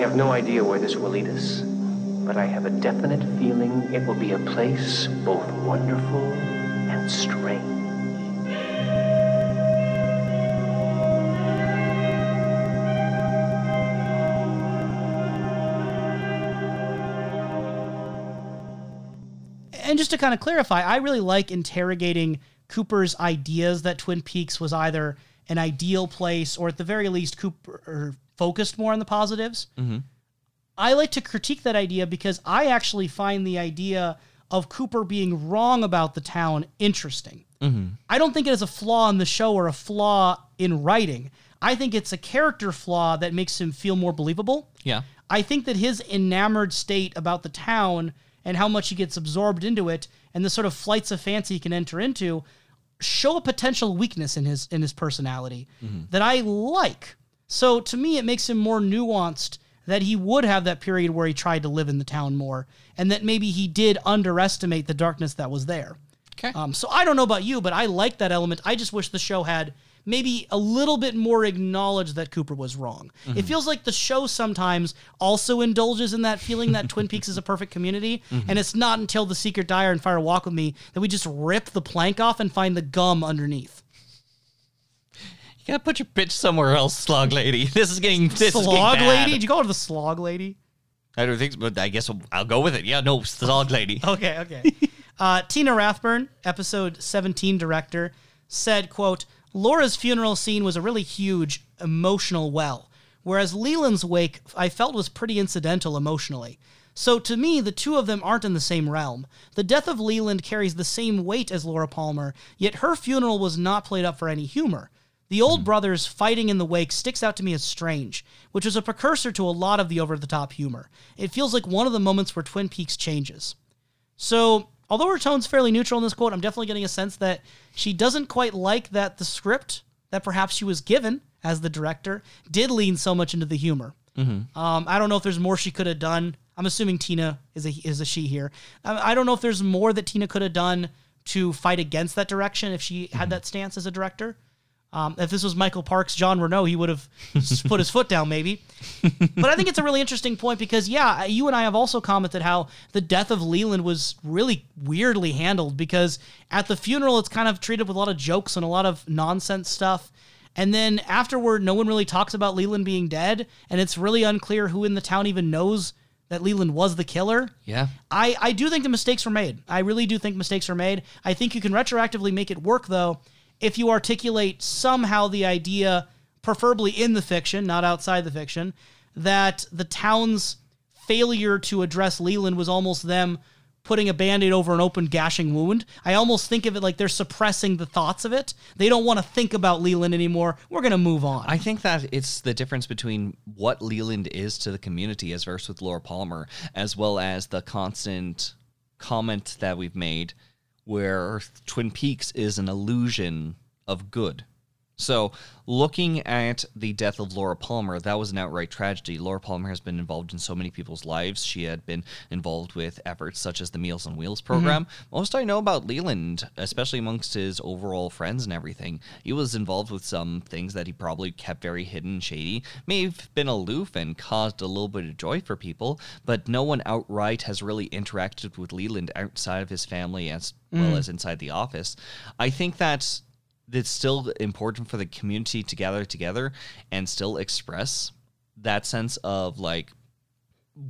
I have no idea where this will lead us, but I have a definite feeling it will be a place both wonderful and strange. And just to kind of clarify, I really like interrogating Cooper's ideas that Twin Peaks was either an ideal place or at the very least Cooper focused more on the positives. Mm-hmm. I like to critique that idea because I actually find the idea of Cooper being wrong about the town interesting. Mm-hmm. I don't think it is a flaw in the show or a flaw in writing. I think it's a character flaw that makes him feel more believable. Yeah. I think that his enamored state about the town and how much he gets absorbed into it and the sort of flights of fancy he can enter into show a potential weakness in his in his personality mm-hmm. that I like. So to me it makes him more nuanced that he would have that period where he tried to live in the town more and that maybe he did underestimate the darkness that was there. Okay. Um, so I don't know about you, but I like that element. I just wish the show had maybe a little bit more acknowledged that Cooper was wrong. It feels like the show sometimes also indulges in that feeling that Twin Peaks is a perfect community, and it's not until The Secret Diary and Fire Walk with Me that we just rip the plank off and find the gum underneath. You gotta put your bitch somewhere else, slog lady. This is getting this is getting slog bad. lady? Did you call her the slog lady? I don't think, so, but I guess I'll, I'll go with it. Yeah, no, slog lady. Okay, okay. uh, Tina Rathborne, episode 17 director, said, quote, Laura's funeral scene was a really huge emotional well, whereas Leland's wake I felt was pretty incidental emotionally. So to me, the two of them aren't in the same realm. The death of Leland carries the same weight as Laura Palmer, yet her funeral was not played up for any humor. The old hmm. brothers fighting in the wake sticks out to me as strange, which was a precursor to a lot of the over the top humor. It feels like one of the moments where Twin Peaks changes. So, although her tone's fairly neutral in this quote, I'm definitely getting a sense that she doesn't quite like that the script that perhaps she was given as the director did lean so much into the humor. Mm-hmm. Um, I don't know if there's more she could have done. I'm assuming Tina is a is a she here. I, I don't know if there's more that Tina could have done to fight against that direction if she had mm-hmm. that stance as a director. Um, if this was Michael Parks, Jean Renault, he would have put his foot down, maybe. But I think it's a really interesting point because, yeah, you and I have also commented how the death of Leland was really weirdly handled because at the funeral, it's kind of treated with a lot of jokes and a lot of nonsense stuff. And then afterward, no one really talks about Leland being dead, and it's really unclear who in the town even knows that Leland was the killer. Yeah. I, I do think the mistakes were made. I really do think mistakes were made. I think you can retroactively make it work, though, if you articulate somehow the idea, preferably in the fiction, not outside the fiction, that the town's failure to address Leland was almost them putting a band-aid over an open gashing wound. I almost think of it like they're suppressing the thoughts of it. They don't want to think about Leland anymore. We're going to move on. I think that it's the difference between what Leland is to the community as versus with Laura Palmer, as well as the constant comment that we've made where Twin Peaks is an illusion of good. So, looking at the death of Laura Palmer, that was an outright tragedy. Laura Palmer has been involved in so many people's lives. She had been involved with efforts such as the Meals on Wheels mm-hmm. program. Most I know about Leland, especially amongst his overall friends and everything, he was involved with some things that he probably kept very hidden and shady. May have been aloof and caused a little bit of joy for people, but no one outright has really interacted with Leland outside of his family as well mm. as inside the office. I think that it's still important for the community to gather together and still express that sense of like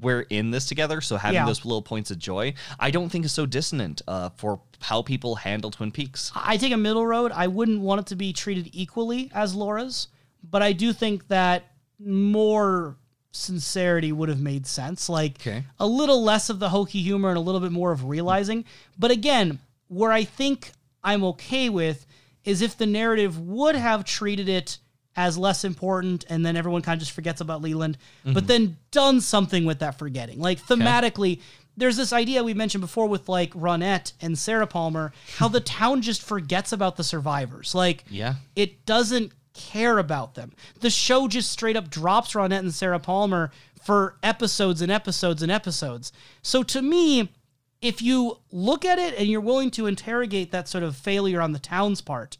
we're in this together so having Yeah. those little points of joy i don't think is so dissonant uh, for how people handle twin peaks I take a middle road. I wouldn't want it to be treated equally as Laura's, but I do think that more sincerity would have made sense. Like Okay. a little less of the hokey humor and a little bit more of realizing. But again, where I think I'm okay with is if the narrative would have treated it as less important and then everyone kind of just forgets about Leland, but mm-hmm. then done something with that forgetting. Like thematically, there's this idea we mentioned before with like Ronette and Sarah Palmer, how the town just forgets about the survivors. Like Yeah. it doesn't care about them. The show just straight up drops Ronette and Sarah Palmer for episodes and episodes and episodes. So to me, if you look at it and you're willing to interrogate that sort of failure on the town's part,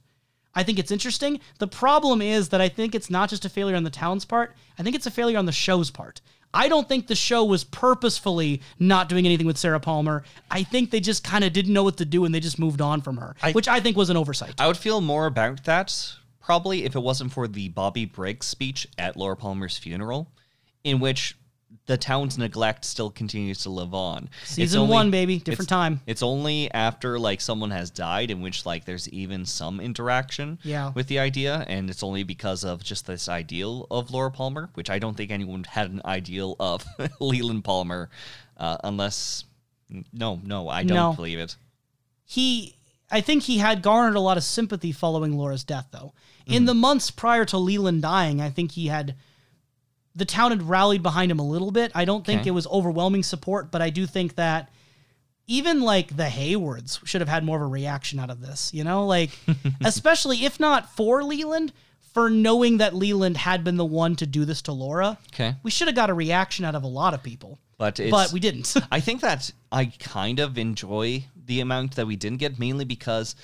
I think it's interesting. The problem is that I think it's not just a failure on the town's part. I think it's a failure on the show's part. I don't think the show was purposefully not doing anything with Sarah Palmer. I think they just kind of didn't know what to do and they just moved on from her, which I think was an oversight. I would feel more about that probably if it wasn't for the Bobby Briggs speech at Laura Palmer's funeral, in which the town's neglect still continues to live on. It's Season one, baby. Different it's- time. It's only after like someone has died in which like there's even some interaction Yeah. with the idea, and it's only because of just this ideal of Laura Palmer, which I don't think anyone had an ideal of Leland Palmer, uh, unless no, no, I don't No. believe it. he I think he had garnered a lot of sympathy following Laura's death though. In the months prior to Leland dying, I think he had the town had rallied behind him a little bit. I don't think Okay. it was overwhelming support, but I do think that even like the Haywards should have had more of a reaction out of this, you know? Like especially if not for Leland, for knowing that Leland had been the one to do this to Laura. Okay. We should have got a reaction out of a lot of people. But it's, but we didn't. I think that I kind of enjoy the amount that we didn't get, mainly because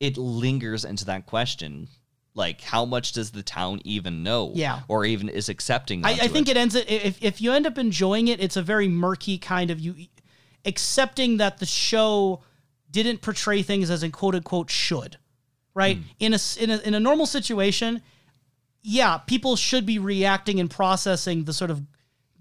it lingers into that question. Like, how much does the town even know? Yeah. Or even is accepting I, I think it ends if if you end up enjoying it, it's a very murky kind of you accepting that the show didn't portray things as in quote unquote should, right? Hmm. In a in a in a normal situation, yeah, people should be reacting and processing the sort of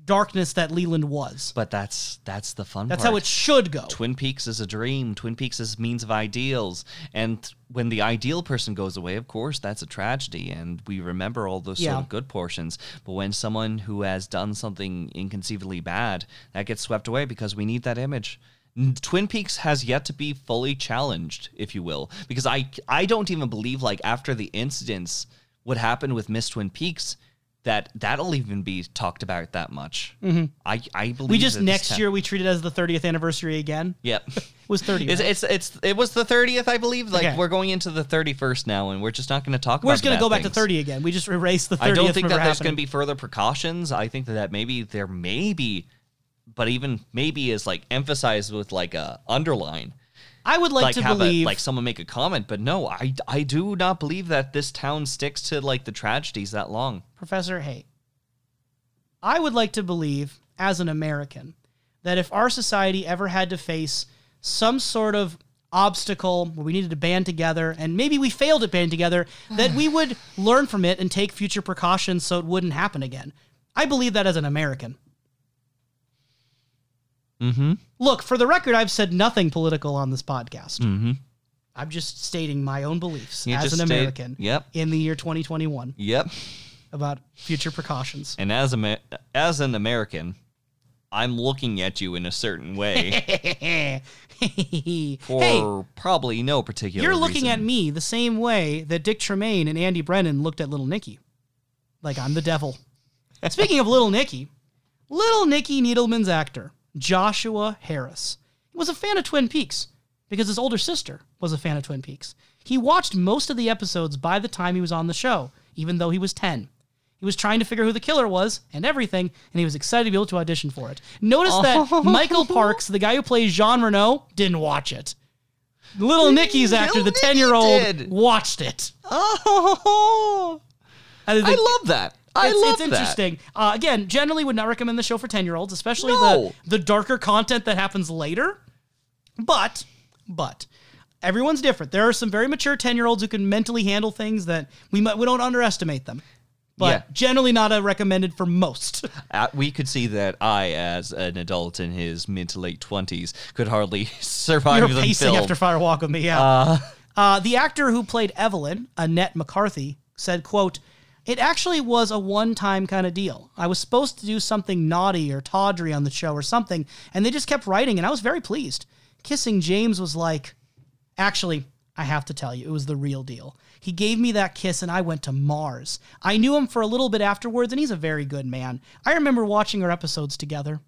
darkness that Leland was. But that's that's the fun That's part. how it should go. Twin Peaks is a dream. Twin Peaks is means of ideals. And when the ideal person goes away, of course, that's a tragedy. And we remember all those Yeah. sort of good portions. But when someone who has done something inconceivably bad, that gets swept away because we need that image. Twin Peaks has yet to be fully challenged, if you will, because I I don't even believe like after the incidents, what happened with Miss Twin Peaks, that that'll even be talked about that much. Mm-hmm. I I believe we just next ta- year we treat it as the 30th anniversary again. Yep. It was 30. It's, it's it's it was the thirtieth, I believe. Like Okay. we're going into the thirty first now, and we're just not going to talk. About it. We're about just gonna bad go back to 30 again. We just erase the 30th. I don't think that there's going to be further precautions. I think that, that maybe there may be, but even maybe is like emphasized with like a underline, I would like, like, to have believe a, like someone make a comment. But no, I I do not believe that this town sticks to like the tragedies that long. Professor Hay, I would like to believe, as an American, that if our society ever had to face some sort of obstacle where we needed to band together and maybe we failed at band together, that we would learn from it and take future precautions so it wouldn't happen again. I believe that as an American. Mm-hmm. Look, for the record, I've said nothing political on this podcast. Mm-hmm. I'm just stating my own beliefs You as just an state- American yep. in the year 2021 Yep. about future precautions. And as a as an American, I'm looking at you in a certain way for hey, probably no particular. you're looking reason. at me the same way that Dick Tremaine and Andy Brennan looked at Little Nicky. Like I'm the devil. Speaking of Little Nicky, Little Nicky Needleman's actor, Joshua Harris, He was a fan of Twin Peaks because his older sister was a fan of Twin Peaks. He watched most of the episodes by the time he was on the show, even though he was 10. He was trying to figure who the killer was and everything, and he was excited to be able to audition for it. Notice that oh. Michael Parks, the guy who plays Jean Renault, didn't watch it. Little Nicky's actor, Little the 10 year old, watched it. Oh, I, I love that. I it's, love it's interesting. Uh, again, generally would not recommend the show for 10 year olds, especially No. the, the darker content that happens later. But, but, everyone's different. There are some very mature 10 year olds who can mentally handle things that we, might, we don't underestimate them. But Yeah. generally not uh, recommended for most. Uh, we could see that I, as an adult in his mid to late twenties, could hardly survive You're the pacing film. after Fire Walk with Me, yeah. Uh, the actor who played Evelyn, Annette McCarthy, said, quote, it actually was a one-time kind of deal. I was supposed to do something naughty or tawdry on the show or something, and they just kept writing, and I was very pleased. Kissing James was like, actually, I have to tell you, it was the real deal. He gave me that kiss, and I went to Mars. I knew him for a little bit afterwards, and he's a very good man. I remember watching our episodes together.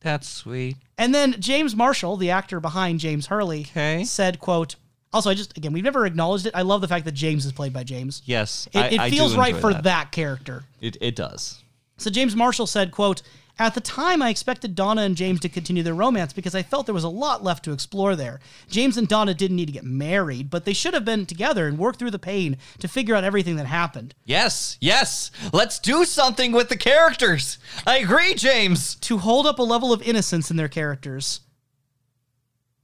That's sweet. And then James Marshall, the actor behind James Hurley, Okay. said, quote, also, I just, again, we've never acknowledged it. I love the fact that James is played by James. Yes, It, I, it I do feels right enjoy for that. that. character. It it does. So James Marshall said, quote, At the time, I expected Donna and James to continue their romance because I felt there was a lot left to explore there. James and Donna didn't need to get married, but they should have been together and worked through the pain to figure out everything that happened. Yes, yes. Let's do something with the characters. I agree, James. To hold up a level of innocence in their characters.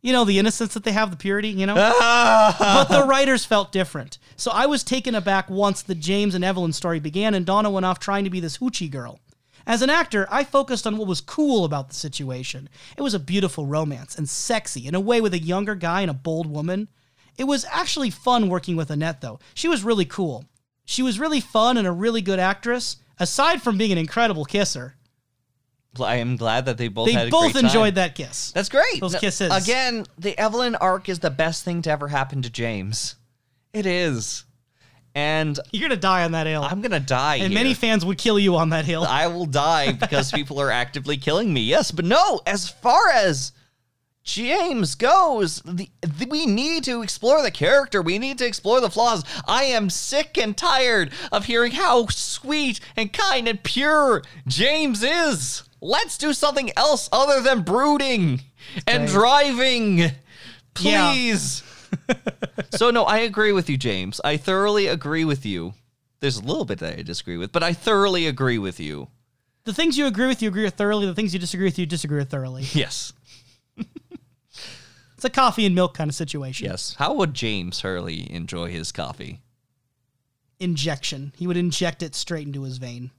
You know, the innocence that they have, the purity, you know? but the writers felt different. So I was taken aback once the James and Evelyn story began and Donna went off trying to be this hoochie girl. As an actor, I focused on what was cool about the situation. It was a beautiful romance and sexy in a way with a younger guy and a bold woman. It was actually fun working with Annette, though. She was really cool. She was really fun and a really good actress, aside from being an incredible kisser. I am glad that they both They had a both enjoyed that kiss. That's great. Those kisses. Again, the Evelyn arc is the best thing to ever happen to James. It is. And You're gonna die on that hill. I'm going to die and here. many fans would kill you on that hill. I will die because people are actively killing me. Yes, but no, as far as James goes, the, the- we need to explore the character. We need to explore the flaws. I am sick and tired of hearing how sweet and kind and pure James is. Let's do something else other than brooding and driving. Yeah. Please. so no, I agree with you, James. I thoroughly agree with you. There's a little bit that I disagree with, but I thoroughly agree with you. the things you agree with, you agree with thoroughly. The things you disagree with, you disagree with thoroughly. Yes. It's a coffee and milk kind of situation. Yes. How would James Hurley enjoy his coffee? Injection. He would inject it straight into his vein.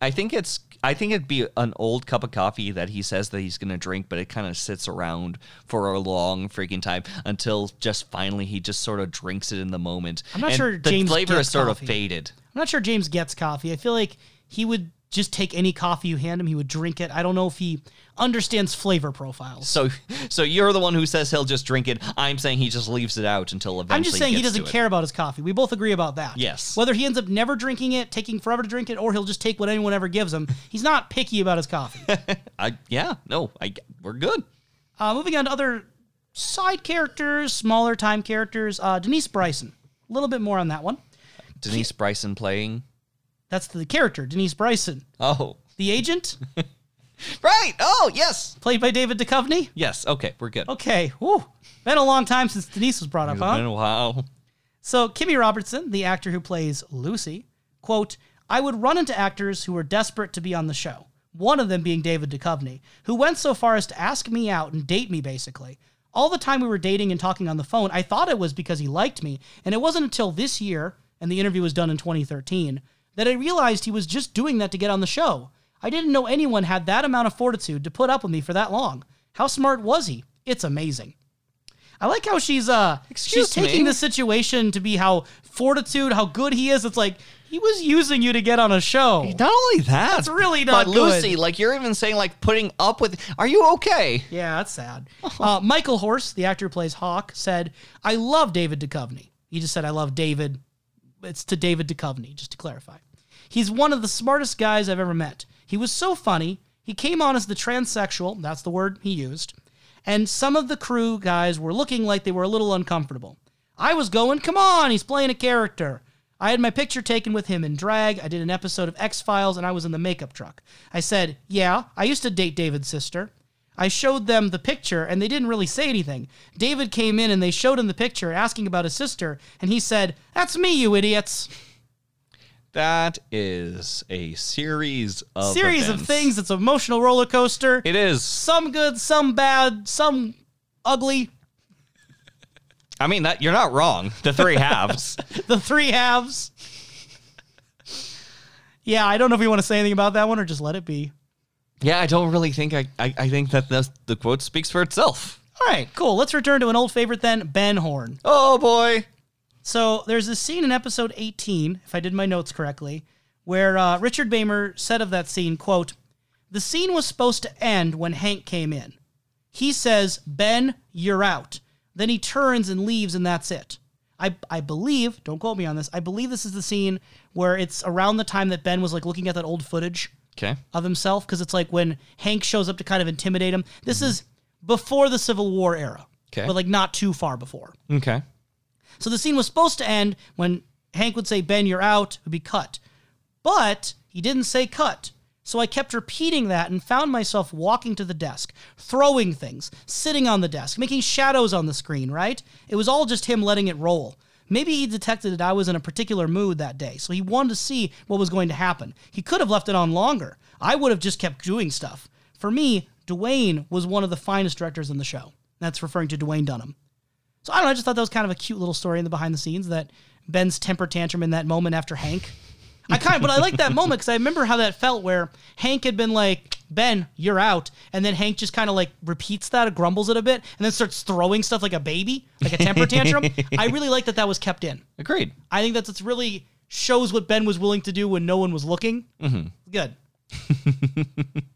I think it's I think it'd be an old cup of coffee that he says that he's gonna drink, but it kind of sits around for a long freaking time until just finally he just sort of drinks it in the moment. I'm not And sure the James flavor is sort coffee. of faded. I'm not sure James gets coffee. I feel like he would just take any coffee you hand him. He would drink it. I don't know if he understands flavor profiles. So so you're the one who says he'll just drink it. I'm saying he just leaves it out until eventually. I'm just saying he doesn't care about his coffee. We both agree about that. Yes. Whether he ends up never drinking it, taking forever to drink it, or he'll just take what anyone ever gives him, he's not picky about his coffee. I yeah, no, I we're good. uh, moving on to other side characters, smaller time characters. Uh, Denise Bryson. A little bit more on that one. Denise Bryson playing. That's the character, Denise Bryson. Oh. The agent, Right. Oh, yes. played by David Duchovny. Yes. Okay, we're good. Okay, whew. Been a long time since Denise was brought up, It's huh? been a while. So, Kimmy Robertson, the actor who plays Lucy, quote, I would run into actors who were desperate to be on the show. One of them being David Duchovny, who went so far as to ask me out and date me, basically. All the time we were dating and talking on the phone, I thought it was because he liked me, and it wasn't until this year, and the interview was done in 2013, that I realized he was just doing that to get on the show. I didn't know anyone had that amount of fortitude to put up with me for that long. How smart was he? It's amazing. I like how she's uh Excuse she's taking me? the situation to be how fortitude, how good he is. It's like he was using you to get on a show. Not only that, That's really not But Lucy, like you're even saying, like putting up with. Are you okay? Yeah, that's sad. Uh, Michael Horse, the actor who plays Hawk, said, "I love David Duchovny." He just said, "I love David." It's to David Duchovny, just to clarify. He's one of the smartest guys I've ever met. He was so funny. He came on as the transsexual. That's the word he used. And some of the crew guys were looking like they were a little uncomfortable. I was going, come on, he's playing a character. I had my picture taken with him in drag. I did an episode of X Files and I was in the makeup truck. I said, Yeah, I used to date David's sister. I showed them the picture and they didn't really say anything. David came in and they showed him the picture asking about his sister, and he said, That's me, you idiots. That is a series of Series of things. It's an emotional roller coaster. It is. some good, some bad, some ugly. I mean, that you're not wrong. The three halves. The three halves. Yeah, I don't know if we want to say anything about that one or just let it be. Yeah, I don't really think I. I, I think that the, the quote speaks for itself. All right, cool. Let's return to an old favorite then, Ben Horne. Oh boy. So there's a scene in episode 18, if I did my notes correctly, where uh, Richard Beymer said of that scene, quote, the scene was supposed to end when Hank came in. He says, Ben, you're out. Then he turns and leaves, and that's it. I, I believe, don't quote me on this, I believe this is the scene where it's around the time that Ben was like looking at that old footage Okay. of himself, because it's like when Hank shows up to kind of intimidate him. This is before the Civil War era, Okay. but like not too far before. Okay. So the scene was supposed to end when Hank would say, Ben, you're out, it would be cut. But he didn't say cut. So I kept repeating that and found myself walking to the desk, throwing things, sitting on the desk, making shadows on the screen, right? It was all just him letting it roll. Maybe he detected that I was in a particular mood that day, so he wanted to see what was going to happen. He could have left it on longer. I would have just kept doing stuff. For me, Duwayne was one of the finest directors in the show. That's referring to Duwayne Dunham. So I don't know, I just thought that was kind of a cute little story in the behind the scenes that Ben's temper tantrum in that moment after Hank. I kind of, but I like that moment because I remember how that felt where Hank had been like, Ben, you're out. And then Hank just kind of like repeats that, grumbles it a bit, and then starts throwing stuff like a baby, like a temper tantrum. I really like that that was kept in. Agreed. I think that's it's really shows what Ben was willing to do when no one was looking. Mm-hmm. Good.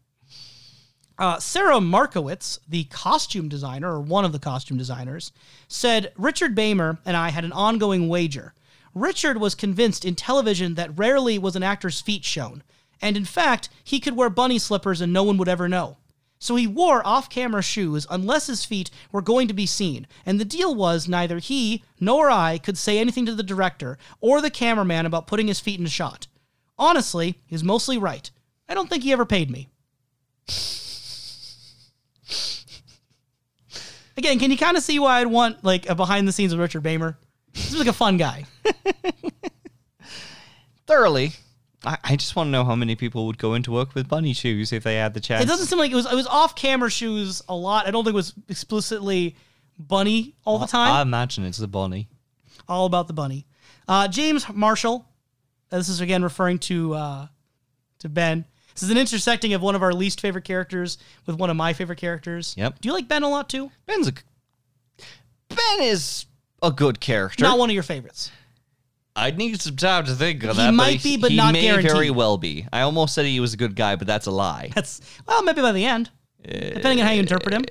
uh, Sarah Markowitz, the costume designer, or one of the costume designers, said Richard Beymer and I had an ongoing wager. Richard was convinced in television that rarely was an actor's feet shown, and in fact, he could wear bunny slippers and no one would ever know. So he wore off camera shoes unless his feet were going to be seen, and the deal was neither he nor I could say anything to the director or the cameraman about putting his feet in a shot. Honestly, he's mostly right. I don't think he ever paid me. Again, can you kind of see why I'd want like a behind the scenes of Richard Beymer? He's like a fun guy. Thoroughly. I, I just want to know how many people would go into work with bunny shoes if they had the chance. It doesn't seem like it was it was off camera shoes a lot. I don't think it was explicitly bunny all the time. I imagine it's the bunny. all about the bunny. Uh, James Marshall. uh, This is again referring to uh, to Ben. This is an intersecting of one of our least favorite characters with one of my favorite characters. Yep. Do you like Ben a lot too? Ben's a Ben is a good character. Not one of your favorites. I'd need some time to think on that. He that. might be, but he not may guaranteed. very well be. I almost said he was a good guy, but that's a lie. That's well, maybe by the end, depending on how you interpret him.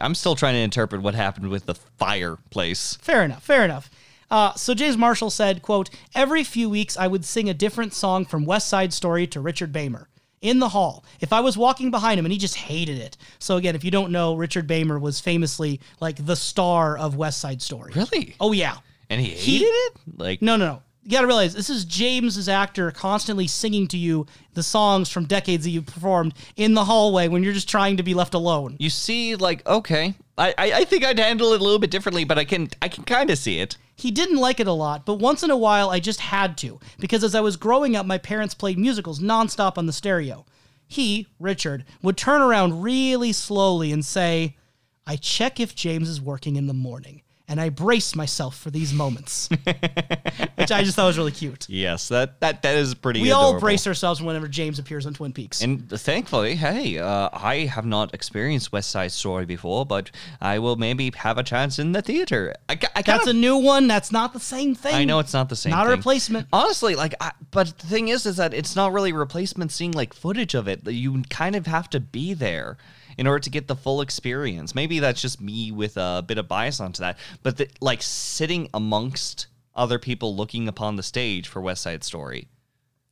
I'm still trying to interpret what happened with the fireplace. Fair enough. Fair enough. Uh, so James Marshall said, "quote Every few weeks, I would sing a different song from West Side Story to Richard Beymer in the hall. If I was walking behind him, and he just hated it. So again, if you don't know, Richard Beymer was famously like the star of West Side Story. Really? Oh yeah. And he He- hated it? Like No, no, no. You got to realize this is James's actor constantly singing to you the songs from decades that you performed in the hallway when you're just trying to be left alone. you see, like, okay. I, I, I think I'd handle it a little bit differently, but I can I can kinda see it. He didn't like it a lot, but once in a while I just had to, because as I was growing up, my parents played musicals nonstop on the stereo. He, Richard, would turn around really slowly and say, I check if James is working in the morning, and I brace myself for these moments. Which I just thought was really cute. Yes, that that, that is pretty We all brace ourselves whenever James appears on Twin Peaks. And thankfully, hey, uh, I have not experienced West Side Story before, but I will maybe have a chance in the theater. I, I That's kinda a new one. That's not the same thing. I know it's not the same. Not a replacement. Honestly, like, I, but the thing is, is that it's not really a replacement. Seeing like footage of it, you kind of have to be there in order to get the full experience. Maybe that's just me with a bit of bias onto that, but the, like sitting amongst other people looking upon the stage for West Side Story.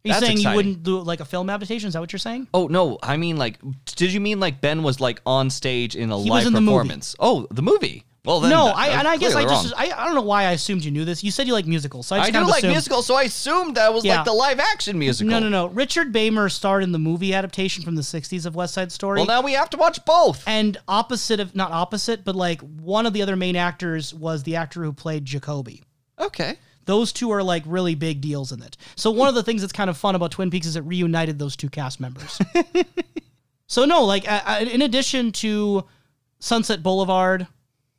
Are you That's saying exciting. you wouldn't do like a film adaptation? Is that what you're saying? Oh no, I mean like, did you mean like Ben was like on stage in a He live in the performance? Oh, the movie. Well, then no, I and I guess I just I, I don't know why I assumed you knew this. You said you like musicals, so I just I kind do of like assumed. musicals, so I assumed that was Yeah. like the live action musical. No, no, no. Richard Beymer starred in the movie adaptation from the '60s of West Side Story. Well, now we have to watch both. and opposite of not opposite, but like one of the other main actors was the actor who played Jacoby. Okay. Those two are like really big deals in it. So one of the things that's kind of fun about Twin Peaks is it reunited those two cast members. so no, like in addition to Sunset Boulevard,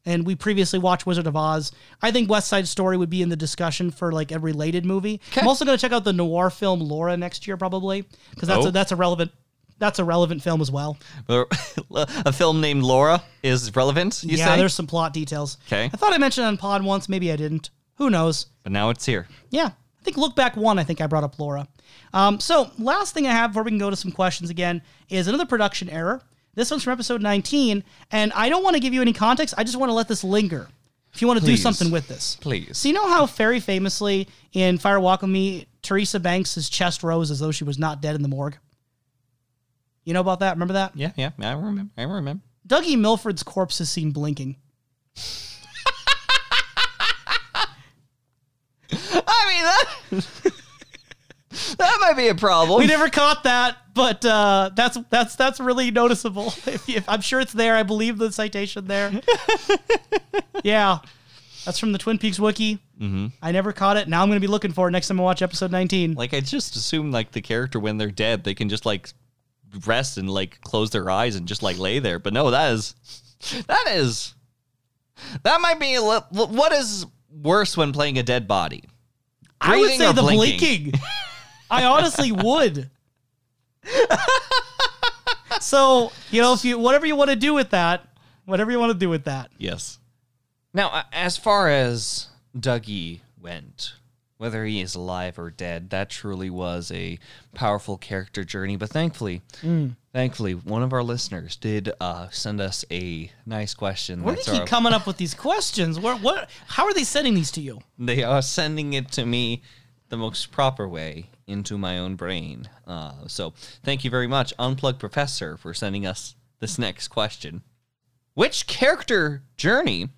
and we previously watched Wizard of Oz, I think West Side Story would be in the discussion for like a related movie. I'm also going to check out the noir film Laura next year probably because that's Oh. a, that's a relevant that's a relevant film as well. a film named Laura is relevant. You yeah, say? there's some plot details. Okay, I thought I mentioned it on Pod once, maybe I didn't. Who knows? but now it's here. Yeah, I think look back one. I think I brought up Laura. Um, so last thing I have before we can go to some questions again is another production error. This one's from episode 19, and I don't want to give you any context. I just want to let this linger. If you want to do something with this, Please. So you know how very famously in Fire Walk with Me, Teresa Banks' chest rose as though she was not dead in the morgue. You know about that? Remember that? Yeah, yeah, I remember. I remember. Dougie Milford's corpse is seen blinking. I mean that that might be a problem. We never caught that, but uh, that's that's that's really noticeable. If, if I'm sure it's there, I believe the citation there. yeah, that's from the Twin Peaks wiki. Mm-hmm. I never caught it. Now I'm going to be looking for it next time I watch episode 19. Like I just assume like the character when they're dead, they can just like rest and like close their eyes and just like lay there. But no, that is that is that might be a li- what is worse when playing a dead body. I would say the blinking? blinking. I honestly would. so you know, if you whatever you want to do with that, whatever you want to do with that. Yes. Now, as far as Dougie went, whether he is alive or dead, that truly was a powerful character journey. But thankfully, thankfully, one of our listeners did uh, send us a nice question. Where do you keep coming up with these questions? Where what? How are they sending these to you? they are sending it to me the most proper way into my own brain. Uh, so thank you very much, Unplugged Professor, for sending us this next question. Which character journey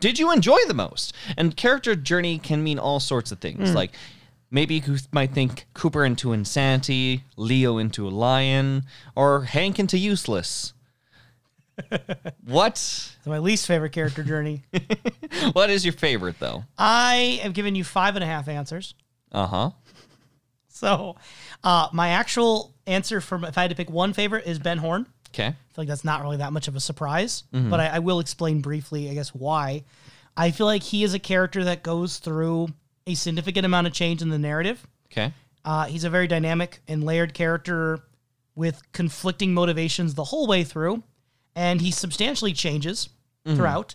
did you enjoy the most? And character journey can mean all sorts of things. Like maybe you might think Cooper into insanity, Leo into a lion, or Hank into useless. what? It's my least favorite character journey. What is your favorite though? I have given you five and a half answers. Uh huh. So, uh, my actual answer for if I had to pick one favorite is Ben Horne. Okay. I feel like that's not really that much of a surprise, but I, I will explain briefly, I guess, why. I feel like he is a character that goes through a significant amount of change in the narrative. Okay. Uh, he's a very dynamic and layered character with conflicting motivations the whole way through, and he substantially changes throughout.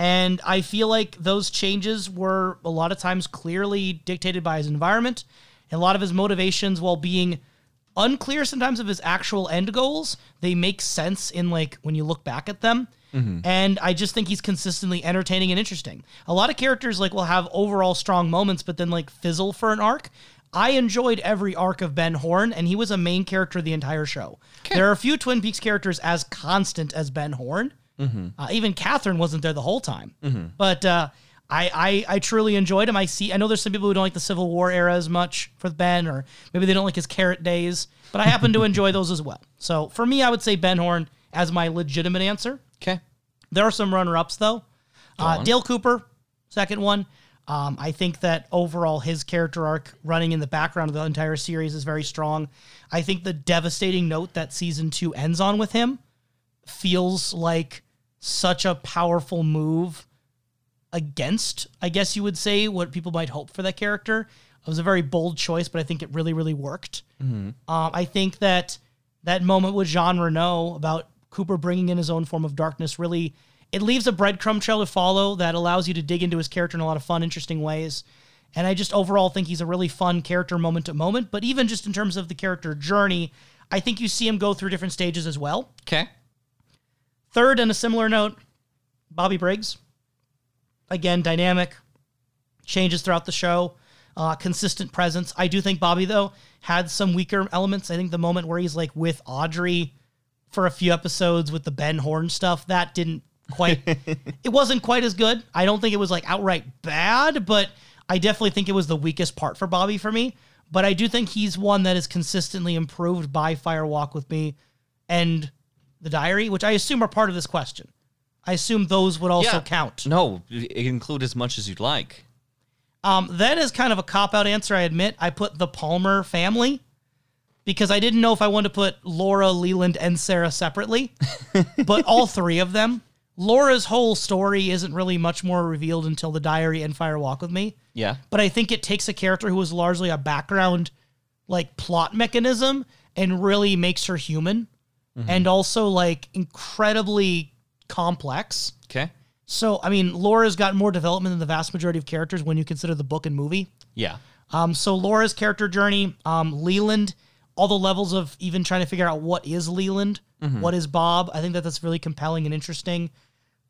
And I feel like those changes were a lot of times clearly dictated by his environment, and a lot of his motivations, while being unclear sometimes of his actual end goals, they make sense in like when you look back at them. Mm-hmm. And I just think he's consistently entertaining and interesting. A lot of characters like will have overall strong moments, but then like fizzle for an arc. I enjoyed every arc of Ben Horne, and he was a main character the entire show. There are a few Twin Peaks characters as constant as Ben Horne. Uh, even Catherine wasn't there the whole time. But uh, I, I I truly enjoyed him. I see. I know there's some people who don't like the Civil War era as much for Ben, or maybe they don't like his carrot days. But I happen to enjoy those as well. So for me, I would say Ben Horne as my legitimate answer. Okay. There are some runner-ups though. Uh. Dale Cooper, second one. Um, I think that overall his character arc running in the background of the entire series is very strong. I think the devastating note that season two ends on with him feels like such a powerful move against, I guess you would say, what people might hope for that character. It was a very bold choice, but I think it really, really worked. Um, I think that that moment with Jean Renault about Cooper bringing in his own form of darkness really it leaves a breadcrumb trail to follow that allows you to dig into his character in a lot of fun, interesting ways. And I just overall think he's a really fun character moment to moment. But even just in terms of the character journey, I think you see him go through different stages as well. Okay. Third, and a similar note, Bobby Briggs. Again, dynamic, changes throughout the show, uh, consistent presence. I do think Bobby, though, had some weaker elements. I think the moment where he's like with Audrey for a few episodes with the Ben Horne stuff, that didn't quite, it wasn't quite as good. I don't think it was like outright bad, but I definitely think it was the weakest part for Bobby for me. But I do think he's one that is consistently improved by Fire Walk with Me and the diary, which I assume are part of this question. I assume those would also Yeah. count. No, i- include as much as you'd like. Um, that is kind of a cop out answer, I admit. I put the Palmer family because I didn't know if I wanted to put Laura, Leland, and Sarah separately, but all three of them. Laura's whole story isn't really much more revealed until the diary and Fire Walk with Me. Yeah. but I think it takes a character who is largely a background like plot mechanism and really makes her human and also like incredibly complex. Okay. So, I mean, Laura's got more development than the vast majority of characters when you consider the book and movie. Yeah. Um, so Laura's character journey, um, Leland, all the levels of even trying to figure out what is Leland, what is Bob. I think that that's really compelling and interesting.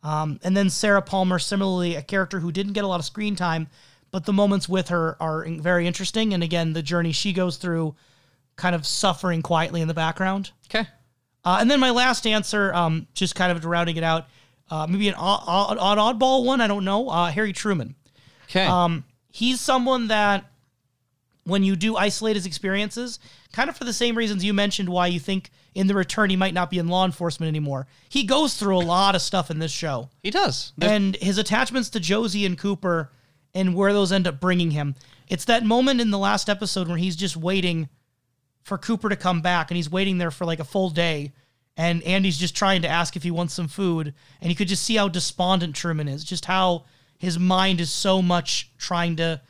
Um, and then Sarah Palmer, similarly, a character who didn't get a lot of screen time, but the moments with her are very interesting. And again, the journey she goes through, kind of suffering quietly in the background. Okay. Uh, and then my last answer, um, just kind of rounding it out, uh, maybe an odd, odd, odd oddball one. I don't know. Uh, Harry Truman Okay. Um, he's someone that when you do isolate his experiences, kind of for the same reasons you mentioned why you think in the return he might not be in law enforcement anymore. He goes through a lot of stuff in this show. He does. There's- And his attachments to Josie and Cooper and where those end up bringing him. It's that moment in the last episode where he's just waiting for Cooper to come back and he's waiting there for like a full day and Andy's just trying to ask if he wants some food and you could just see how despondent Truman is, just how his mind is so much trying to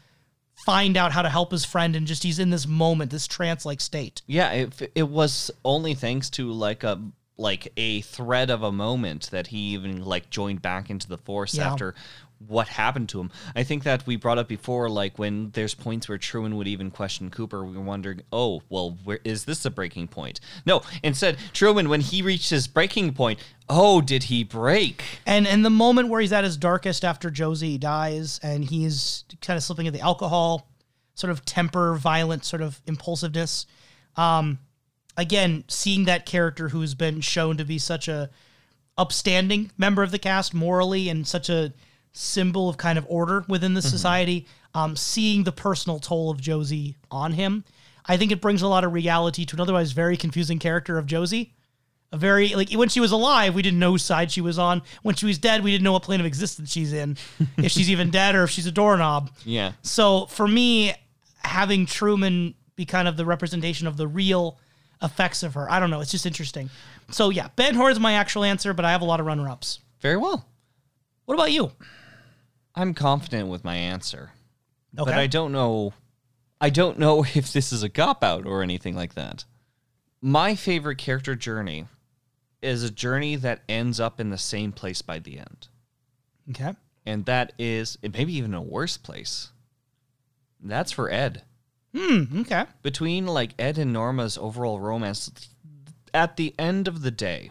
find out how to help his friend and just he's in this moment, this trance like state. Yeah, it, it was only thanks to like a like a thread of a moment that he even like joined back into the force Yeah. after what happened to him. I think that we brought up before, like when there's points where Truman would even question Cooper, we were wondering, oh, well, where is this a breaking point? No, instead, Truman, when he reached his breaking point, oh, did he break? And and the moment where he's at his darkest after Josie dies and he's kind of slipping into the alcohol, sort of temper, violent sort of impulsiveness. Um, again, seeing that character who's been shown to be such a upstanding member of the cast morally and such a symbol of kind of order within the society, um, seeing the personal toll of Josie on him, I think it brings a lot of reality to an otherwise very confusing character of Josie. A very like when she was alive we didn't know whose side she was on. When she was dead we didn't know what plane of existence she's in if she's even dead or if she's a doorknob. Yeah. so for me having truman be kind of the representation of the real effects of her i don't know it's just interesting. So yeah ben hur is my actual answer but i have a lot of runner-ups. Very well. what about you I'm confident with my answer. Okay. But I don't know I don't know if this is a cop out or anything like that. My favorite character journey is a journey that ends up in the same place by the end. okay And that is it maybe even a worse place. That's for Ed. hmm okay Between like Ed and Norma's overall romance at the end of the day,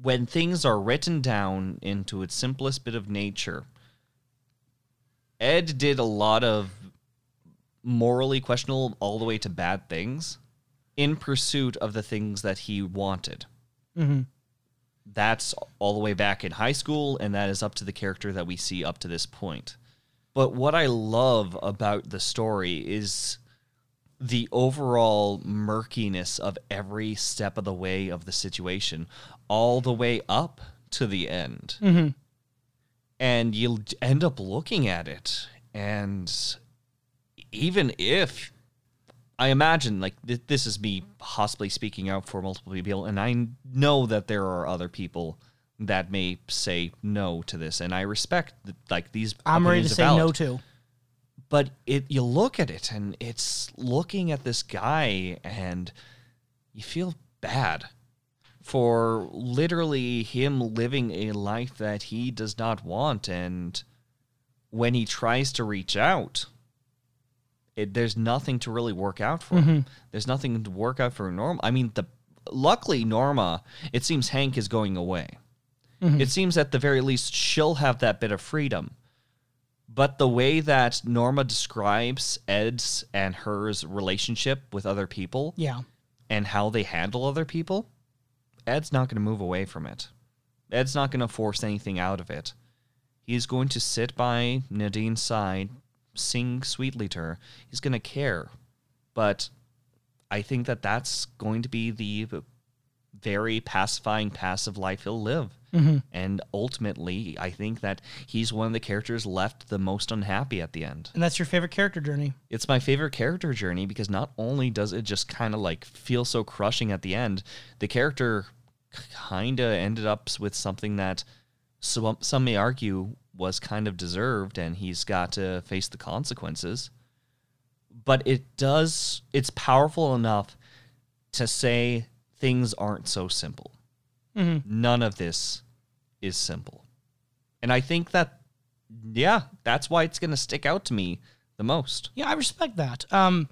when things are written down into its simplest bit of nature, Ed did a lot of morally questionable all the way to bad things in pursuit of the things that he wanted. Mhm. That's all the way back in high school, and that is up to the character that we see up to this point. But what I love about the story is the overall murkiness of every step of the way of the situation, all the way up to the end. Mhm. And you'll end up looking at it, and even if I imagine, like, th- this is me possibly speaking out for multiple people, and I know that there are other people that may say no to this, and I respect, th- like, these. i'm ready to say valid. no to but it you look at it and it's looking at this guy and you feel bad for literally him living a life that he does not want and when he tries to reach out it, there's nothing to really work out for him. Mm-hmm. There's nothing to work out for norma. I mean the luckily norma it seems hank is going away. Mm-hmm. It seems at the very least she'll have that bit of freedom. But the way that Norma describes Ed's and hers relationship with other people yeah. and how they handle other people, Ed's not going to move away from it. Ed's not going to force anything out of it. He's going to sit by Nadine's side, sing sweetly to her. He's going to care. But I think that that's going to be the very pacifying, passive life he'll live. Mm-hmm. And ultimately, I think that he's one of the characters left the most unhappy at the end. and that's your favorite character journey It's my favorite character journey because not only does it just kind of like feel so crushing at the end, the character kind of ended up with something that some, some may argue was kind of deserved and he's got to face the consequences. But it does, it's powerful enough to say things aren't so simple. None of this is simple. And I think that, yeah, that's why it's going to stick out to me the most. Yeah, I respect that. Um,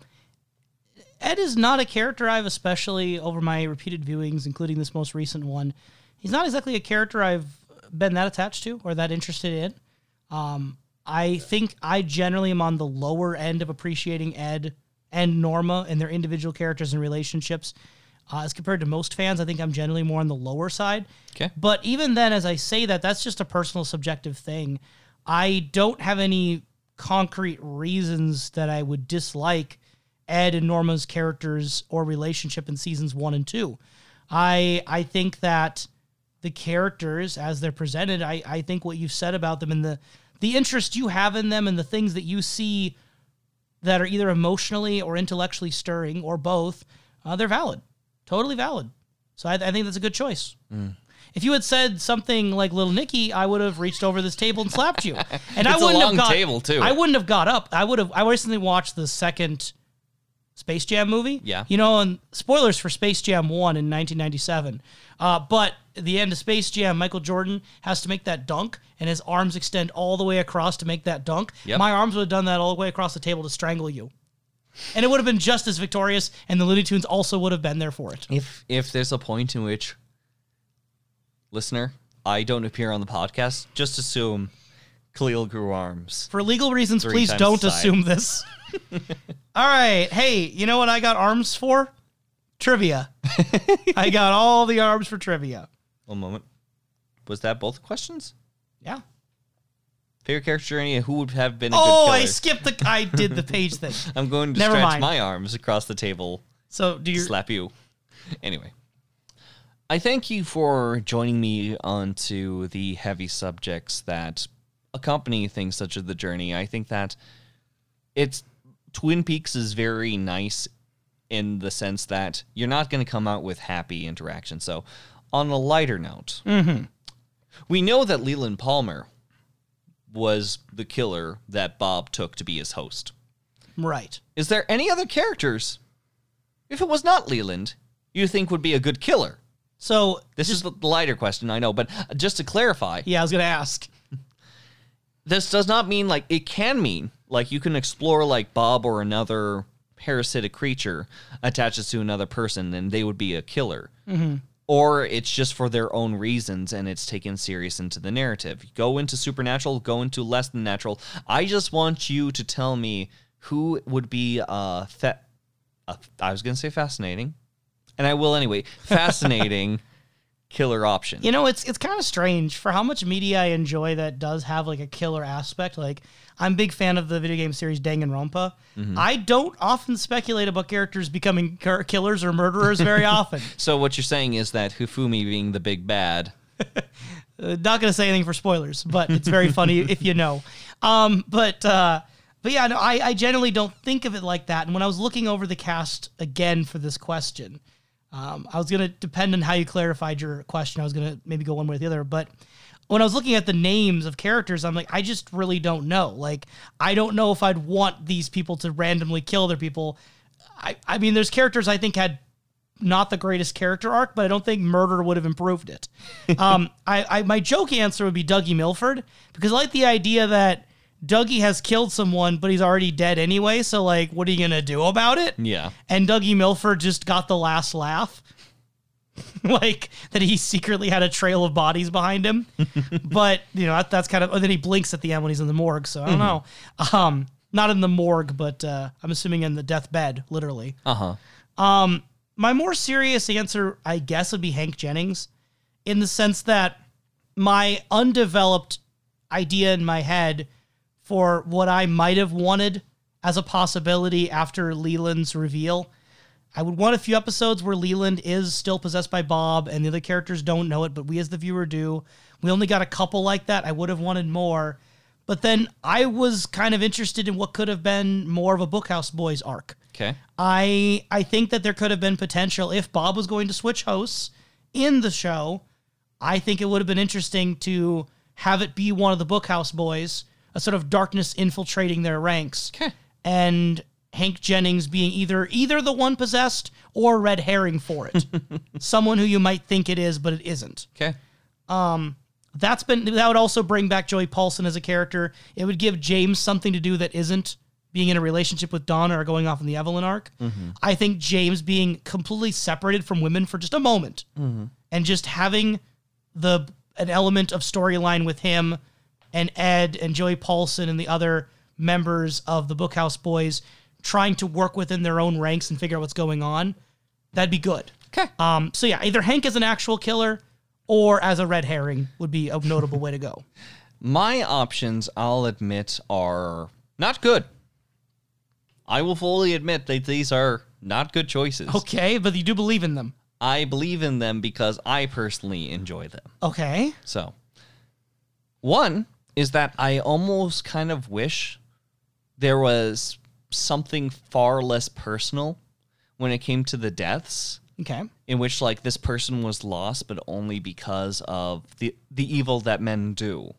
Ed is not a character I've especially over my repeated viewings, including this most recent one. He's not exactly a character I've been that attached to or that interested in. Um, I think I generally am on the lower end of appreciating Ed and Norma and their individual characters and relationships. Uh, as compared to most fans, I think I'm generally more on the lower side. Okay. But even then, as I say that, that's just a personal, subjective thing. I don't have any concrete reasons that I would dislike Ed and Norma's characters or relationship in seasons one and two. I I think that the characters as they're presented, I, I think what you've said about them and the the interest you have in them and the things that you see that are either emotionally or intellectually stirring or both, uh, they're valid, totally valid. So I, I think that's a good choice. If you had said something like Little Nicky, I would have reached over this table and slapped you. And I wouldn't have got, table, too. I wouldn't have got up. I would have. I recently watched the second Space Jam movie. Yeah. You know, and spoilers for Space Jam 1 in 1997. Uh, but at the end of Space Jam, Michael Jordan has to make that dunk, and his arms extend all the way across to make that dunk. Yep. My arms would have done that all the way across the table to strangle you. And it would have been just as victorious, and the Looney Tunes also would have been there for it. If if there's a point in which listener, I don't appear on the podcast, just assume Khalil grew arms. For legal reasons, please don't assume this. all right. Hey, you know what I got arms for? Trivia. I got all the arms for trivia. One moment. Was that both questions? Yeah. Favorite character journey and who would have been a Oh, good I skipped the. I did the page thing. I'm going to Never stretch mind. my arms across the table, So do you? slap you. Anyway. I thank you for joining me onto the heavy subjects that accompany things such as the journey. I think that it's Twin Peaks is very nice in the sense that you're not going to come out with happy interaction. So, on a lighter note, mm-hmm. we know that Leland Palmer was the killer that Bob took to be his host. Right. Is there any other characters, if it was not Leland, you think would be a good killer? So This is the lighter question, I know, but uh, just to clarify, yeah, I was gonna ask. This does not mean like it can mean like you can explore like Bob or another parasitic creature attaches to another person and they would be a killer. Or it's just for their own reasons and it's taken serious into the narrative. Go into supernatural, go into less than natural. I just want you to tell me who would be uh, fa- uh I was going to say fascinating, and I will anyway. Fascinating killer option. You know, it's it's kind of strange for how much media I enjoy that does have like a killer aspect. Like I'm a big fan of the video game series Danganronpa. I don't often speculate about characters becoming killers or murderers very often. So what you're saying is that Hifumi being the big bad. Uh, not going to say anything for spoilers, but it's very funny if you know. Um, but uh, but yeah, no, I, I generally don't think of it like that. And when I was looking over the cast again for this question, um, I was going to depend on how you clarified your question. I was going to maybe go one way or the other, but when I was looking at the names of characters, I'm like, I just really don't know. Like, I don't know if I'd want these people to randomly kill other people. I, I mean, there's characters I think had not the greatest character arc, but I don't think murder would have improved it. um, I, I my joke answer would be Dougie Milford because I like the idea that Dougie has killed someone, but he's already dead anyway. So like, what are you gonna do about it? Yeah. And Dougie Milford just got the last laugh. like that he secretly had a trail of bodies behind him. but, you know, that, that's kind of and then he blinks at the end when he's in the morgue, so I don't know. Um not in the morgue, but uh, I'm assuming in the deathbed, literally. Uh huh. Um, my more serious answer, I guess, would be Hank Jennings, in the sense that my undeveloped idea in my head for what I might have wanted as a possibility after Leland's reveal. I would want a few episodes where Leland is still possessed by Bob and the other characters don't know it, but we as the viewer do. We only got a couple like that. I would have wanted more. But then I was kind of interested in what could have been more of a Bookhouse Boys arc. Okay. I I think that there could have been potential if Bob was going to switch hosts in the show. I think it would have been interesting to have it be one of the Bookhouse boys, a sort of darkness infiltrating their ranks, Okay. and Hank Jennings being either either the one possessed or red herring for it, someone who you might think it is but it isn't. Okay. Um, that's been that would also bring back Joey Paulson as a character. It would give James something to do that isn't being in a relationship with Donna or going off in the Evelyn arc. Mm-hmm. I think James being completely separated from women for just a moment mm-hmm. and just having the an element of storyline with him and Ed and Joey Paulson and the other members of the Bookhouse Boys trying to work within their own ranks and figure out what's going on. That'd be good. Okay. Um, so yeah, either Hank is an actual killer or as a red herring would be a notable way to go. My options, I'll admit, are not good. I will fully admit that these are not good choices. Okay, but you do believe in them. I believe in them because I personally enjoy them. Okay. So, one is that I almost kind of wish there was something far less personal when it came to the deaths. Okay. in which like this person was lost but only because of the the evil that men do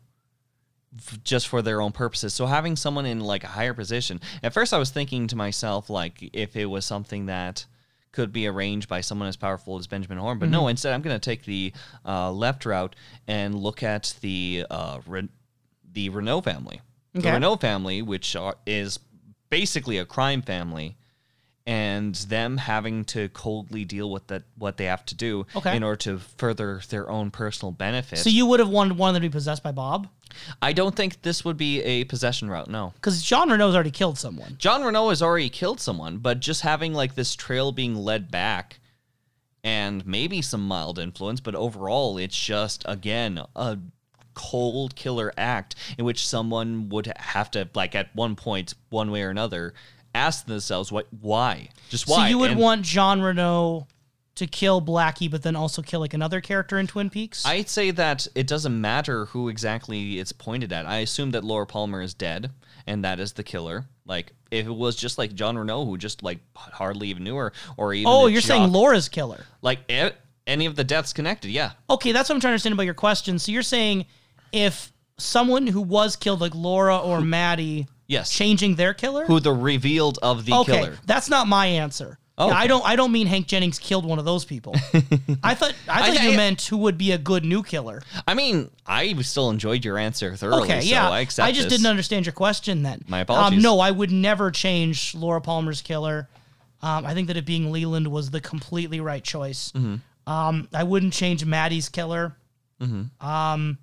just for their own purposes. So having someone in like a higher position at first i was thinking to myself like if it was something that could be arranged by someone as powerful as benjamin horne but no instead i'm going to take the uh, left route and look at the uh, Re- the renault family the Okay. renault family which are, is basically a crime family and them having to coldly deal with that what they have to do Okay. in order to further their own personal benefit. So you would have wanted one of them to be possessed by Bob? I don't think this would be a possession route. No. Because Jean Renault's already killed someone. John Renault has already killed someone, but just having like this trail being led back and maybe some mild influence, but overall it's just again a cold killer act in which someone would have to like at one point one way or another ask themselves what why just why So you would And- want Jean Renault to kill Blackie, but then also kill like another character in Twin Peaks? I'd say that it doesn't matter who exactly it's pointed at. I assume that Laura Palmer is dead, and that is the killer. Like, if it was just like John Renault, who just like hardly even knew her, or even oh, you're saying Laura's killer. like any of the deaths connected, yeah, Okay, that's what I'm trying to understand about your question. So you're saying if someone who was killed, like Laura or Maddie, yes, changing their killer? who the revealed of the okay, killer. that's not my answer. Oh, I don't. I don't mean Hank Jennings killed one of those people. I thought. I thought I- you I- meant who would be a good new killer. I mean, I still enjoyed your answer thoroughly. Okay, so yeah. I accept that. I just this. didn't understand your question then. My apologies. Um, no, I would never change Laura Palmer's killer. Um, I think that it being Leland was the completely right choice. Mm-hmm. Um, I wouldn't change Maddie's killer. Mm-hmm. Um,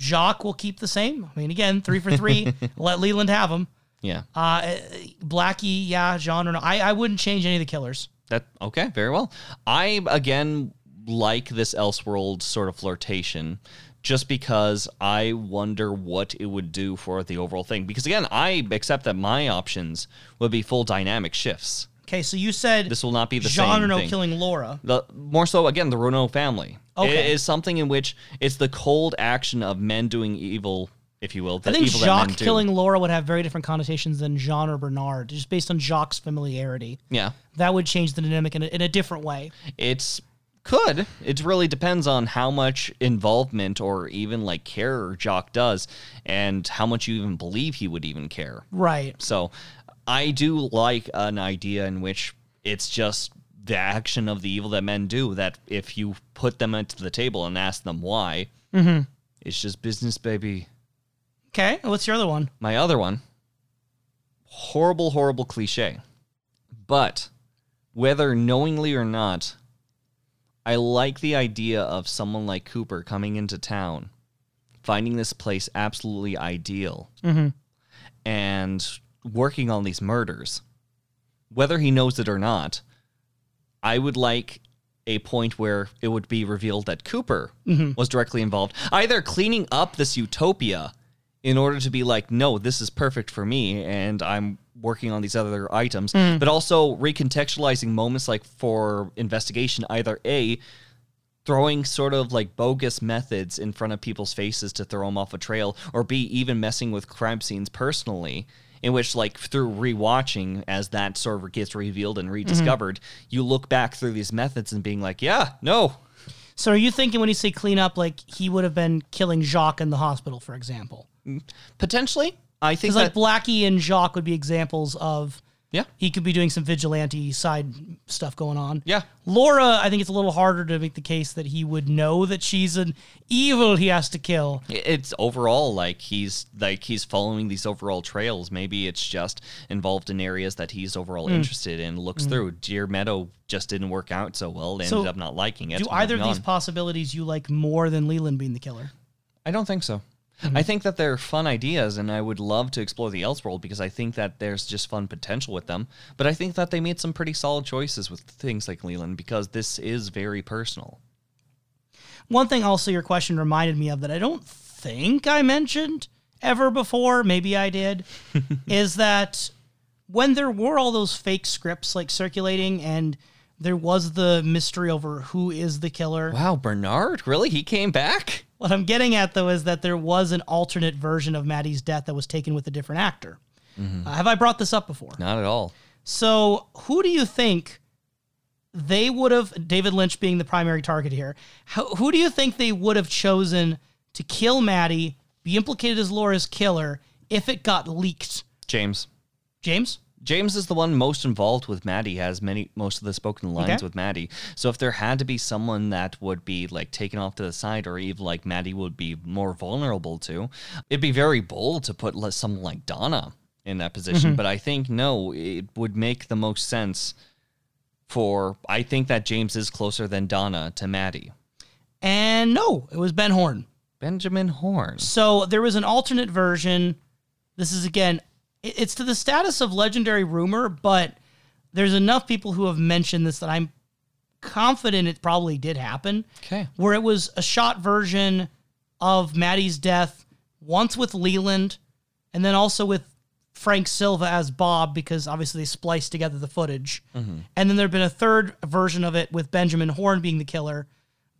Jacques will keep the same. I mean, again, three for three. Let Leland have him. Yeah, Uh, Blackie, yeah, Jean Renault. I, I wouldn't change any of the killers. That okay, very well. I again like this Elseworld sort of flirtation just because I wonder what it would do for the overall thing. Because again, I accept that my options would be full dynamic shifts. Okay, so you said This will not be the Jean same thing. killing Laura. the more so again the Renault family. Okay. It is something in which it's the cold action of men doing evil, if you will. The I think Jacques killing Laura would have very different connotations than Jean or Bernard, just based on Jacques' familiarity. Yeah. That would change the dynamic in a, in a different way. It's could. It really depends on how much involvement or even like care Jacques does and how much you even believe he would even care. Right. So I do like an idea in which it's just the action of the evil that men do that if you put them into the table and ask them why, mm-hmm. it's just business, baby. Okay. What's your other one? My other one, horrible, horrible cliche. But whether knowingly or not, I like the idea of someone like Cooper coming into town, finding this place absolutely ideal, mm-hmm. and working on these murders. Whether he knows it or not, I would like a point where it would be revealed that Cooper mm-hmm. was directly involved, either cleaning up this utopia in order to be like, no, this is perfect for me, and I'm working on these other items, hmm. but also recontextualizing moments like for investigation, either A, throwing sort of like bogus methods in front of people's faces to throw them off a trail, or B, even messing with crime scenes personally. In which, like, through rewatching, as that sort of gets revealed and mm-hmm. rediscovered, you look back through these methods and being like, yeah, no, So are you thinking when you say clean up, like he would have been killing Jacques in the hospital, for example? Mm, potentially. I think that, like Blackie and Jacques would be examples of yeah, he could be doing some vigilante side stuff going on. yeah, Laura, I think it's a little harder to make the case that he would know that she's an evil he has to kill. it's overall like he's like he's following these overall trails maybe it's just involved in areas that he's overall Hmm. interested in looks through deer meadow just didn't work out so well they So, ended up not liking it Do either of these on. possibilities you like more than Leland being the killer? i don't think so I mm-hmm. think that they're fun ideas, and I would love to explore the Elseworld because I think that there's just fun potential with them. But I think that they made some pretty solid choices with things like Leland because this is very personal. One thing also your question reminded me of that I don't think I mentioned ever before, maybe I did, is that when there were all those fake scripts like circulating and there was the mystery over who is the killer. Wow, Bernard, really? He came back? What I'm getting at though is that there was an alternate version of Maddie's death that was taken with a different actor. Uh, have I brought this up before? Not at all. So, who do you think they would have, David Lynch being the primary target here, how, who do you think they would have chosen to kill Maddie, be implicated as Laura's killer, if it got leaked? James. James? James is the one most involved with Maddie, has many most of the spoken lines Okay. with Maddie. So if there had to be someone that would be like taken off to the side, or even like Maddie would be more vulnerable to, it'd be very bold to put someone like Donna in that position. Mm-hmm. But I think no, it would make the most sense for. I think that James is closer than Donna to Maddie. And no, it was Ben Horne. Benjamin Horne. So there was an alternate version. This is again, it's to the status of legendary rumor, but there's enough people who have mentioned this that I'm confident it probably did happen. Okay. Where it was a shot version of Maddie's death, once with Leland, and then also with Frank Silva as Bob, because obviously they spliced together the footage. Mm-hmm. And then there'd been a third version of it with Benjamin Horne being the killer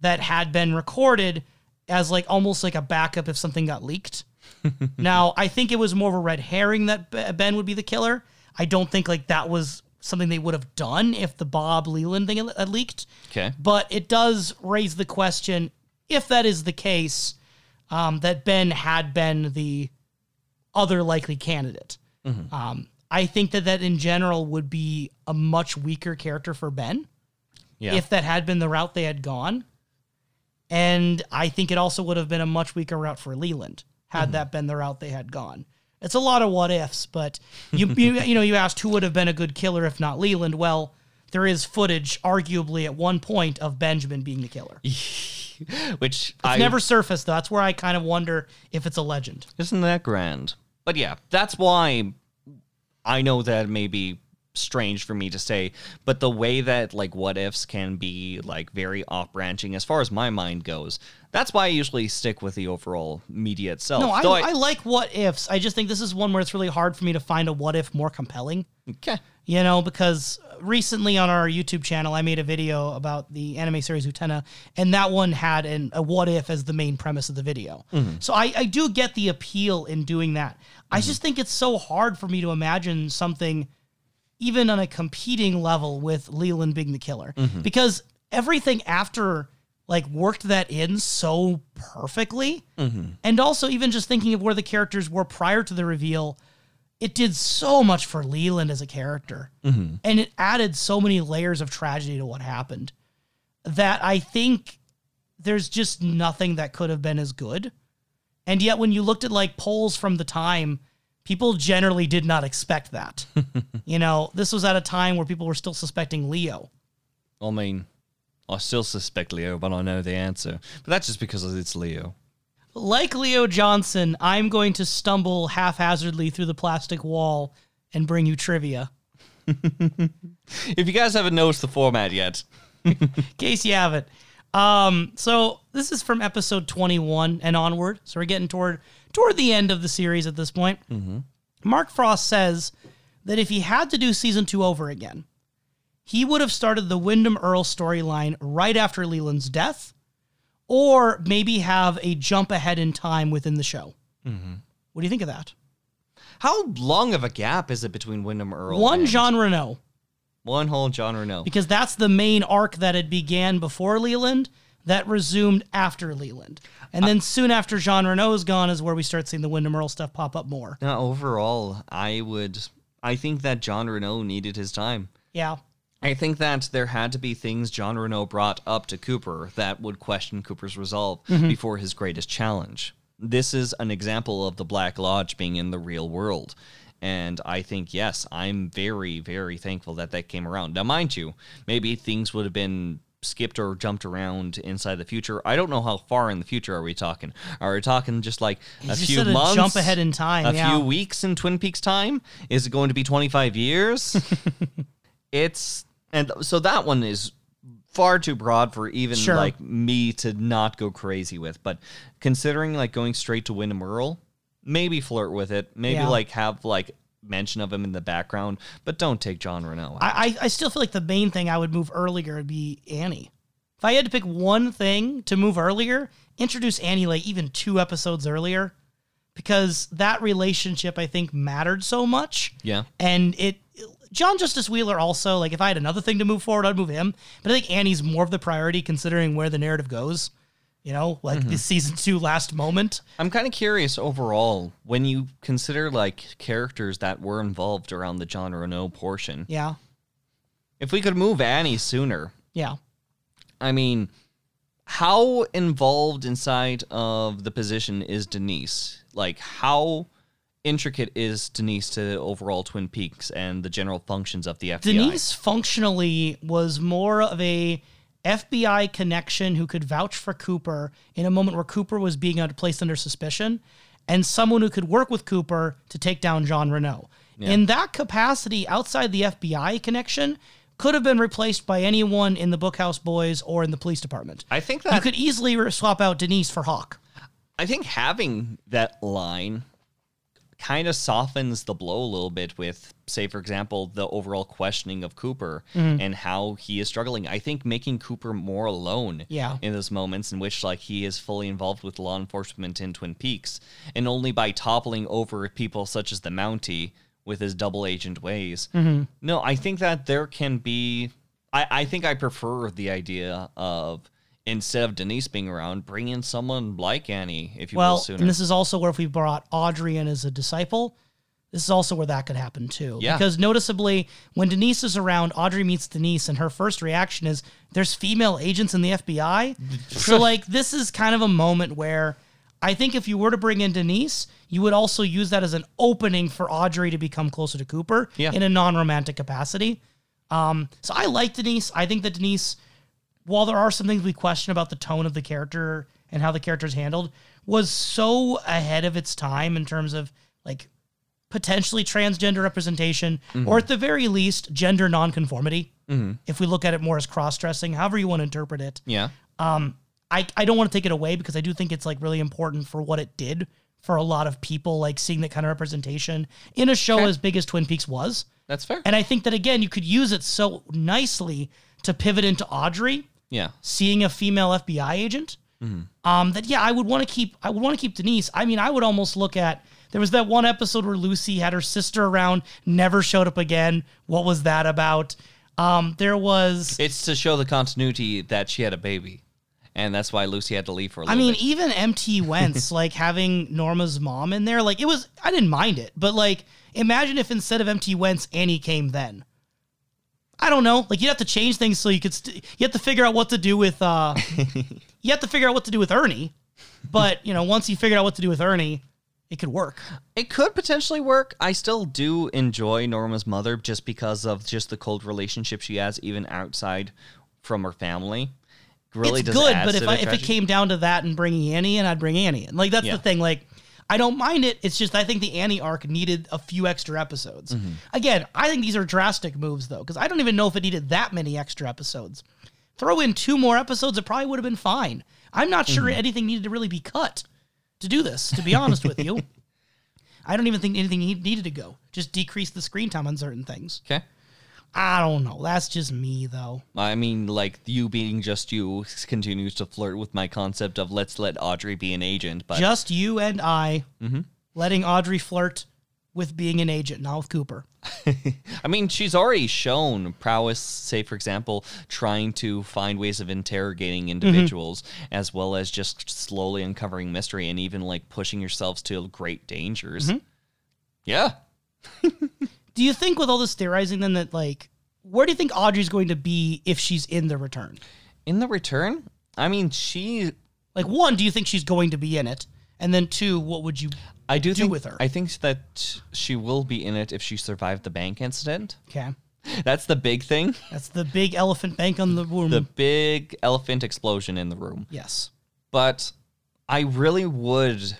that had been recorded as like almost like a backup if something got leaked. now, I think it was more of a red herring that Ben would be the killer. I don't think like that was something they would have done if the Bob Leland thing had leaked. Okay. But it does raise the question if that is the case, um, that Ben had been the other likely candidate. Um, I think that that in general would be a much weaker character for Ben Yeah. if that had been the route they had gone. And I think it also would have been a much weaker route for Leland had mm-hmm. that been the route they had gone. It's a lot of what ifs, but you, you you know you asked who would have been a good killer if not Leland. Well, there is footage, arguably at one point, of Benjamin being the killer. It's Which I never surfaced. Though. That's where I kind of wonder if it's a legend. Isn't that grand? But yeah, that's why I know that may be strange for me to say, but the way that like what ifs can be like very off branching as far as my mind goes, that's why I usually stick with the overall media itself. No, I, Though I like what ifs. I just think this is one where it's really hard for me to find a what if more compelling. okay. you know, because recently on our YouTube channel, I made a video about the anime series Utena, and that one had an, a what if as the main premise of the video. Mm-hmm. So I, I do get the appeal in doing that. I mm-hmm. just think it's so hard for me to imagine something even on a competing level with Leland being the killer. Mm-hmm. Because everything after like worked that in so perfectly. Mm-hmm. And also even just thinking of where the characters were prior to the reveal it did so much for Leland as a character. Mm-hmm. And it added so many layers of tragedy to what happened that I think there's just nothing that could have been as good. And yet, when you looked at like polls from the time, people generally did not expect that. you know, this was at a time where people were still suspecting Leo. I mean, I still suspect Leo, but I know the answer. But that's just because it's Leo. Like Leo Johnson, I'm going to stumble haphazardly through the plastic wall and bring you trivia. If you guys haven't noticed the format yet, in case you haven't. Um, so this is from episode 21 and onward. So we're getting toward toward the end of the series at this point. Mark Frost says that if he had to do season two over again, he would have started the Windom Earle storyline right after Leland's death, or maybe have a jump ahead in time within the show. What do you think of that? how long of a gap is it between Windom Earle? One and- Jean Renault. One whole John Renault. because that's the main arc that had began before Leland that resumed after Leland. And then soon after Jean Renault is gone is where we start seeing the Windom Earle stuff pop up more. Now, overall, I would. I think that John Renault needed his time. Yeah. I think that there had to be things John Renault brought up to Cooper that would question Cooper's resolve mm-hmm. before his greatest challenge. This is an example of the Black Lodge being in the real world. And I think, yes, I'm very, very thankful that that came around. Now, mind you, maybe things would have been skipped or jumped around inside the future. I don't know how far in the future are we talking. Are we talking just like a just few months? jump ahead in time, A yeah. few weeks in Twin Peaks time? Is it going to be 25 years? it's and so that one is far too broad for even Sure. like me to not go crazy with. But considering like going straight to Windom Earle, maybe flirt with it. Maybe Yeah. like have like mention of him in the background, but don't take John Renault. out. I, I I still feel like the main thing I would move earlier would be Annie. If I had to pick one thing to move earlier, introduce Annie like even two episodes earlier, because that relationship I think mattered so much. yeah. And it, John Justice Wheeler also like if I had another thing to move forward, I'd move him. But I think Annie's more of the priority considering where the narrative goes. You know, like Mm-hmm. this season two last moment. I'm kind of curious overall when you consider like characters that were involved around the John Renault portion. Yeah, If we could move Annie sooner, yeah. I mean, how involved inside of the position is Denise? Like, how intricate is Denise to the overall Twin Peaks and the general functions of the FBI? Denise functionally was more of a FBI connection who could vouch for Cooper in a moment where Cooper was being placed under suspicion, and someone who could work with Cooper to take down John Renault. In that capacity, outside the FBI connection, could have been replaced by anyone in the Bookhouse Boys or in the police department. I think that you could easily swap out Denise for Hawk. I think having that line kind of softens the blow a little bit with, say, for example, the overall questioning of Cooper Mm-hmm. and how he is struggling. I think making Cooper more alone Yeah. in those moments in which like he is fully involved with law enforcement in Twin Peaks, and only by toppling over people such as the Mountie with his double agent ways. Mm-hmm. No, I think that there can be. I, I think I prefer the idea of instead of Denise being around, bring in someone like Annie, if you will, Well, sooner. and this is also where if we brought Audrey in as a disciple, this is also where that could happen too. Yeah. Because noticeably, when Denise is around, Audrey meets Denise, and her first reaction is, "There's female agents in the FBI." so, like, this is kind of a moment where I think if you were to bring in Denise, you would also use that as an opening for Audrey to become closer to Cooper Yeah. in a non-romantic capacity. Um, so I like Denise. I think that Denise while there are some things we question about the tone of the character and how the character is handled, was so ahead of its time in terms of like potentially transgender representation, mm-hmm. or at the very least, gender nonconformity. Mm-hmm. If we look at it more as cross dressing, however you want to interpret it. yeah. Um, I, I don't want to take it away because I do think it's like really important for what it did for a lot of people, like seeing that kind of representation in a show as big as Twin Peaks was. That's fair. And I think that again, you could use it so nicely to pivot into Audrey yeah. seeing a female FBI agent. Mm-hmm. Um, that yeah, I would want to keep. I would want to keep Denise. I mean, I would almost look at. There was that one episode where Lucy had her sister around, never showed up again. What was that about? Um, there was. It's to show the continuity that she had a baby. And that's why Lucy had to leave for a I mean, bit. even MT Wentz, like having Norma's mom in there, like it was. I didn't mind it, but like, imagine if instead of MT Wentz, Annie came then. I don't know. Like you'd have to change things so you could. St- you have to figure out what to do with. uh You have to figure out what to do with Ernie, but you know, once you figured out what to do with Ernie, it could work. It could potentially work. I still do enjoy Norma's mother just because of just the cold relationship she has, even outside from her family. Really it's good, but if I, if it came down to that and bringing Annie in, I'd bring Annie in. Like that's Yeah. the thing. Like I don't mind it. It's just I think the Annie arc needed a few extra episodes. Mm-hmm. Again, I think these are drastic moves though, because I don't even know if it needed that many extra episodes. Throw in two more episodes, it probably would have been fine. I'm not sure Mm-hmm. anything needed to really be cut to do this. To be honest with you, I don't even think anything needed to go. Just decrease the screen time on certain things. okay. I don't know. That's just me though. I mean, like you being just you continues to flirt with my concept of let's let Audrey be an agent, but Just you and I Mm-hmm. letting Audrey flirt with being an agent, not with Cooper. I mean, she's already shown prowess, say, for example, trying to find ways of interrogating individuals, as well as just slowly uncovering mystery and even like pushing yourselves to great dangers. Yeah. Do you think with all this theorizing then that like where do you think Audrey's going to be if she's in the return? In the return, I mean, she. Like one, do you think she's going to be in it? And then two, what would you I do do think, with her? I think that she will be in it if she survived the bank incident. Okay. That's the big thing. That's the big elephant bank on the room. The big elephant explosion in the room. yes. but I really would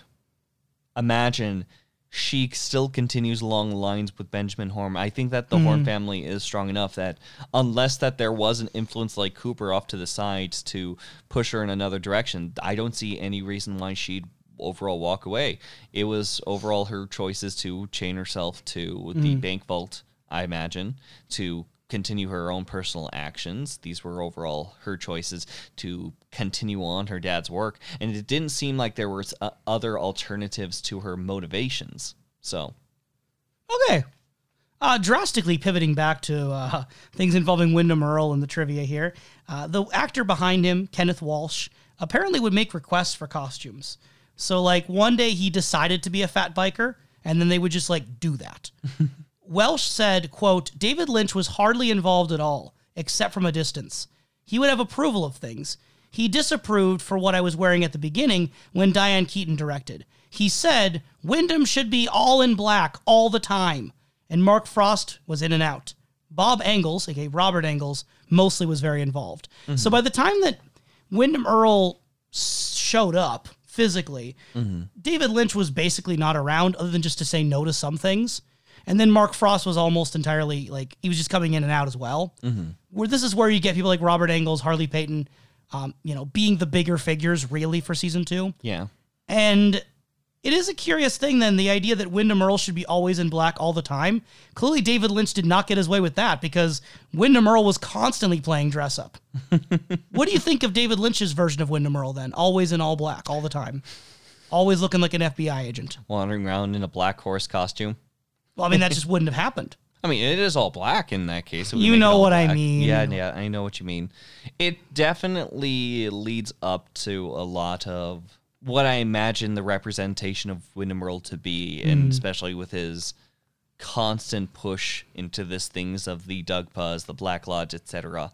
imagine she still continues along lines with Benjamin Horne. I think that the Horne mm. family is strong enough that unless that there was an influence like Cooper off to the sides to push her in another direction, I don't see any reason why she'd overall walk away. It was overall her choices to chain herself to the mm. bank vault, I imagine, to continue her own personal actions. These were overall her choices to continue on her dad's work, and it didn't seem like there was uh, other alternatives to her motivations. So, Okay. Uh, drastically pivoting back to uh, things involving Windom Earle and the trivia here. Uh, the actor behind him, Kenneth Welsh, apparently would make requests for costumes. So, like, one day he decided to be a fat biker, and then they would just, like, do that. Welsh said, quote, David Lynch was hardly involved at all, except from a distance. He would have approval of things. He disapproved for what I was wearing at the beginning when Diane Keaton directed. He said, Windom should be all in black all the time. And Mark Frost was in and out. Bob Engels, aka Robert Engels, mostly was very involved. Mm-hmm. So by the time that Windom Earle showed up physically, mm-hmm. David Lynch was basically not around other than just to say no to some things. And then Mark Frost was almost entirely like he was just coming in and out as well. Where this is where you get people like Robert Engels, Harley Peyton, um, you know, being the bigger figures really for season two. yeah. And it is a curious thing then the idea that Windom Earle should be always in black all the time. Clearly, David Lynch did not get his way with that because Windom Earle was constantly playing dress up. what do you think of David Lynch's version of Windom Earle then? Always in all black all the time, always looking like an FBI agent. Wandering around in a black horse costume. Well, I mean that just wouldn't have happened. I mean, it is all black in that case. You know what I mean. Yeah, yeah, I know what you mean. It definitely leads up to a lot of what I imagine the representation of Windom Earle to be, Mm. and especially with his constant push into this things of the Dugpas, the Black Lodge, etc.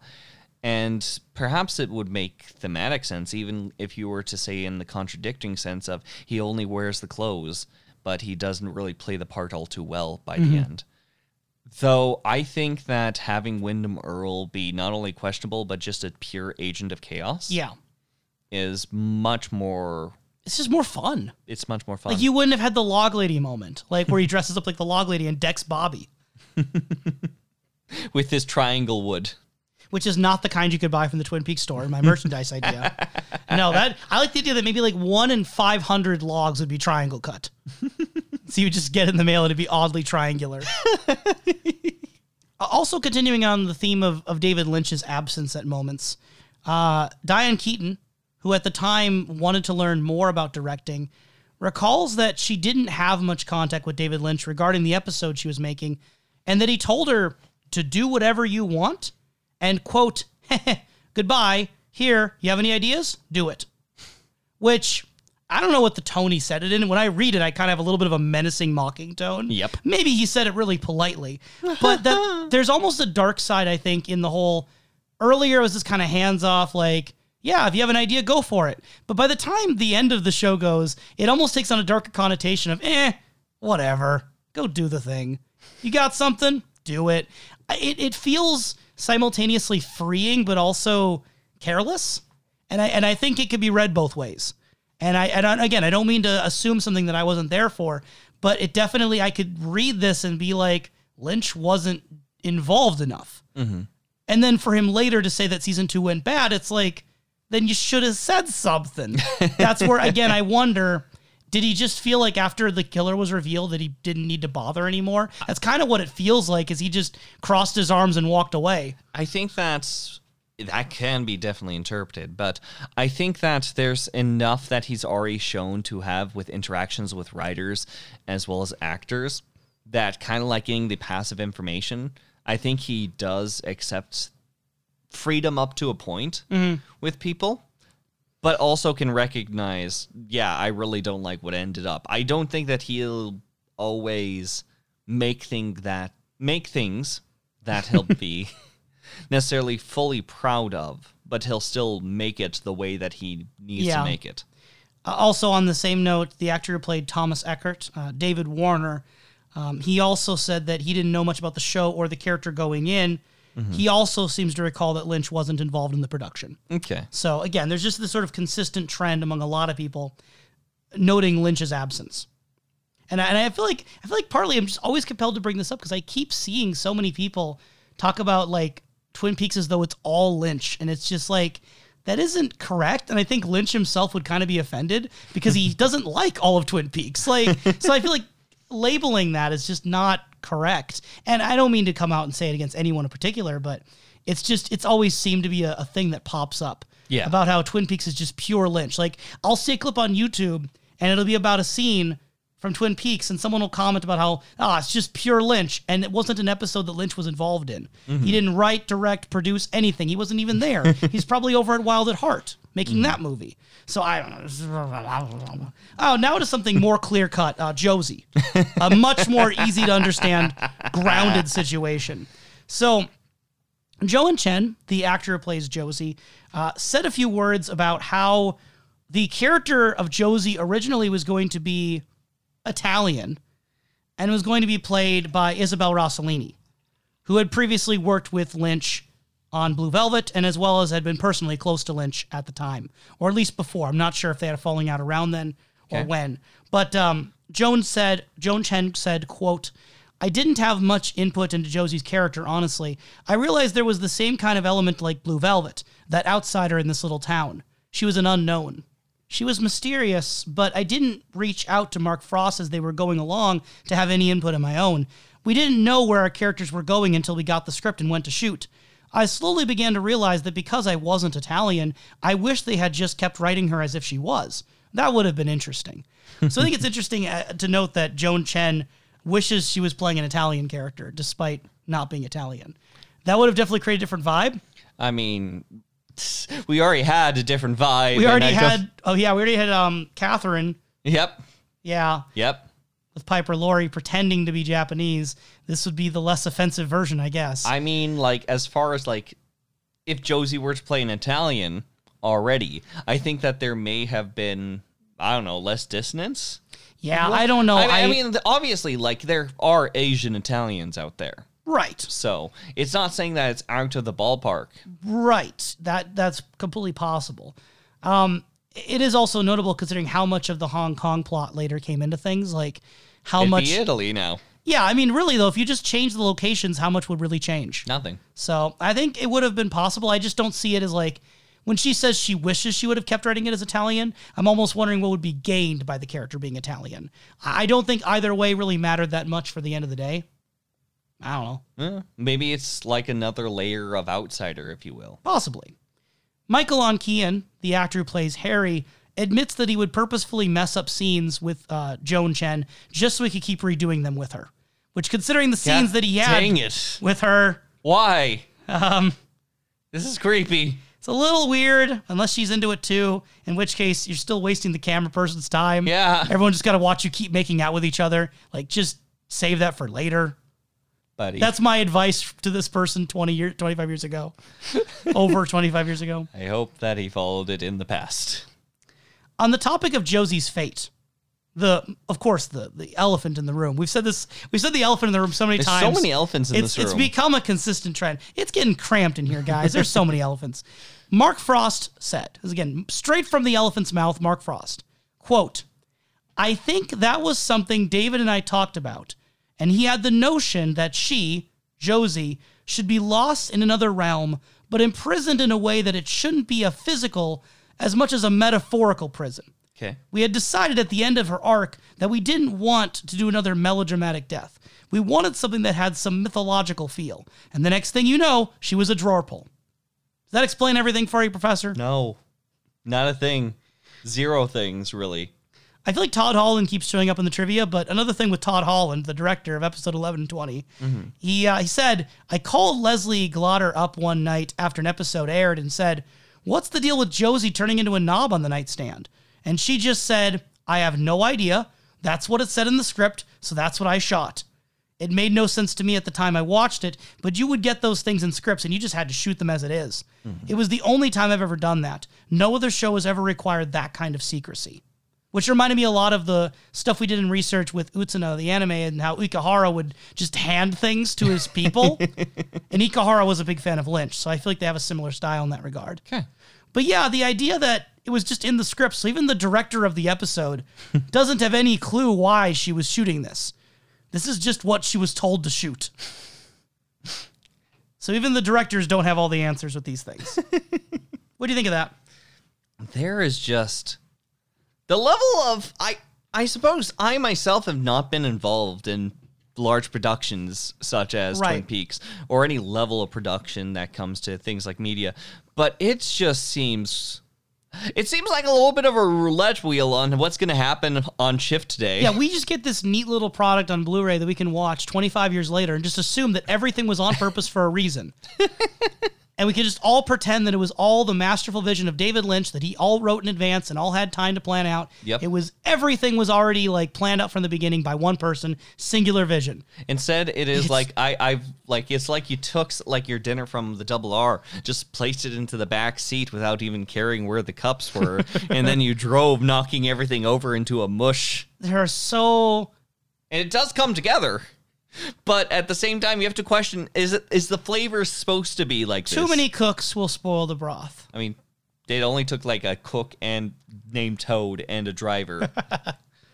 And perhaps it would make thematic sense, even if you were to say in the contradicting sense of he only wears the clothes, but he doesn't really play the part all too well by Mm-hmm. the end. Though I think that having Windom Earle be not only questionable, but just a pure agent of chaos Yeah, is much more. it's just more fun. It's much more fun. Like you wouldn't have had the log lady moment, like where he dresses up like the log lady and decks Bobby. with this triangle wood. Which is not the kind you could buy from the Twin Peaks store. My merchandise idea. No, that I like the idea that maybe like one in five hundred logs would be triangle cut. so you would just get in the mail and it'd be oddly triangular. also, continuing on the theme of, of David Lynch's absence at moments, uh, Diane Keaton, who at the time wanted to learn more about directing, recalls that she didn't have much contact with David Lynch regarding the episode she was making, and that he told her to do whatever you want and quote, goodbye, here, you have any ideas? Do it. Which I don't know what the tone he said it in. When I read it, I kind of have a little bit of a menacing, mocking tone. Yep. Maybe he said it really politely, but that, there's almost a dark side, I think, in the whole. Earlier, it was this kind of hands off, like, yeah, if you have an idea, go for it. But by the time the end of the show goes, it almost takes on a darker connotation of, eh, whatever, go do the thing. You got something? Do it. It, it feels simultaneously freeing, but also careless. And I, and I think it could be read both ways. And I, and I- again, I don't mean to assume something that I wasn't there for, but it definitely, I could read this and be like, Lynch wasn't involved enough. Mm-hmm. And then for him later to say that season two went bad, it's like, then you should have said something. That's where, again, I wonder did he just feel like after the killer was revealed that he didn't need to bother anymore? That's kind of what it feels like, is he just crossed his arms and walked away. I think that's that can be definitely interpreted, but I think that there's enough that he's already shown to have with interactions with writers as well as actors that kind of like getting the passive information. I think he does accept freedom up to a point mm-hmm. with people, but also can recognize, yeah, I really don't like what ended up. I don't think that he'll always make thing that make things that he'll be necessarily fully proud of, but he'll still make it the way that he needs Yeah. to make it. Uh, also, on the same note, the actor who played Thomas Eckert, uh, David Warner, um, he also said that he didn't know much about the show or the character going in. Mm-hmm. He also seems to recall that Lynch wasn't involved in the production. Okay. So again, there's just this sort of consistent trend among a lot of people noting Lynch's absence. And I, and I feel like I feel like partly I'm just always compelled to bring this up because I keep seeing so many people talk about like Twin Peaks as though it's all Lynch, and it's just like that isn't correct. And I think Lynch himself would kind of be offended because he doesn't like all of Twin Peaks. Like, so I feel like labeling that is just not correct. And I don't mean to come out and say it against anyone in particular, but it's just, it's always seemed to be a, a thing that pops up Yeah. about how Twin Peaks is just pure Lynch. Like, I'll see a clip on YouTube and it'll be about a scene from Twin Peaks, and someone will comment about how ah, it's just pure Lynch, and it wasn't an episode that Lynch was involved in. He didn't write, direct, produce anything. He wasn't even there. He's probably over at Wild at Heart making that movie. So I don't know. Oh, now to something more clear cut. Uh, Josie, a much more easy to understand, grounded situation. So Joan Chen, the actor who plays Josie, uh, said a few words about how the character of Josie originally was going to be Italian and was going to be played by Isabel Rossellini, who had previously worked with Lynch on Blue Velvet and as well as had been personally close to Lynch at the time, or at least before. I'm not sure if they had a falling out around then or Okay. when. But um, Joan said, Joan Chen said, quote, I didn't have much input into Josie's character, honestly. I realized there was the same kind of element like Blue Velvet, that outsider in this little town. She was an unknown. She was mysterious, but I didn't reach out to Mark Frost as they were going along to have any input of my own. We didn't know where our characters were going until we got the script and went to shoot. I slowly began to realize that because I wasn't Italian, I wish they had just kept writing her as if she was. That would have been interesting. So I think it's interesting uh, to note that Joan Chen wishes she was playing an Italian character despite not being Italian. That would have definitely created a different vibe. I mean, we already had a different vibe. We already don't- had oh yeah, we already had um Catherine, Yep. yeah, Yep. with Piper Laurie pretending to be Japanese. This would be the less offensive version, I guess. I mean, like, as far as like, if Josie were to play an Italian already, I think that there may have been, I don't know, less dissonance. yeah, I don't know. I mean, I, I mean, obviously, like, there are Asian Italians out there. right, So it's not saying that it's out of the ballpark. right. That that's completely possible. Um, it is also notable considering how much of the Hong Kong plot later came into things, like how It'd much. Italy now. Yeah, I mean, really though, if you just change the locations, how much would really change? Nothing. So I think it would have been possible. I just don't see it as like when she says she wishes she would have kept writing it as Italian. I'm almost wondering what would be gained by the character being Italian. I don't think either way really mattered that much for the end of the day. I don't know. Eh, maybe it's like another layer of outsider, if you will. Possibly. Michael Ontkean, the actor who plays Harry, admits that he would purposefully mess up scenes with uh, Joan Chen just so he could keep redoing them with her. Which, considering the scenes God that he had with her, Why? um, This is creepy. It's a little weird unless she's into it too, in which case you're still wasting the camera person's time. Yeah. Everyone just got to watch you keep making out with each other. Like just save that for later. Buddy. That's my advice to this person 20 years 25 years ago. Over 25 years ago. I hope that he followed it in the past. On the topic of Josie's fate, the of course the the elephant in the room. We've said this we've said the elephant in the room so many There's times. so many elephants in it's, this It's become a consistent trend. It's getting cramped in here, guys. There's so many elephants. Mark Frost said, is again, straight from the elephant's mouth, Mark Frost, quote, I think that was something David and I talked about, and he had the notion that she, Josie, should be lost in another realm, but imprisoned in a way that it shouldn't be a physical as much as a metaphorical prison. Okay. We had decided at the end of her arc that we didn't want to do another melodramatic death. We wanted something that had some mythological feel. And the next thing you know, she was a drawer pull. Does that explain everything for you, Professor? No, not a thing. Zero things, really. I feel like Todd Holland keeps showing up in the trivia, but another thing with Todd Holland, the director of episode 11 and 20, he, uh, he said, I called Leslie Glatter up one night after an episode aired and said, What's the deal with Josie turning into a knob on the nightstand? And she just said, I have no idea. That's what it said in the script, so that's what I shot. It made no sense to me at the time I watched it, but you would get those things in scripts and you just had to shoot them as it is. Mm-hmm. It was the only time I've ever done that. No other show has ever required that kind of secrecy which reminded me a lot of the stuff we did in research with Utena, the anime, and how Ikuhara would just hand things to his people. and Ikuhara was a big fan of Lynch, so I feel like they have a similar style in that regard. Okay. But yeah, the idea that it was just in the script, so even the director of the episode doesn't have any clue why she was shooting this. This is just what she was told to shoot. So even the directors don't have all the answers with these things. What do you think of that? there is just the level of I I suppose I myself have not been involved in large productions such as Twin Peaks or any level of production that comes to things like media, but it just seems it seems like a little bit of a roulette wheel on what's going to happen on shift today. Yeah, we just get this neat little product on Blu-ray that we can watch 25 years later and just assume that everything was on purpose for a reason. and we can just all pretend that it was all the masterful vision of David Lynch that he all wrote in advance and all had time to plan out. Yep. It was everything was already like planned out from the beginning by one person, singular vision. Instead, it is like I, I've like it's like you took like your dinner from the double R, just placed it into the back seat without even caring where the cups were, and then you drove, knocking everything over into a mush. There are so And it does come together, but at the same time, you have to question: is it is the flavor supposed to be like too this? many cooks will spoil the broth. I mean, it only took like a cook and named Toad and a driver.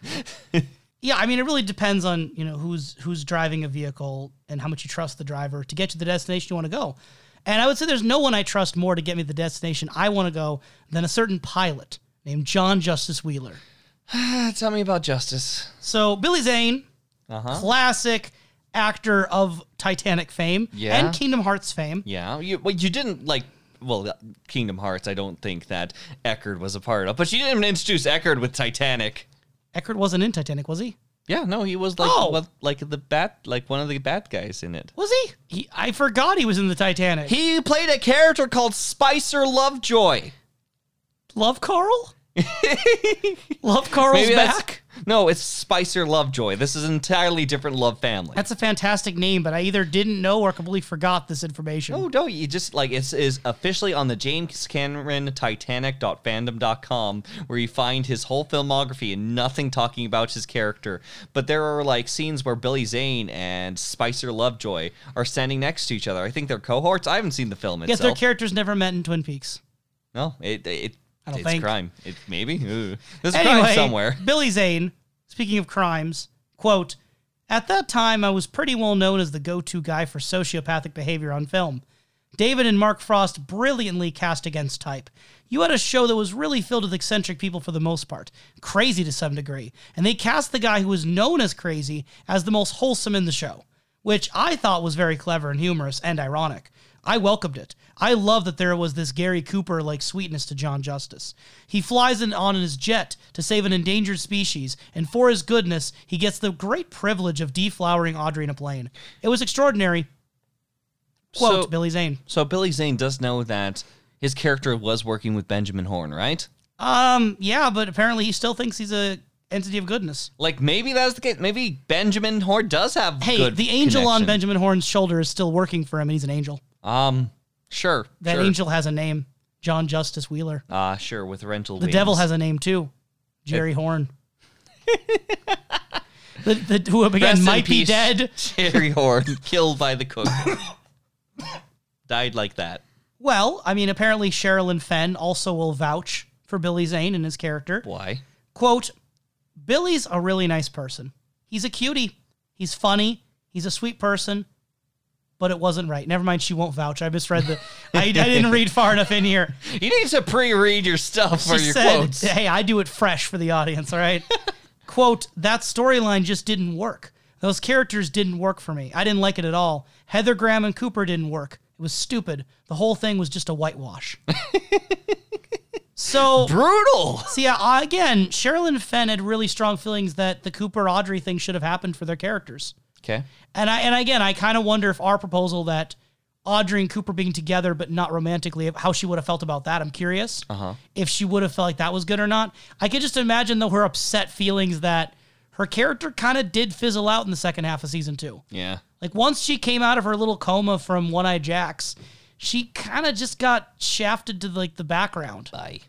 Yeah, I mean, it really depends on you know who's who's driving a vehicle and how much you trust the driver to get to the destination you want to go. And I would say there's no one I trust more to get me to the destination I want to go than a certain pilot named John Justice Wheeler. Tell me about justice. So Billy Zane, Uh-huh. classic actor of Titanic fame Yeah. and Kingdom Hearts fame. Yeah, you well, you didn't like. Well, Kingdom Hearts. I don't think that Eckhardt was a part of, but she didn't introduce Eckhardt with Titanic. Eckhardt wasn't in Titanic, was he? Yeah, no, he was like Oh! what, like the bat, like one of the bad guys in it. Was he? he? I forgot he was in the Titanic. He played a character called Spicer Lovejoy. Love Carl? Love Carl's Maybe that's- back? No, it's Spicer Lovejoy. This is an entirely different love family. That's a fantastic name, but I either didn't know or completely forgot this information. Oh no, you just like it is officially on the James Cameron Titanic.fandom.com where you find his whole filmography and nothing talking about his character. But there are like scenes where Billy Zane and Spicer Lovejoy are standing next to each other. I think they're cohorts. I haven't seen the film Yet their itself. characters never met in Twin Peaks. no, it it I don't it's think. crime. It maybe Ooh. there's a Anyway, crime somewhere. Billy Zane, speaking of crimes, quote, At that time, I was pretty well known as the go to guy for sociopathic behavior on film. David and Mark Frost brilliantly cast against type. You had a show that was really filled with eccentric people for the most part, crazy to some degree, and they cast the guy who was known as crazy as the most wholesome in the show, which I thought was very clever and humorous and ironic. I welcomed it. I love that there was this Gary Cooper like sweetness to John Justice. He flies in on his jet to save an endangered species, and for his goodness, he gets the great privilege of deflowering Audrey in a plane. It was extraordinary. Quote So- Billy Zane. So Billy Zane does know that his character was working with Benjamin Horne, right? Um, yeah, but apparently he still thinks he's a entity of goodness. Like maybe that's the case. Maybe Benjamin Horne does have Hey, the angel on. Benjamin Horne's shoulder is still working for him, and he's an angel. Um, sure. That sure. angel has a name, John Justice Wheeler. Ah, sure. With rental. The devil has a name too, Jerry Horne. the, the who again Rest might be peace, dead. Jerry Horne killed by the cook. Died like that. Well, I mean, apparently Sherilyn Fenn also will vouch for Billy Zane and his character. Why? Quote, Billy's a really nice person. He's a cutie. He's funny. He's a sweet person. But it wasn't right. Never mind, she won't vouch. I misread the. I, I didn't read far enough in here. You need to pre-read your stuff for She your said, quotes. "Hey, I do it fresh for the audience. All right." Quote: That storyline just didn't work. Those characters didn't work for me. I didn't like it at all. Heather Graham and Cooper didn't work. It was stupid. The whole thing was just a whitewash. so Brutal. See, uh, again, Sherilyn Fenn had really strong feelings that the Cooper Audrey thing should have happened for their characters. Okay. And I and again, I kind of wonder if our proposal that Audrey and Cooper being together but not romantically, how she would have felt about that. I'm curious Uh-huh. if she would have felt like that was good or not. I could just imagine though her upset feelings that her character kind of did fizzle out in the second half of season two. Yeah. Like once she came out of her little coma from One Eye Jacks, she kind of just got shafted to like the background Bye.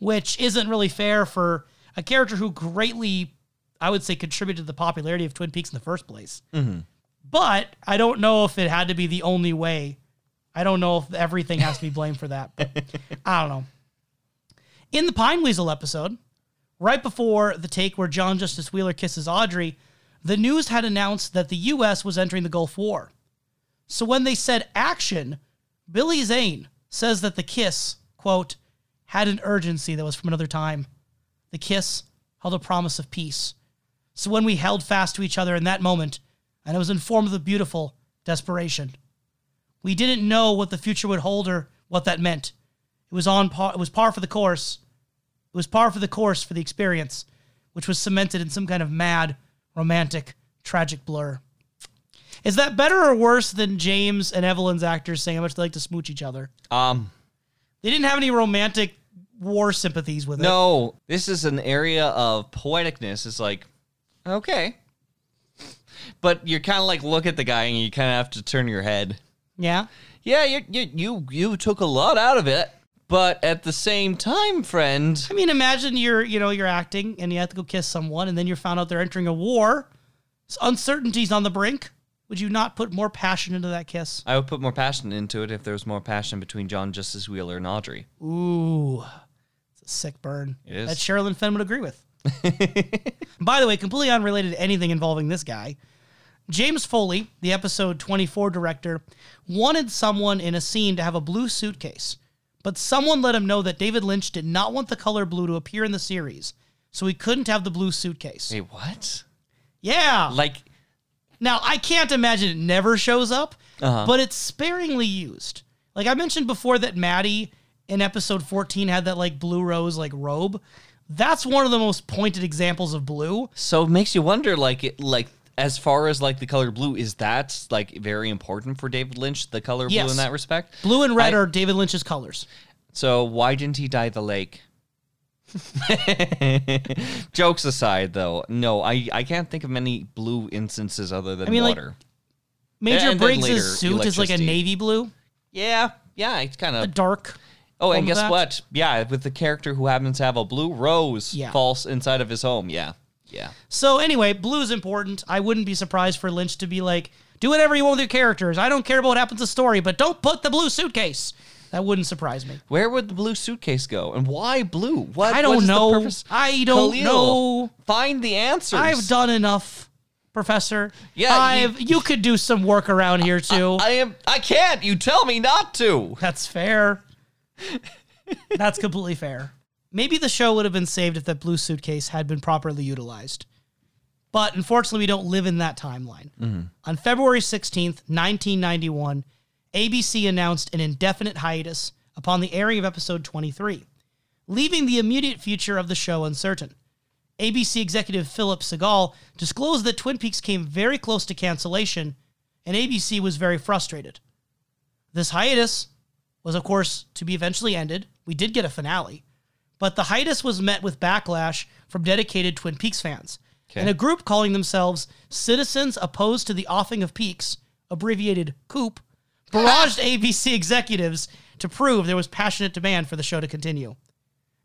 which isn't really fair for a character who greatly, I would say, contributed to the popularity of Twin Peaks in the first place. Mm-hmm. But I don't know if it had to be the only way. I don't know if everything has to be blamed for that. But I don't know. In the Pine Weasel episode, right before the take where John Justice Wheeler kisses Audrey, the news had announced that the U.S. was entering the Gulf War. So when they said action, Billy Zane says that the kiss, quote, had an urgency that was from another time. The kiss held a promise of peace. So when we held fast to each other in that moment, and I was informed of the beautiful desperation, we didn't know what the future would hold or what that meant. It was on par, it was par for the course. It was par for the course for the experience, which was cemented in some kind of mad, romantic, tragic blur. Is that better or worse than James and Evelyn's actors saying how much they like to smooch each other? Um, They didn't have any romantic war sympathies with it. no, this is an area of poeticness. It's like, okay. But you're kind of like, look at the guy and you kind of have to turn your head. Yeah. Yeah, you, you, you, you took a lot out of it. But at the same time, friend, I mean, imagine you're, you know, you're acting and you have to go kiss someone, and then you're found out they're entering a war. It's uncertainty's on the brink. Would you not put more passion into that kiss? I would put more passion into it if there was more passion between John Justice Wheeler and Audrey. Ooh, it's a sick burn. It is. That Sherilyn Fenn would agree with. By the way, completely unrelated to anything involving this guy, James Foley, the episode 24 director, wanted someone in a scene to have a blue suitcase, but someone let him know that David Lynch did not want the color blue to appear in the series, so he couldn't have the blue suitcase. Wait, what? Yeah. Like, Now, I can't imagine it never shows up, Uh-huh. but it's sparingly used. Like I mentioned before that Maddie in episode 14 had that like blue rose like robe. That's one of the most pointed examples of blue. so it makes you wonder, like, it, like, as far as like the color blue, is that like very important for David Lynch? The color blue in that respect. Blue and red I- are David Lynch's colors. So why didn't he dye the lake? Jokes aside, though, no, I I can't think of many blue instances other than I mean, like. Major And Briggs' later, suit is like a navy blue, yeah, yeah, it's kind of. dark. Oh, and guess that. what? Yeah, with the character who happens to have a blue rose Yeah. false inside of his home. Yeah, yeah. So anyway, blue is important. I wouldn't be surprised for Lynch to be like, do whatever you want with your characters. I don't care about what happens to the story, but don't put the blue suitcase. That wouldn't surprise me. Where would the blue suitcase go, and why blue? What? I don't know. I don't Khalil, know. Find the answers. I've done enough, Professor. Yeah, I've you, could do some work around here too. I am. I can't. You tell me not to. That's fair. That's completely fair. Maybe the show would have been saved if that blue suitcase had been properly utilized. But unfortunately, we don't live in that timeline. Mm-hmm. On February 16th, 1991, ABC announced an indefinite hiatus upon the airing of episode 23, leaving the immediate future of the show uncertain. ABC executive Philip Segal disclosed that Twin Peaks came very close to cancellation, and ABC was very frustrated. This hiatus was, of course, to be eventually ended. We did get a finale, but the hiatus was met with backlash from dedicated Twin Peaks fans and a group calling themselves Citizens Opposed to the Offing of Peaks, abbreviated COOP, barraged ABC executives to prove there was passionate demand for the show to continue.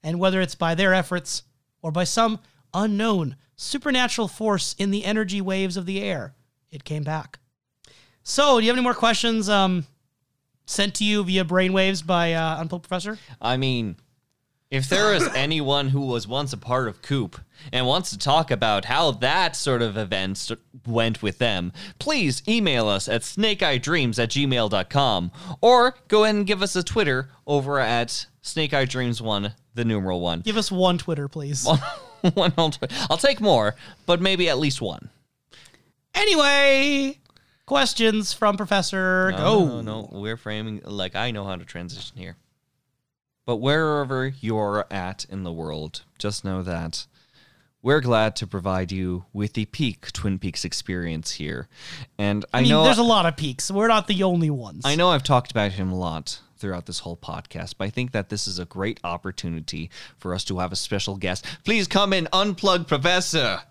And whether it's by their efforts or by some unknown supernatural force in the energy waves of the air, it came back. So, do you have any more questions um, sent to you via brainwaves by uh, Unplugged Professor? I mean, if there is anyone who was once a part of Coop and wants to talk about how that sort of event st- went with them, please email us at snakeeyedreams at gmail.com or go ahead and give us a Twitter over at snakeeyedreams1, the numeral one. Give us one Twitter, please. one on Twitter. I'll take more, but maybe at least one. Anyway, questions from Professor. No, Go. no, no. We're framing like I know how to transition here. But wherever you're at in the world, just know that we're glad to provide you with the peak Twin Peaks experience here. And I, I mean, know there's a lot of peaks. We're not the only ones. I know I've talked about him a lot throughout this whole podcast, but I think that this is a great opportunity for us to have a special guest. Please come in, unplug Professor.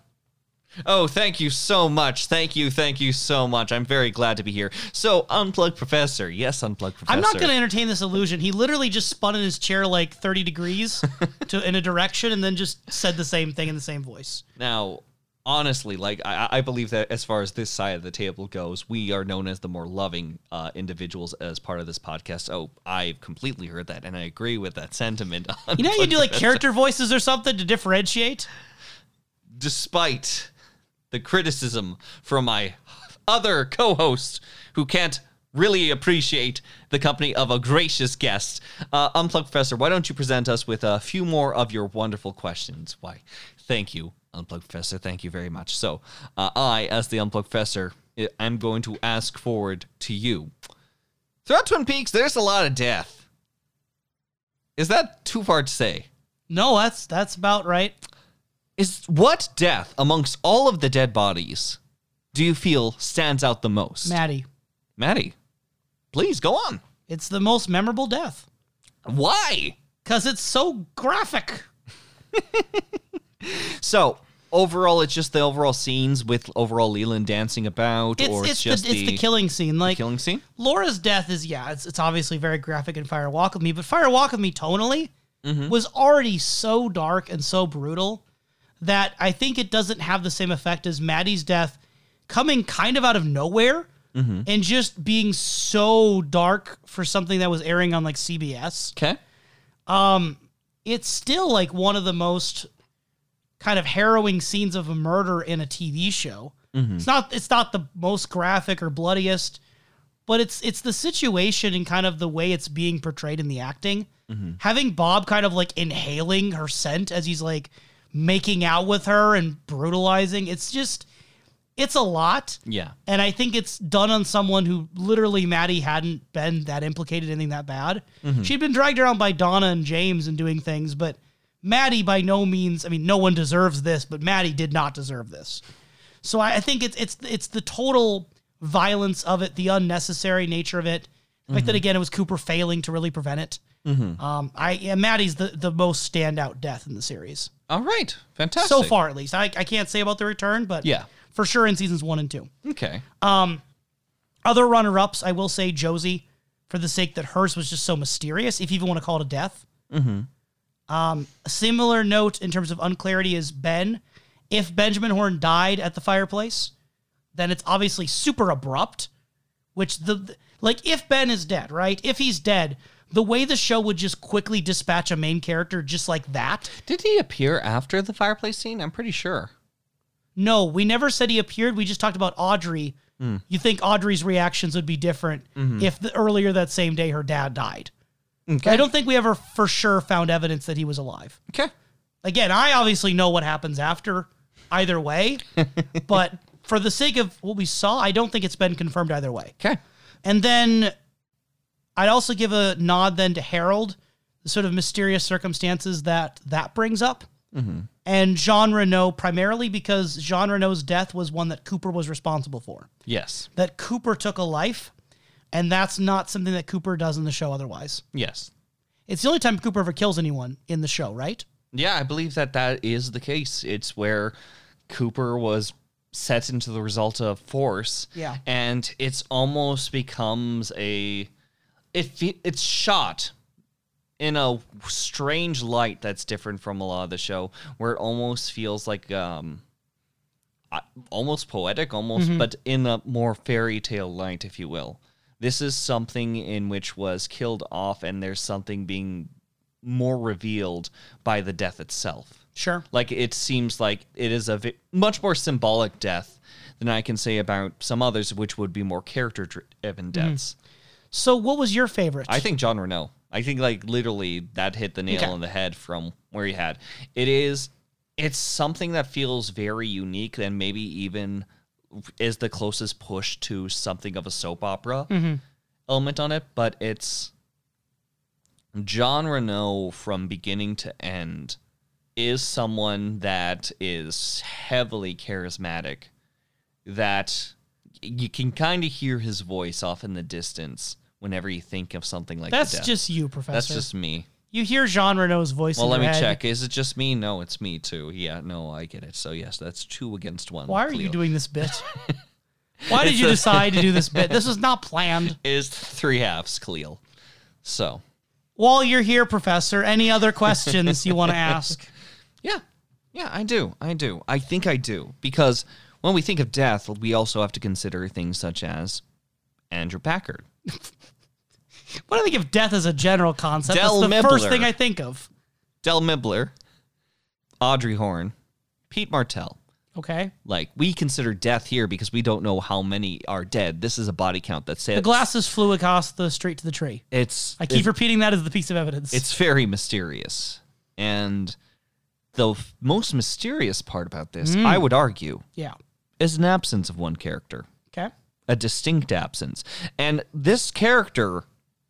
Oh, thank you so much. Thank you, thank you so much. I'm very glad to be here. So, unplug Professor. Yes, unplug Professor. I'm not going to entertain this illusion. He literally just spun in his chair like 30 degrees to in a direction and then just said the same thing in the same voice. Now, honestly, like I, I believe that as far as this side of the table goes, we are known as the more loving uh, individuals as part of this podcast. Oh, I've completely heard that, and I agree with that sentiment. You know, you do like character voices or something to differentiate. despite the criticism from my other co-host who can't really appreciate the company of a gracious guest. Uh, Unplugged Professor, why don't you present us with a few more of your wonderful questions? Why, thank you, Unplugged Professor. Thank you very much. So, uh, I, as the Unplugged Professor, I'm going to ask forward to you. Throughout Twin Peaks, there's a lot of death. Is that too far to say? No, that's that's about right. Is what death amongst all of the dead bodies do you feel stands out the most? Maddie. Maddie, please go on. It's the most memorable death Why? because it's so graphic. So overall, it's just the overall scenes with overall Leland dancing about, It's or it's, it's, just the, it's the killing scene. Like killing scene. Laura's death is yeah, it's it's obviously very graphic in Fire Walk with Me, but Fire Walk with Me tonally mm-hmm. was already so dark and so brutal that I think it doesn't have the same effect as Maddie's death coming kind of out of nowhere mm-hmm. and just being so dark for something that was airing on like CBS. Okay. Um, It's still like one of the most kind of harrowing scenes of a murder in a TV show. Mm-hmm. It's not it's not the most graphic or bloodiest, but it's it's the situation and kind of the way it's being portrayed in the acting. Mm-hmm. Having Bob kind of like inhaling her scent as he's like making out with her and brutalizing, it's just it's a lot. Yeah. And I think it's done on someone who literally Maddie hadn't been that implicated in anything that bad. Mm-hmm. She'd been dragged around by Donna and James and doing things, but Maddie by no means, I mean, no one deserves this, but Maddie did not deserve this. So I, I think it's it's it's the total violence of it, the unnecessary nature of it. The fact that again it was Cooper failing to really prevent it. Um, I yeah, Maddie's the the most standout death in the series All right. Fantastic. so far, at least. I I can't say about the return, but Yeah. for sure in seasons one and two. Okay. Um, Other runner ups, I will say Josie, for the sake that hers was just so mysterious, if you even want to call it a death. Mm-hmm. Um, a similar note in terms of unclarity is Ben. If Benjamin Horne died at the fireplace, then it's obviously super abrupt. Which the like, if Ben is dead, right? If he's dead, the way the show would just quickly dispatch a main character just like that. Did he appear after the fireplace scene? I'm pretty sure. No, we never said he appeared. We just talked about Audrey. Hmm. You think Audrey's reactions would be different mm-hmm. if the, earlier that same day her dad died. Okay. I don't think we ever for sure found evidence that he was alive. Okay. Again, I obviously know what happens after either way, but for the sake of what we saw, I don't think it's been confirmed either way. Okay. And then I'd also give a nod then to Harold, the sort of mysterious circumstances that that brings up. Mm-hmm. And Jean Renault, primarily because Jean Renault's death was one that Cooper was responsible for. Yes. That Cooper took a life, and that's not something that Cooper does in the show otherwise. Yes. It's the only time Cooper ever kills anyone in the show, right? Yeah, I believe that that is the case. It's where Cooper was set into the result of force. Yeah. And it's almost becomes a it fe- it's shot in a strange light that's different from a lot of the show where it almost feels like um almost poetic almost but in a more fairy tale light if you will this is something in which was killed off and there's something being more revealed by the death itself Sure. like it seems like it is a vi- much more symbolic death than I can say about some others, which would be more character driven mm-hmm. deaths. So, what was your favorite? I think Jean Renault. I think like literally that hit the nail Okay. on the head from where he had. It is. It's something that feels very unique and maybe even is the closest push to something of a soap opera mm-hmm. element on it, but it's Jean Renault from beginning to end is someone that is heavily charismatic that you can kind of hear his voice off in the distance whenever you think of something like that. That's just you, Professor. that's just me. you hear Jean Renault's voice. Well, in let your me head. check. Is it just me? No, it's me too. Yeah, no, I get it. So yes, that's two against one. Why are you doing this bit? Why did It's you a- decide to do this bit? This was not planned. Is three halves, Cleo. So While you're here, Professor, any other questions you want to ask? Yeah. Yeah, I do. I do. I think I do. Because when we think of death, we also have to consider things such as Andrew Packard, When I think of death as a general concept, Del that's the first thing I think of. Dell Mibler, Audrey Horne, Pete Martell. Okay. Like we consider death here because we don't know how many are dead. This is a body count that says The glasses flew across the street to the tree. It's I keep it's, repeating that as the piece of evidence. it's very mysterious, and the f- most mysterious part about this, Mm. I would argue, yeah. is an absence of one character. Okay. a distinct absence. And this character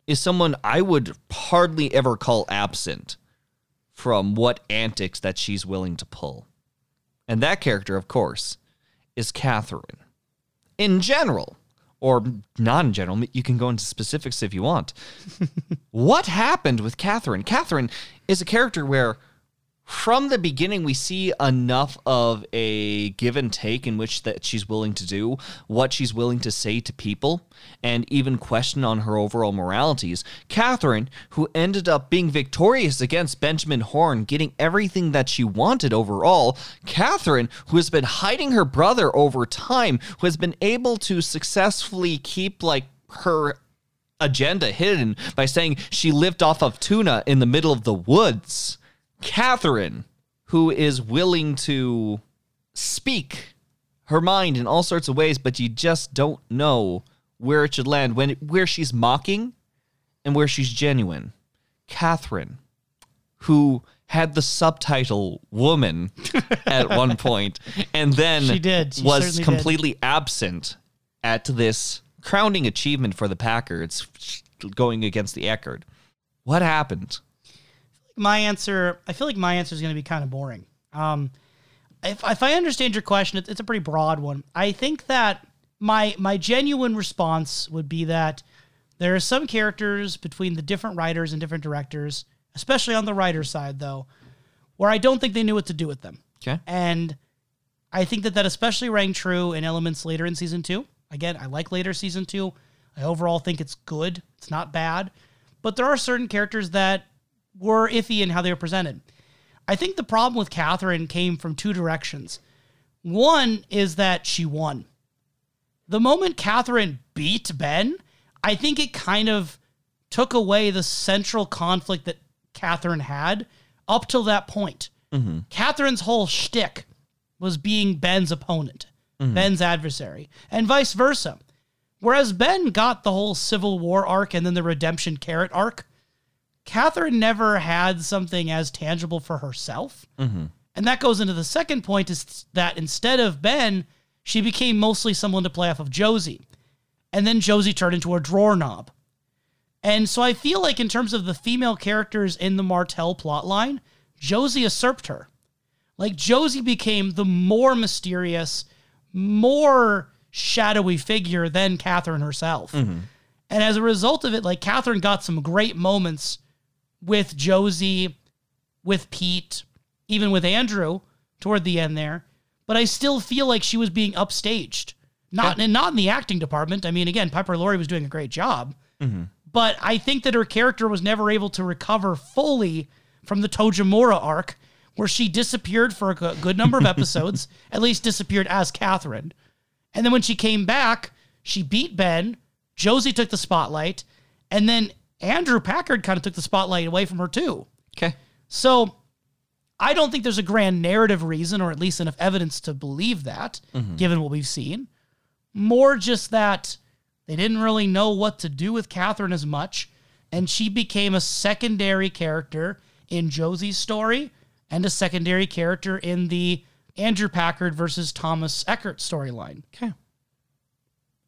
is someone I would hardly ever call absent from what antics that she's willing to pull. And that character, of course, is Catherine. In general, or not in general, you can go into specifics if you want. what happened with Catherine? Catherine is a character where from the beginning we see enough of a give and take in which that she's willing to do what she's willing to say to people and even question on her overall moralities. Catherine who ended up being victorious against benjamin horne getting everything that she wanted overall. Catherine who has been hiding her brother over time who has been able to successfully keep like her agenda hidden by saying she lived off of tuna in the middle of the woods Catherine, who is willing to speak her mind in all sorts of ways, but you just don't know where it should land when where she's mocking and where she's genuine. Catherine, who had the subtitle woman at one point and then She did. She was certainly did. completely absent at this crowning achievement for the Packards going against the Eckhardt. What happened? My answer i feel like my answer is going to be kind of boring um if, if i understand your question it's, it's a pretty broad one i think that my my genuine response would be that there are some characters between the different writers and different directors especially on the writer side though where i don't think they knew what to do with them Okay. and I think that that especially rang true in elements later in season two. Again, I like later season two. I overall think it's good. It's not bad. But there are certain characters that were iffy in how they were presented. I think the problem with Catherine came from two directions. One is that she won. The moment Catherine beat Ben, I think it kind of took away the central conflict that Catherine had up till that point. Mm-hmm. Catherine's whole shtick was being Ben's opponent, mm-hmm. Ben's adversary, and vice versa. Whereas Ben got the whole Civil War arc and then the redemption carrot arc, Catherine never had something as tangible for herself. Mm-hmm. And that goes into the second point is that instead of Ben, she became mostly someone to play off of Josie. And then Josie turned into a drawer knob. And so I feel like in terms of the female characters in the Martell plotline, Josie usurped her. Like Josie became the more mysterious, more shadowy figure than Catherine herself. Mm-hmm. And as a result of it, like Catherine got some great moments with Josie, with Pete, even with Andrew toward the end there. But I still feel like she was being upstaged. Not and not in the acting department. I mean, again, Piper Laurie was doing a great job. Mm-hmm. But I think that her character was never able to recover fully from the Tojamura arc, where she disappeared for a good number of episodes, at least disappeared as Catherine. And then when she came back, she beat Ben. Josie took the spotlight. And then Andrew Packard kind of took the spotlight away from her, too. Okay. So I don't think there's a grand narrative reason, or at least enough evidence to believe that, mm-hmm. given what we've seen. More just that they didn't really know what to do with Catherine as much, and she became a secondary character in Josie's story and a secondary character in the Andrew Packard versus Thomas Eckhardt storyline. Okay.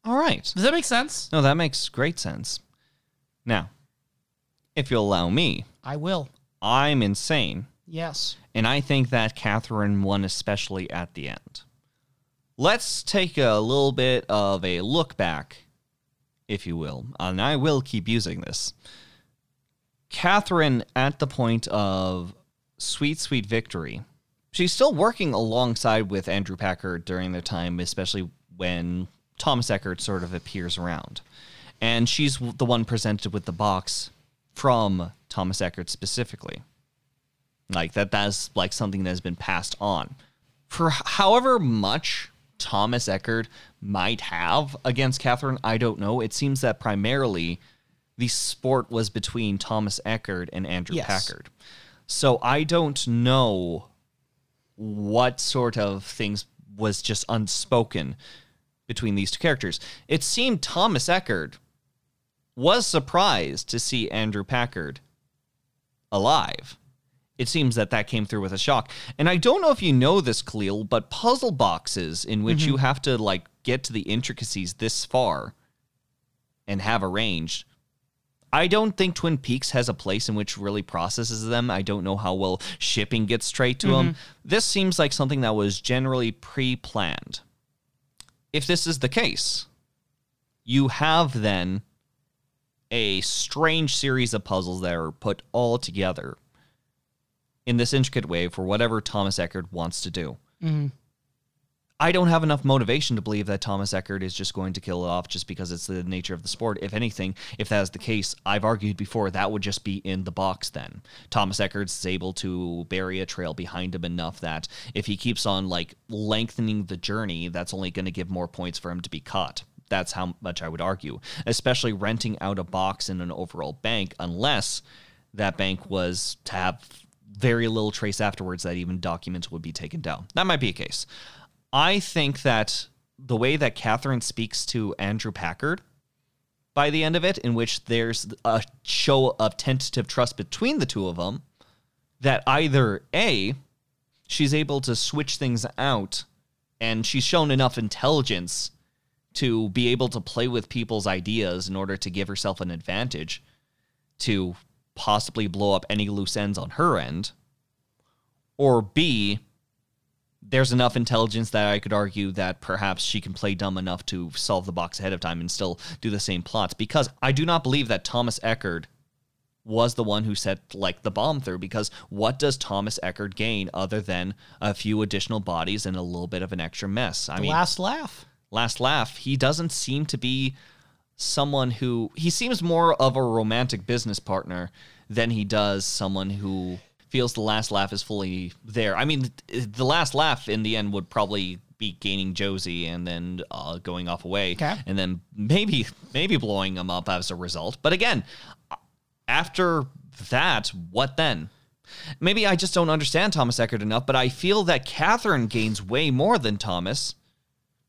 All right. Does that make sense? No, that makes great sense. Now, if you'll allow me, I will. I'm insane, Yes. and I think that Catherine won especially at the end. Let's take a little bit of a look back, if you will, and I will keep using this. Catherine, at the point of sweet, sweet victory, she's still working alongside with Andrew Packard during their time, especially when Thomas Eckhardt sort of appears around. And she's the one presented with the box from Thomas Eckhardt specifically. Like that that's like something that has been passed on. For however much Thomas Eckhardt might have against Catherine, I don't know. It seems that primarily the sport was between Thomas Eckhardt and Andrew Yes. Packard. So I don't know what sort of things was just unspoken between these two characters. It seemed Thomas Eckhardt was surprised to see Andrew Packard alive. It seems that that came through with a shock. And I don't know if you know this, Khalil, but puzzle boxes in which you mm-hmm. have to like get to the intricacies this far and have arranged. I don't think Twin Peaks has a place in which really processes them. I don't know how well shipping gets straight to them. Mm-hmm. This seems like something that was generally pre planned. If this is the case, you have then a strange series of puzzles that are put all together in this intricate way for whatever Thomas Eckhardt wants to do. Mm-hmm. I don't have enough motivation to believe that Thomas Eckhardt is just going to kill it off just because it's the nature of the sport. If anything, if that is the case, I've argued before that would just be in the box then. Thomas Eckhardt is able to bury a trail behind him enough that if he keeps on like lengthening the journey, that's only going to give more points for him to be caught. That's how much I would argue, especially renting out a box in an overall bank, unless that bank was to have very little trace afterwards that even documents would be taken down. That might be a case. I think that the way that Catherine speaks to Andrew Packard by the end of it, in which there's a show of tentative trust between the two of them, that either A, she's able to switch things out and she's shown enough intelligence to be able to play with people's ideas in order to give herself an advantage to possibly blow up any loose ends on her end, or B, there's enough intelligence that I could argue that perhaps she can play dumb enough to solve the box ahead of time and still do the same plots. Because I do not believe that Thomas Eckhardt was the one who set like the bomb through. Because what does Thomas Eckhardt gain other than a few additional bodies and a little bit of an extra mess? I The mean, last laugh. Last laugh, he doesn't seem to be someone who he seems more of a romantic business partner than he does someone who feels the last laugh is fully there. I mean, the last laugh in the end would probably be gaining Josie and then uh, going off away, Okay. and then maybe maybe blowing him up as a result. But again, after that, what then? Maybe I just don't understand Thomas Eckhardt enough, but I feel that Catherine gains way more than Thomas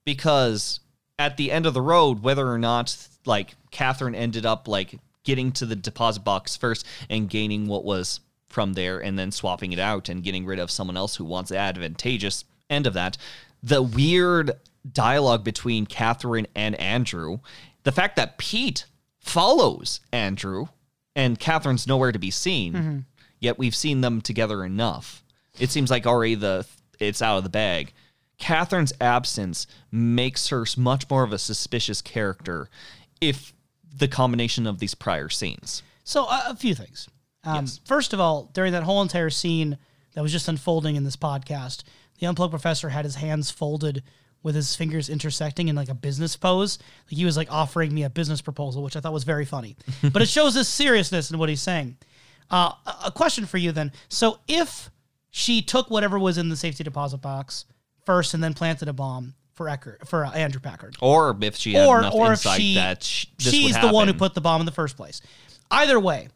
because at the end of the road, whether or not like Catherine ended up like getting to the deposit box first and gaining what was from there and then swapping it out and getting rid of someone else who wants the advantageous end of that, the weird dialogue between Catherine and Andrew, the fact that Pete follows Andrew and Catherine's nowhere to be seen, mm-hmm. yet we've seen them together enough. It seems like already the it's out of the bag. Catherine's absence makes her much more of a suspicious character if the combination of these prior scenes. So uh, a few things. Um, Yes. First of all, during that whole entire scene that was just unfolding in this podcast, the unplugged professor had his hands folded with his fingers intersecting in like a business pose. Like he was like offering me a business proposal, which I thought was very funny. but it shows his seriousness in what he's saying. Uh, a- a question for you then. So if she took whatever was in the safety deposit box first and then planted a bomb for Eckhardt, for uh, Andrew Packard, Or if she had or enough or insight she that sh- this she's the one who put the bomb in the first place. Either way,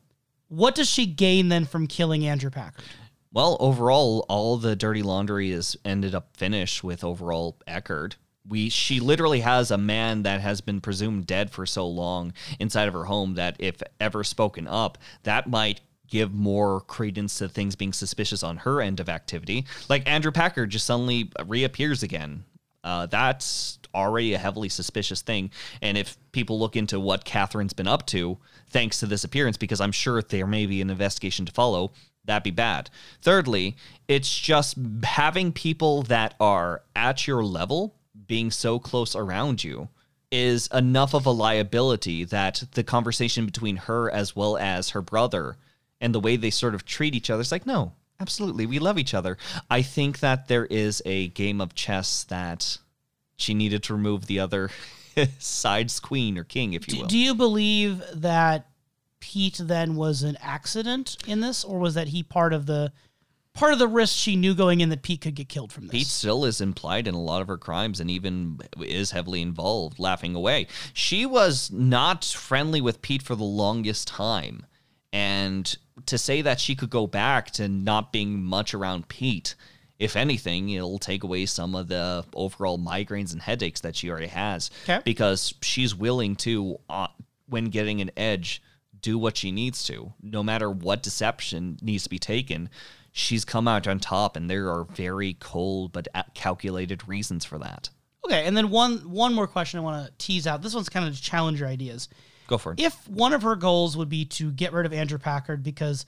what does she gain then from killing Andrew Packard? Well, overall, all the dirty laundry is ended up finished with overall Eckhardt. We she literally has a man that has been presumed dead for so long inside of her home that if ever spoken up, that might give more credence to things being suspicious on her end of activity. Like Andrew Packard just suddenly reappears again. Uh, that's already a heavily suspicious thing. And if people look into what Catherine's been up to, thanks to this appearance, because I'm sure there may be an investigation to follow, that'd be bad. Thirdly, it's just having people that are at your level being so close around you is enough of a liability that the conversation between her as well as her brother and the way they sort of treat each other is like, no, absolutely, we love each other. I think that there is a game of chess that she needed to remove the other side's queen or king, if you Do, will. do you believe that Pete then was an accident in this, or was that he part of the part of the risk she knew going in that Pete could get killed from this? Pete still is implied in a lot of her crimes and even is heavily involved, laughing away. She was not friendly with Pete for the longest time. And to say that she could go back to not being much around Pete If anything, it'll take away some of the overall migraines and headaches that she already has. 'Kay. Because she's willing to, uh, when getting an edge, do what she needs to. No matter what deception needs to be taken, she's come out on top, and there are very cold but calculated reasons for that. Okay, and then one one more question I want to tease out. This one's kind of challenge your ideas. Go for it. If one of her goals would be to get rid of Andrew Packard because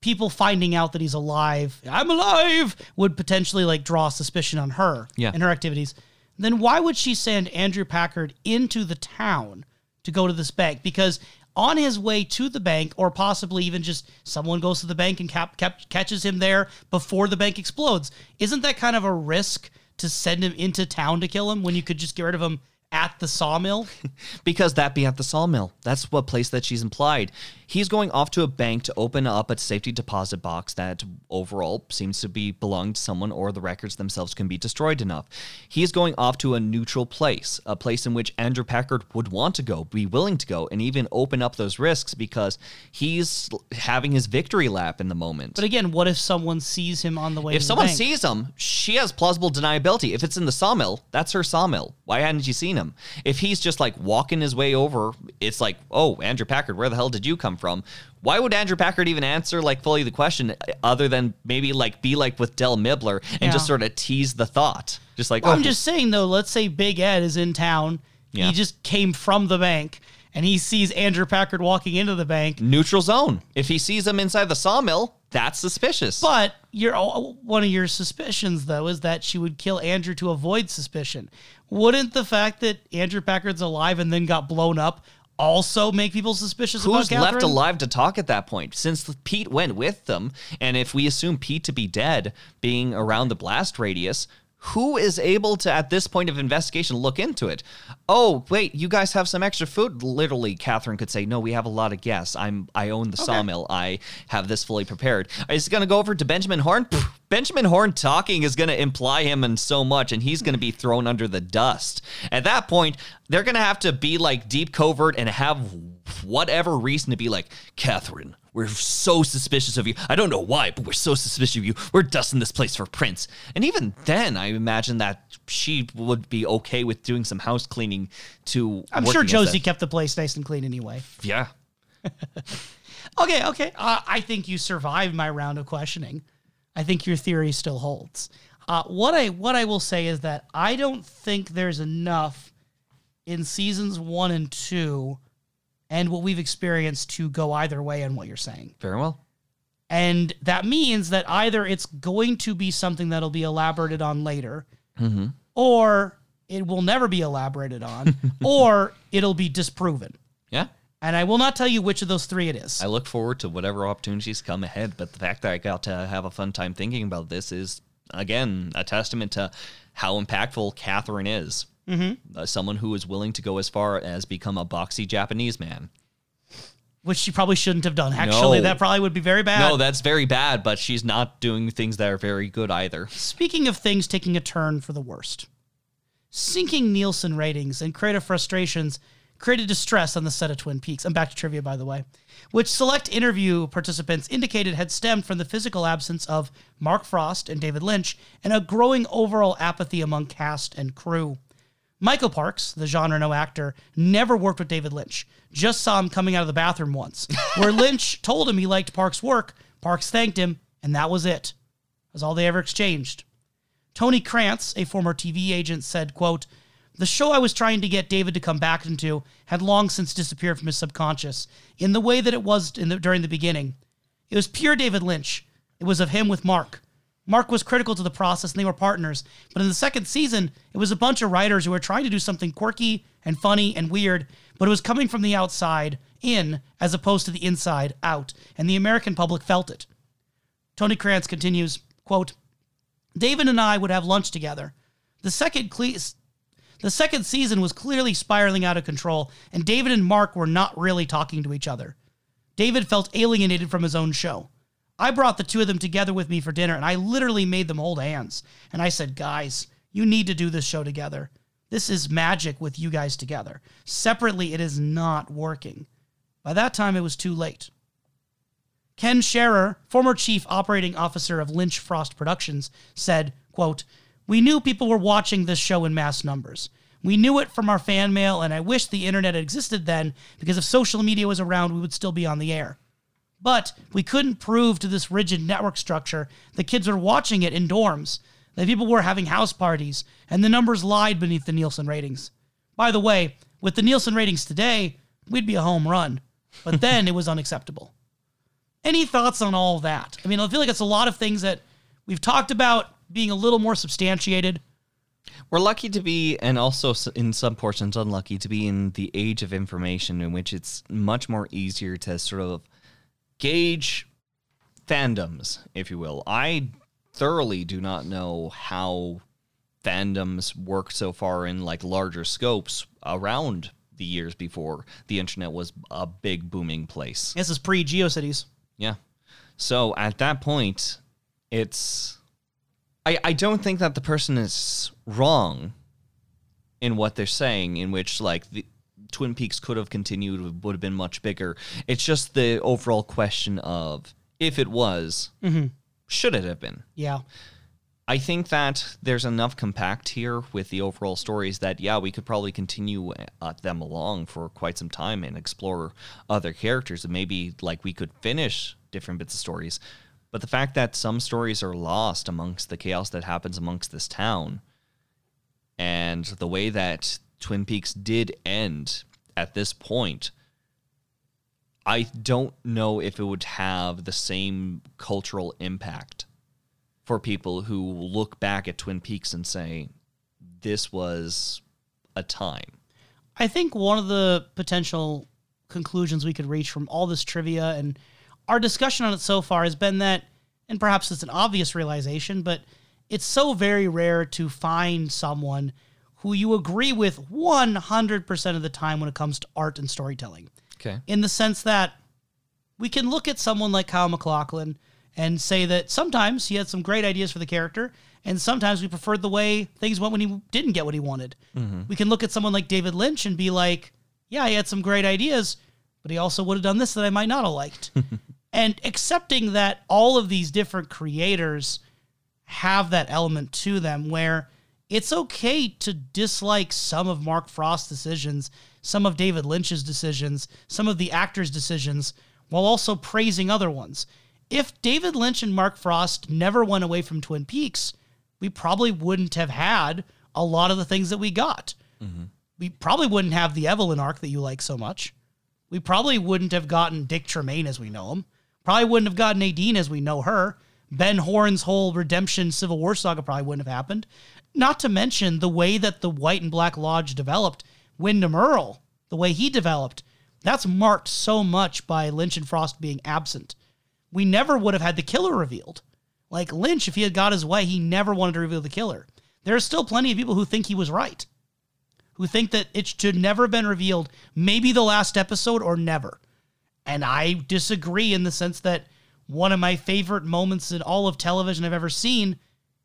people finding out that he's alive, I'm alive, would potentially like draw suspicion on her Yeah. and her activities, then why would she send Andrew Packard into the town to go to this bank? Because on his way to the bank, or possibly even just someone goes to the bank and cap, cap, catches him there before the bank explodes, isn't that kind of a risk to send him into town to kill him when you could just get rid of him at the sawmill? Because that be at the sawmill. That's what place that she's implied. He's going off to a bank to open up a safety deposit box that overall seems to be belonging to someone or the records themselves can be destroyed enough. He is going off to a neutral place, a place in which Andrew Packard would want to go, be willing to go, and even open up those risks because he's having his victory lap in the moment. But again, what if someone sees him on the way? if someone sees him, she has plausible deniability. If it's in the sawmill, that's her sawmill. Why hadn't you seen him? If he's just like walking his way over, it's like, oh, Andrew Packard, where the hell did you come from? Why would Andrew Packard even answer like fully the question other than maybe like be like with Dell Mibler and Yeah. just sort of tease the thought? Just like, Well, oh, I'm just saying though. Let's say Big Ed is in town. Yeah. He just came from the bank, and he sees Andrew Packard walking into the bank. neutral zone. If he sees him inside the sawmill, that's suspicious. But your one of your suspicions though is that she would kill Andrew to avoid suspicion. Wouldn't the fact that Andrew Packard's alive and then got blown up also make people suspicious about Who's left alive to talk at that point? Since Pete went with them, and if we assume Pete to be dead, being around the blast radius, who is able to, at this point of investigation, look into it? Oh, wait, you guys have some extra food. Literally, Catherine could say, "No, we have a lot of guests. I'm, I own the sawmill. I have this fully prepared." Is it going to go over to Benjamin Horne? Benjamin Horne talking is going to imply him in so much, and he's going to be thrown under the dust. At that point, they're going to have to be like deep covert and have whatever reason to be like, Catherine, we're so suspicious of you. I don't know why, but we're so suspicious of you. We're dusting this place for prints. And even then, I imagine that she would be okay with doing some house cleaning to. I'm sure Josie kept the place nice and clean anyway. Yeah. Okay, okay. Uh, I think you survived my round of questioning. I think your theory still holds. Uh, what I what I will say is that I don't think there's enough in seasons one and two, and what we've experienced to go either way on what you're saying. Very well. And that means that either it's going to be something that'll be elaborated on later, mm-hmm. or it will never be elaborated on, or it'll be disproven. Yeah. And I will not tell you which of those three it is. I look forward to whatever opportunities come ahead. But the fact that I got to have a fun time thinking about this is, again, a testament to how impactful Catherine is. Mm-hmm. Uh, someone who is willing to go as far as become a boxy Japanese man. which she probably shouldn't have done. Actually, No. that probably would be very bad. No, that's very bad, but she's not doing things that are very good either. Speaking of things taking a turn for the worst, sinking Nielsen ratings and creative frustrations created distress on the set of Twin Peaks. I'm back to trivia, by the way, which select interview participants indicated had stemmed from the physical absence of Mark Frost and David Lynch and a growing overall apathy among cast and crew. Michael Parks, the Jean Renault actor, never worked with David Lynch. Just saw him coming out of the bathroom once, where Lynch told him he liked Parks' work. Parks thanked him, and that was it. That's all they ever exchanged. Tony Krantz, a former TV agent, said, quote, The show I was trying to get David to come back into had long since disappeared from his subconscious in the way that it was in the, during the beginning. It was pure David Lynch. It was of him with Mark. Mark was critical to the process and they were partners. But in the second season, it was a bunch of writers who were trying to do something quirky and funny and weird, but it was coming from the outside in as opposed to the inside out, and the American public felt it. Tony Krantz continues, quote, David and I would have lunch together. The second cle- the second season was clearly spiraling out of control, and David and Mark were not really talking to each other. David felt alienated from his own show. I brought the two of them together with me for dinner, and I literally made them hold hands. And I said, Guys, you need to do this show together. This is magic with you guys together. Separately, it is not working. By that time, it was too late. Ken Scherer, former chief operating officer of Lynch Frost Productions, said, quote, We knew people were watching this show in mass numbers. We knew it from our fan mail, and I wish the internet existed then, because if social media was around, we would still be on the air. But we couldn't prove to this rigid network structure that kids were watching it in dorms, that people were having house parties, and the numbers lied beneath the Nielsen ratings. By the way, with the Nielsen ratings today, we'd be a home run. But then it was unacceptable. Any thoughts on all that? I mean, I feel like it's a lot of things that we've talked about being a little more substantiated. We're lucky to be, and also in some portions unlucky to be in the age of information in which it's much more easier to sort of gauge fandoms, if you will. I thoroughly do not know how fandoms work so far in like larger scopes around the years before the internet was a big booming place. This is pre GeoCities. Yeah. So at that point, it's I I don't think that the person is wrong in what they're saying, in which like the Twin Peaks could have continued would have been much bigger. It's just the overall question of if it was, should it have been? Yeah. I think that there's enough compact here with the overall stories that yeah, we could probably continue uh, them along for quite some time and explore other characters and maybe like we could finish different bits of stories. But the fact that some stories are lost amongst the chaos that happens amongst this town and the way that Twin Peaks did end at this point I don't know if it would have the same cultural impact for people who look back at Twin Peaks and say, this was a time. I think one of the potential conclusions we could reach from all this trivia and our discussion on it so far has been that, and perhaps it's an obvious realization, but it's so very rare to find someone who you agree with 100% of the time when it comes to art and storytelling. Okay. in the sense that we can look at someone like Kyle MacLachlan and say that sometimes he had some great ideas for the character, and sometimes we preferred the way things went when he didn't get what he wanted. Mm-hmm. We can look at someone like David Lynch and be like, yeah, he had some great ideas, but he also would have done this that I might not have liked. and accepting that all of these different creators have that element to them where it's okay to dislike some of Mark Frost's decisions, some of David Lynch's decisions, some of the actors' decisions, while also praising other ones. If David Lynch and Mark Frost never went away from Twin Peaks, we probably wouldn't have had a lot of the things that we got. Mm-hmm. We probably wouldn't have the Evelyn arc that you like so much. We probably wouldn't have gotten Dick Tremayne as we know him. Probably wouldn't have gotten Nadine as we know her. Ben Horne's whole redemption Civil War saga probably wouldn't have happened. Not to mention the way that the White and Black Lodge developed. Windom Earle, the way he developed, that's marked so much by Lynch and Frost being absent. We never would have had the killer revealed. Like Lynch, if he had got his way, he never wanted to reveal the killer. There are still plenty of people who think he was right who think that it should never have been revealed, maybe the last episode or never. And I disagree in the sense that one of my favorite moments in all of television I've ever seen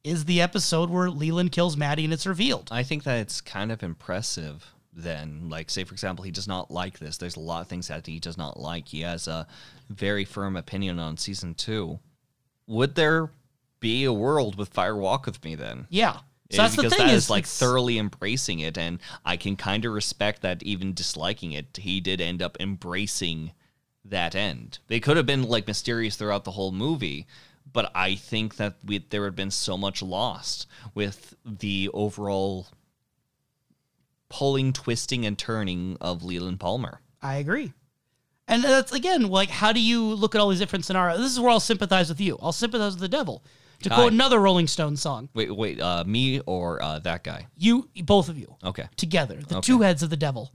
is the episode where Leland kills Maddie and it's revealed. I think that it's kind of impressive then. Like, say, for example, he does not like this. There's a lot of things that he does not like. He has a very firm opinion on season two. Would there be a world with Fire Walk with Me then? Yeah. So that's the because thing that is is like thoroughly embracing it, and I can kind of respect that. Even disliking it, he did end up embracing that end. They could have been like mysterious throughout the whole movie, but I think that we, there had been so much lost with the overall pulling, twisting, and turning of Leland Palmer. I agree. And that's again, like, how do you look at all these different scenarios? This is where I'll sympathize with you. I'll sympathize with the devil. To quote another Rolling Stone song, Wait, wait, uh, me or uh, that guy? you, both of you, Okay. together, the Okay. two heads of the devil.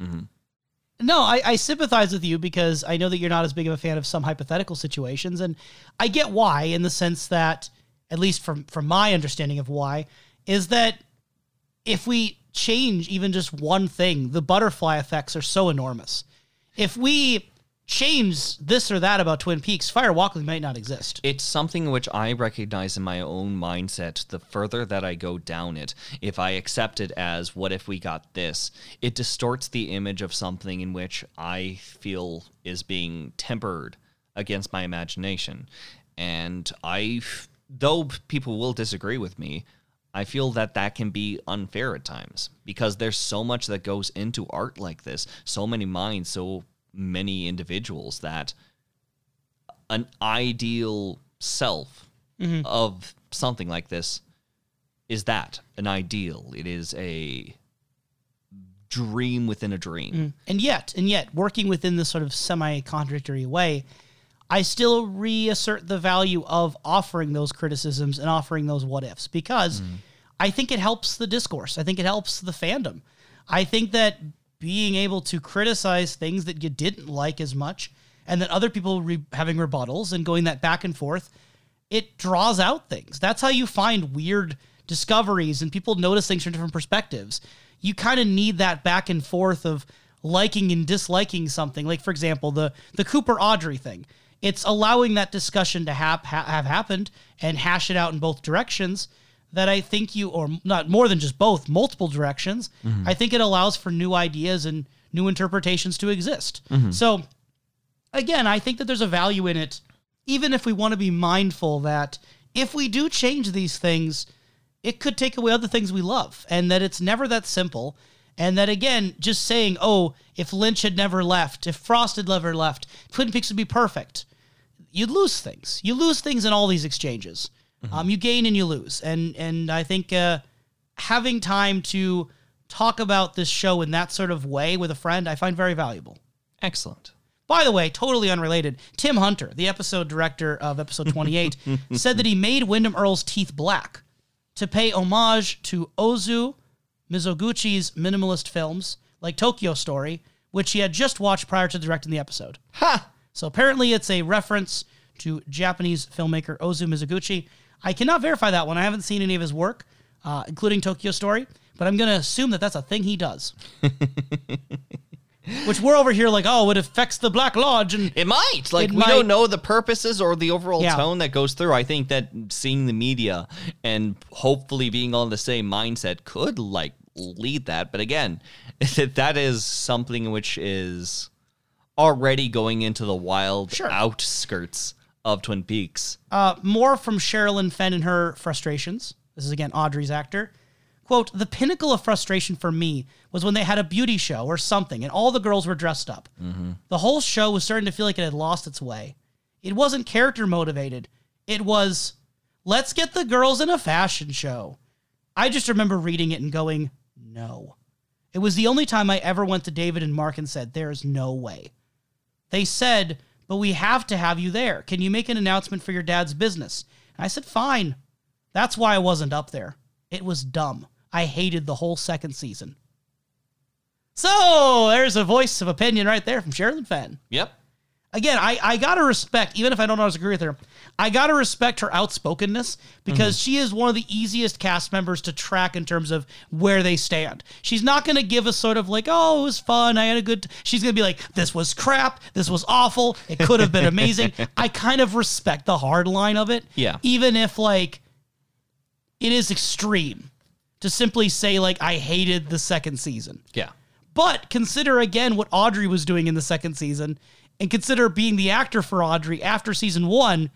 No, I, I sympathize with you because I know that you're not as big of a fan of some hypothetical situations, and I get why in the sense that, at least from from my understanding of why, is that if we change even just one thing, the butterfly effects are so enormous. If we change this or that about Twin Peaks, Fire Walkley might not exist. It's something which I recognize in my own mindset. The further that I go down it, if I accept it as what if we got this, it distorts the image of something in which I feel is being tempered against my imagination. And I, though people will disagree with me, I feel that that can be unfair at times because there's so much that goes into art like this, so many minds, so many individuals that an ideal self mm-hmm. of something like this is that an ideal. It is a dream within a dream. Mm. And yet, and yet, working within this sort of semi-contradictory way, I still reassert the value of offering those criticisms and offering those what ifs because mm. I think it helps the discourse. I think it helps the fandom. I think that being able to criticize things that you didn't like as much and then other people re- having rebuttals and going that back and forth, it draws out things. That's how you find weird discoveries and people notice things from different perspectives. You kind of need that back and forth of liking and disliking something. Like for example, the the Cooper Audrey thing. It's allowing that discussion to hap- ha- have happened and hash it out in both directions. That I think you, or not more than just both, multiple directions. Mm-hmm. I think it allows for new ideas and new interpretations to exist. Mm-hmm. So again, I think that there's a value in it, even if we want to be mindful that if we do change these things, it could take away other things we love, and that it's never that simple. And that again, just saying, oh, if Lynch had never left, if Frost had never left, Twin Peaks would be perfect. You'd lose things. You lose things in all these exchanges. Um, you gain and you lose, and and I think uh, having time to talk about this show in that sort of way with a friend, I find very valuable. Excellent. By the way, totally unrelated, Tim Hunter, the episode director of episode 28, said that he made Windom Earle's teeth black to pay homage to Ozu Mizoguchi's minimalist films, like Tokyo Story, which he had just watched prior to directing the episode. Ha! So apparently it's a reference to Japanese filmmaker Ozu Mizoguchi. I cannot verify that one. I haven't seen any of his work, uh, including Tokyo Story, but I'm going to assume that that's a thing he does. Which we're over here like, oh, it affects the Black Lodge, and It might. Like It we might. don't know the purposes or the overall Yeah. tone that goes through. I think that seeing the media and hopefully being on the same mindset could like lead that. But again, that is something which is already going into the wild Sure. outskirts of Twin Peaks. Uh, more from Sherilyn Fenn and her frustrations. This is again Audrey's actor. Quote, the pinnacle of frustration for me was when they had a beauty show or something and all the girls were dressed up. The whole show was starting to feel like it had lost its way. It wasn't character motivated. It was, let's get the girls in a fashion show. I just remember reading it and going, no. It was the only time I ever went to David and Mark and said, there's no way. They said, but we have to have you there. Can you make an announcement for your dad's business? And I said, fine. That's why I wasn't up there. It was dumb. I hated the whole second season. So there's a voice of opinion right there from Sherilyn Fenn. Yep. Again, I, I gotta respect, even if I don't always agree with her, I gotta respect her outspokenness because mm-hmm. she is one of the easiest cast members to track in terms of where they stand. She's not gonna give a sort of like, oh, it was fun, I had a good. T-. She's gonna be like, this was crap, this was awful, it could have been amazing. I kind of respect the hard line of it. Yeah. Even if like it is extreme to simply say like I hated the second season. Yeah. But consider again what Audrey was doing in the second season, and consider being the actor for Audrey after season one.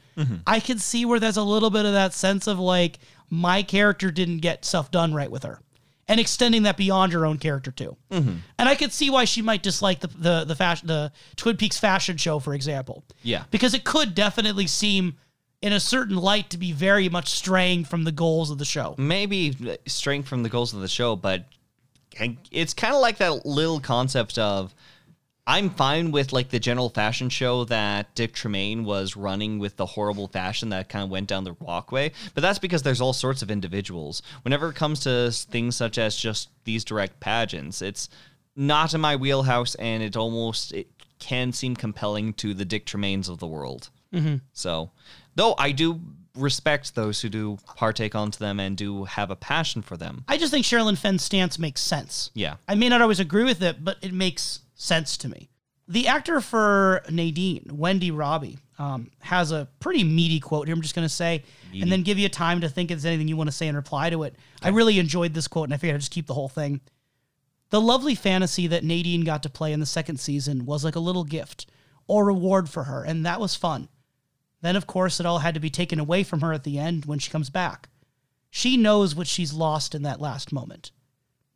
I can see where there's a little bit of that sense of like my character didn't get stuff done right with her, and extending that beyond her own character too. And I could see why she might dislike the the the fashion the Twin Peaks fashion show, for example. Yeah. because it could definitely seem in a certain light to be very much straying from the goals of the show. maybe straying from the goals of the show, but it's kind of like that little concept of I'm fine with like the general fashion show that Dick Tremayne was running with the horrible fashion that kind of went down the walkway, but that's because there's all sorts of individuals. Whenever it comes to things such as just these direct pageants, it's not in my wheelhouse, and it almost it can seem compelling to the Dick Tremaynes of the world. Mm-hmm. So, though I do respect those who do partake onto them and do have a passion for them. I just think Sherilyn Fenn's stance makes sense. Yeah. I may not always agree with it, but it makes sense to me. The actor for Nadine, Wendy Robie, um, has a pretty meaty quote here. I'm just going to say, and then give you time to think if there's anything you want to say in reply to it. I really enjoyed this quote, and I figured I'd just keep the whole thing. The lovely fantasy that Nadine got to play in the second season was like a little gift, or reward for her, and that was fun. Then, of course, it all had to be taken away from her at the end when she comes back. She knows what she's lost in that last moment.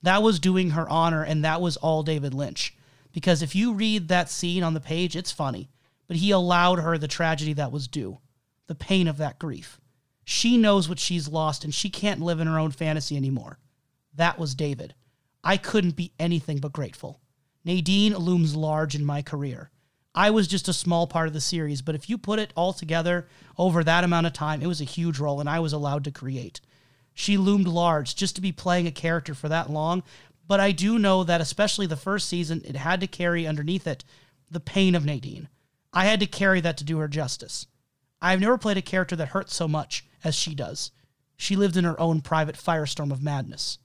That was doing her honor, and that was all David Lynch. Because if you read that scene on the page, it's funny, but he allowed her the tragedy that was due, the pain of that grief. She knows what she's lost, and she can't live in her own fantasy anymore. That was David. I couldn't be anything but grateful. Nadine looms large in my career. I was just a small part of the series, but if you put it all together over that amount of time, it was a huge role, and I was allowed to create. She loomed large just to be playing a character for that long, but I do know that, especially the first season, it had to carry underneath it the pain of Nadine. I had to carry that to do her justice. I've never played a character that hurts so much as she does. She lived in her own private firestorm of madness.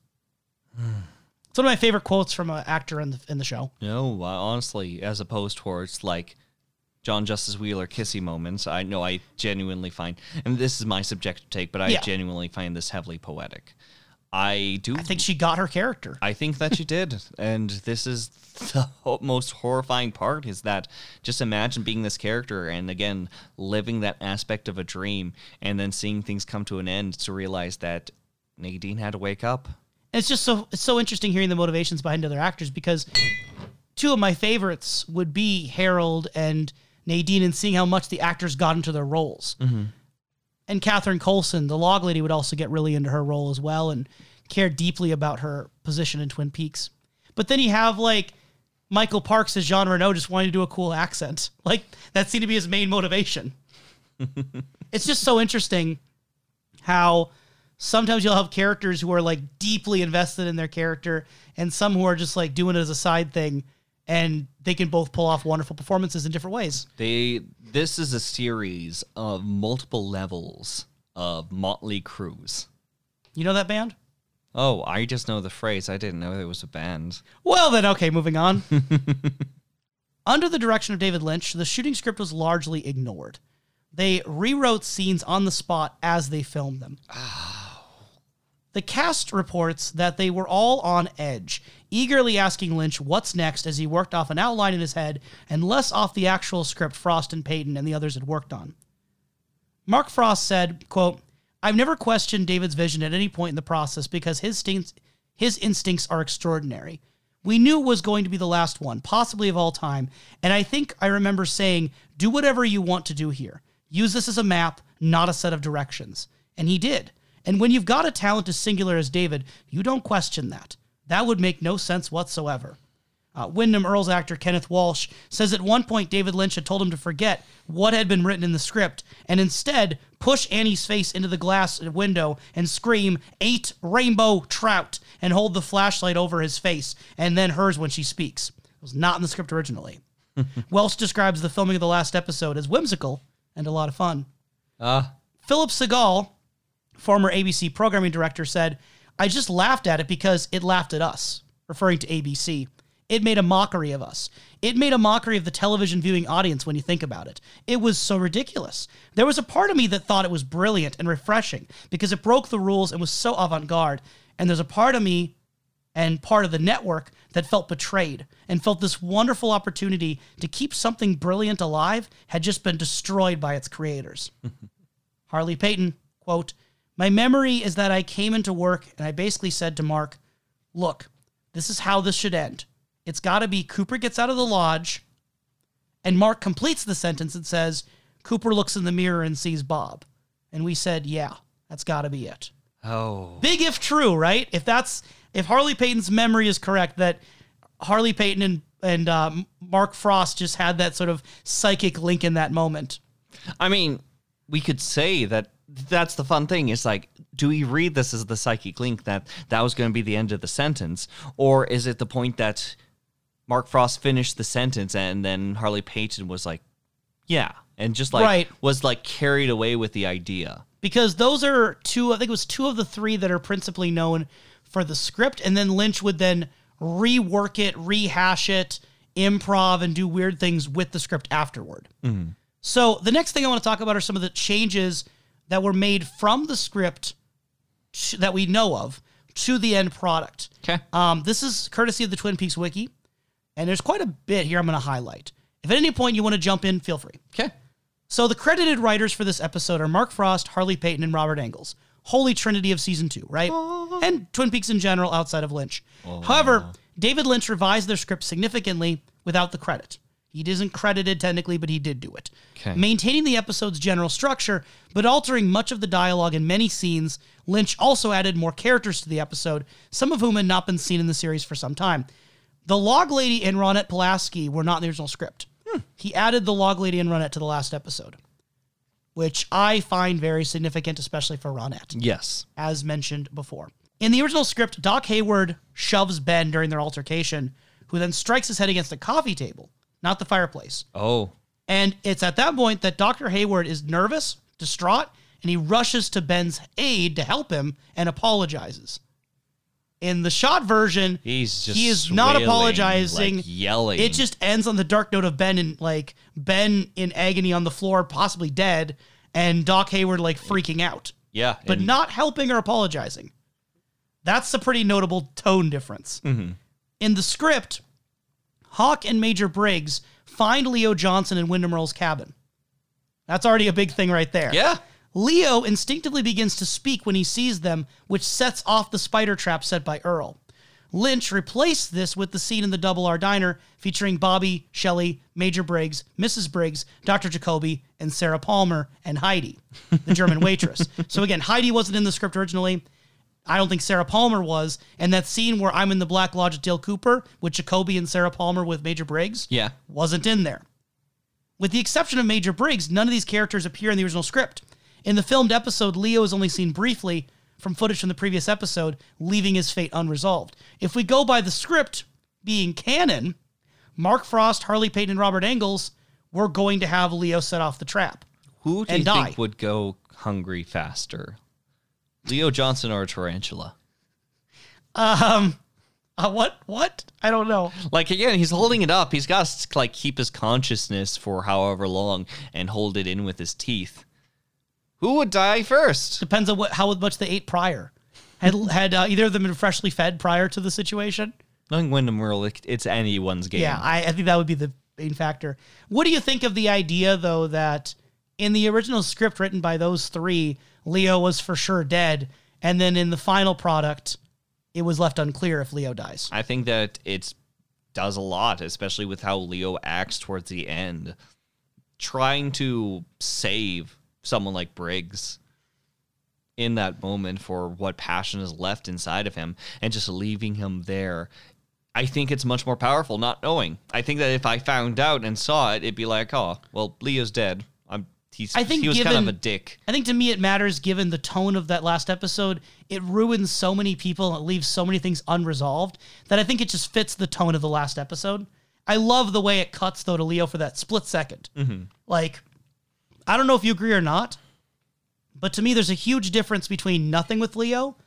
It's one of my favorite quotes from an actor in the in the show. No, uh, honestly, as opposed towards like John Justice Wheeler kissy moments, I know I genuinely find, and this is my subjective take, but I Yeah. genuinely find this heavily poetic. I do. I think she got her character. I think that she did, and this is the most horrifying part: is that just imagine being this character and again living that aspect of a dream, and then seeing things come to an end to realize that Nadine had to wake up. And it's just so it's so interesting hearing the motivations behind other actors because two of my favorites would be Harold and Nadine, and seeing how much the actors got into their roles. Mm-hmm. And Catherine Coulson, the log lady, would also get really into her role as well and care deeply about her position in Twin Peaks. But then you have like Michael Parks as Jean Renault just wanting to do a cool accent. Like that seemed to be his main motivation. it's just so interesting how sometimes you'll have characters who are like deeply invested in their character and some who are just like doing it as a side thing and they can both pull off wonderful performances in different ways. They this is a series of multiple levels of Motley Crues. You know that band? Oh, I just know the phrase. I didn't know there was a band. Well, then, okay, moving on. Under the direction of David Lynch, the shooting script was largely ignored. They rewrote scenes on the spot as they filmed them. The cast reports that they were all on edge, eagerly asking Lynch what's next as he worked off an outline in his head and less off the actual script Frost and Peyton and the others had worked on. Mark Frost said, quote, I've never questioned David's vision at any point in the process because his, his instincts are extraordinary. We knew it was going to be the last one, possibly of all time, and I think I remember saying, do whatever you want to do here. Use this as a map, not a set of directions. And he did. And when you've got a talent as singular as David, you don't question that. That would make no sense whatsoever. Uh, Windom Earle's actor Kenneth Welsh says at one point David Lynch had told him to forget what had been written in the script and instead push Annie's face into the glass window and scream, Eight rainbow trout, and hold the flashlight over his face and then hers when she speaks. It was not in the script originally. Welsh describes the filming of the last episode as whimsical and a lot of fun. Ah, Philip Segal, former ABC programming director, said, I just laughed at it because it laughed at us, referring to ABC. It made a mockery of us. It made a mockery of the television viewing audience when you think about it. It was so ridiculous. There was a part of me that thought it was brilliant and refreshing because it broke the rules and was so avant garde. And there's a part of me and part of the network that felt betrayed and felt this wonderful opportunity to keep something brilliant alive had just been destroyed by its creators. Harley Peyton, quote, My memory is that I came into work and I basically said to Mark, Look, this is how this should end. It's got to be Cooper gets out of the lodge, and Mark completes the sentence and says, Cooper looks in the mirror and sees Bob. And we said, Yeah, that's got to be it. oh, Big if true, right? If that's if Harley Peyton's memory is correct, that Harley Peyton and and uh, Mark Frost just had that sort of psychic link in that moment. I mean, we could say that that's the fun thing. Is like, do we read this as the psychic link that that was going to be the end of the sentence, or is it the point that Mark Frost finished the sentence and then Harley Peyton was like, yeah, and just like Right. was like carried away with the idea. because those are two. I think it was two of the three that are principally known for the script, and then Lynch would then rework it, rehash it, improv, and do weird things with the script afterward. Mm-hmm. So the next thing I want to talk about are some of the changes that were made from the script to, that we know of to the end product. Okay. Um, this is courtesy of the Twin Peaks wiki, and there's quite a bit here I'm going to highlight. If at any point you want to jump in, feel free. Okay. So the credited writers for this episode are Mark Frost, Harley Peyton, and Robert Engels. Holy trinity of season two, right? And Twin Peaks in general outside of Lynch. However, David Lynch revised their script significantly without the credit. He isn't credited technically, but he did do it. Okay. Maintaining the episode's general structure, but altering much of the dialogue in many scenes, Lynch also added more characters to the episode, some of whom had not been seen in the series for some time. The Log Lady and Ronette Pulaski were not in the original script. Hmm. He added the Log Lady and Ronette to the last episode, which I find very significant, especially for Ronette Yes. as mentioned before. In the original script, Doc Hayward shoves Ben during their altercation, who then strikes his head against a coffee table, not the fireplace. Oh. And it's at that point that Dr. Hayward is nervous, distraught, and he rushes to Ben's aid to help him and apologizes. In the shot version, He's just he is not apologizing, like yelling. It just ends on the dark note of Ben and like Ben in agony on the floor, possibly dead, and Doc Hayward like freaking out Yeah. but and- not helping or apologizing. That's a pretty notable tone difference. Mm-hmm. In the script, Hawk and Major Briggs find Leo Johnson in Windom Earle's cabin. That's already a big thing right there. Yeah. Leo instinctively begins to speak when he sees them, which sets off the spider trap set by Earl. Lynch replaced this with the scene in the Double R Diner featuring Bobby, Shelley, Major Briggs, Mrs. Briggs, Dr. Jacoby, and Sarah Palmer, and Heidi, the German waitress. so again, Heidi wasn't in the script originally. I don't think Sarah Palmer was. And that scene where I'm in the Black Lodge at Dale Cooper with Jacoby and Sarah Palmer with Major Briggs Yeah. wasn't in there. With the exception of Major Briggs, none of these characters appear in the original script. In the filmed episode, Leo is only seen briefly from footage from the previous episode, leaving his fate unresolved. If we go by the script being canon, Mark Frost, Harley Peyton, and Robert Engels were going to have Leo set off the trap. Who do and you die. think would go hungry faster? Leo Johnson or a tarantula? Um, uh, what? What? I don't know. Like again, he's holding it up. He's got to like keep his consciousness for however long and hold it in with his teeth. Who would die first? Depends on what how much they ate prior. Had had uh, either of them been freshly fed prior to the situation? Knowing Windom Earle, it- it's anyone's game. Yeah, I, I think that would be the main factor. What do you think of the idea, though, that in the original script written by those three, Leo was for sure dead, and then in the final product, it was left unclear if Leo dies? I think that it does a lot, especially with how Leo acts towards the end, trying to save someone like Briggs in that moment for what passion is left inside of him and just leaving him there. I think it's much more powerful not knowing. I think that if I found out and saw it, it'd be like, oh, well, Leo's dead. He's. I think he was kind of a dick. I think to me it matters given the tone of that last episode. It ruins so many people and it leaves so many things unresolved that I think it just fits the tone of the last episode. I love the way it cuts though to Leo for that split 2nd mm-hmm. Like, I don't know if you agree or not, but to me there's a huge difference between nothing with Leo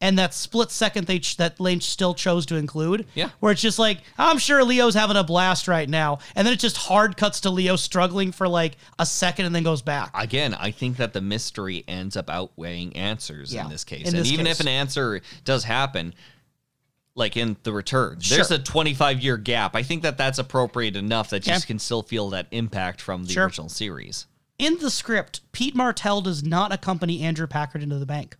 and that split second they ch- that Lynch still chose to include. Yeah. Where it's just like, I'm sure Leo's having a blast right now. And then it just hard cuts to Leo struggling for like a second and then goes back. Again, I think that the mystery ends up outweighing answers Yeah, in this case. in and this even case. if an answer does happen, like in the return, there's Sure. a 25 year gap. I think that that's appropriate enough that you can still feel that impact from the Sure. original series. In the script, Pete Martell does not accompany Andrew Packard into the bank.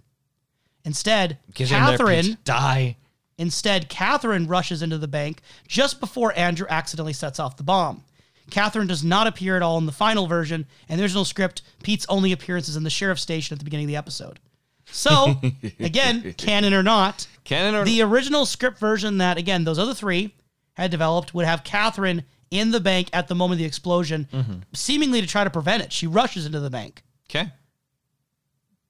Instead, there, Catherine die. instead Catherine rushes into the bank just before Andrew accidentally sets off the bomb. Catherine does not appear at all in the final version, and the original script, Pete's only appearance is in the sheriff's station at the beginning of the episode. So, again, canon or not, Canon or the original script version that again those other three had developed would have Catherine in the bank at the moment of the explosion, Mm-hmm. seemingly to try to prevent it. She rushes into the bank, okay.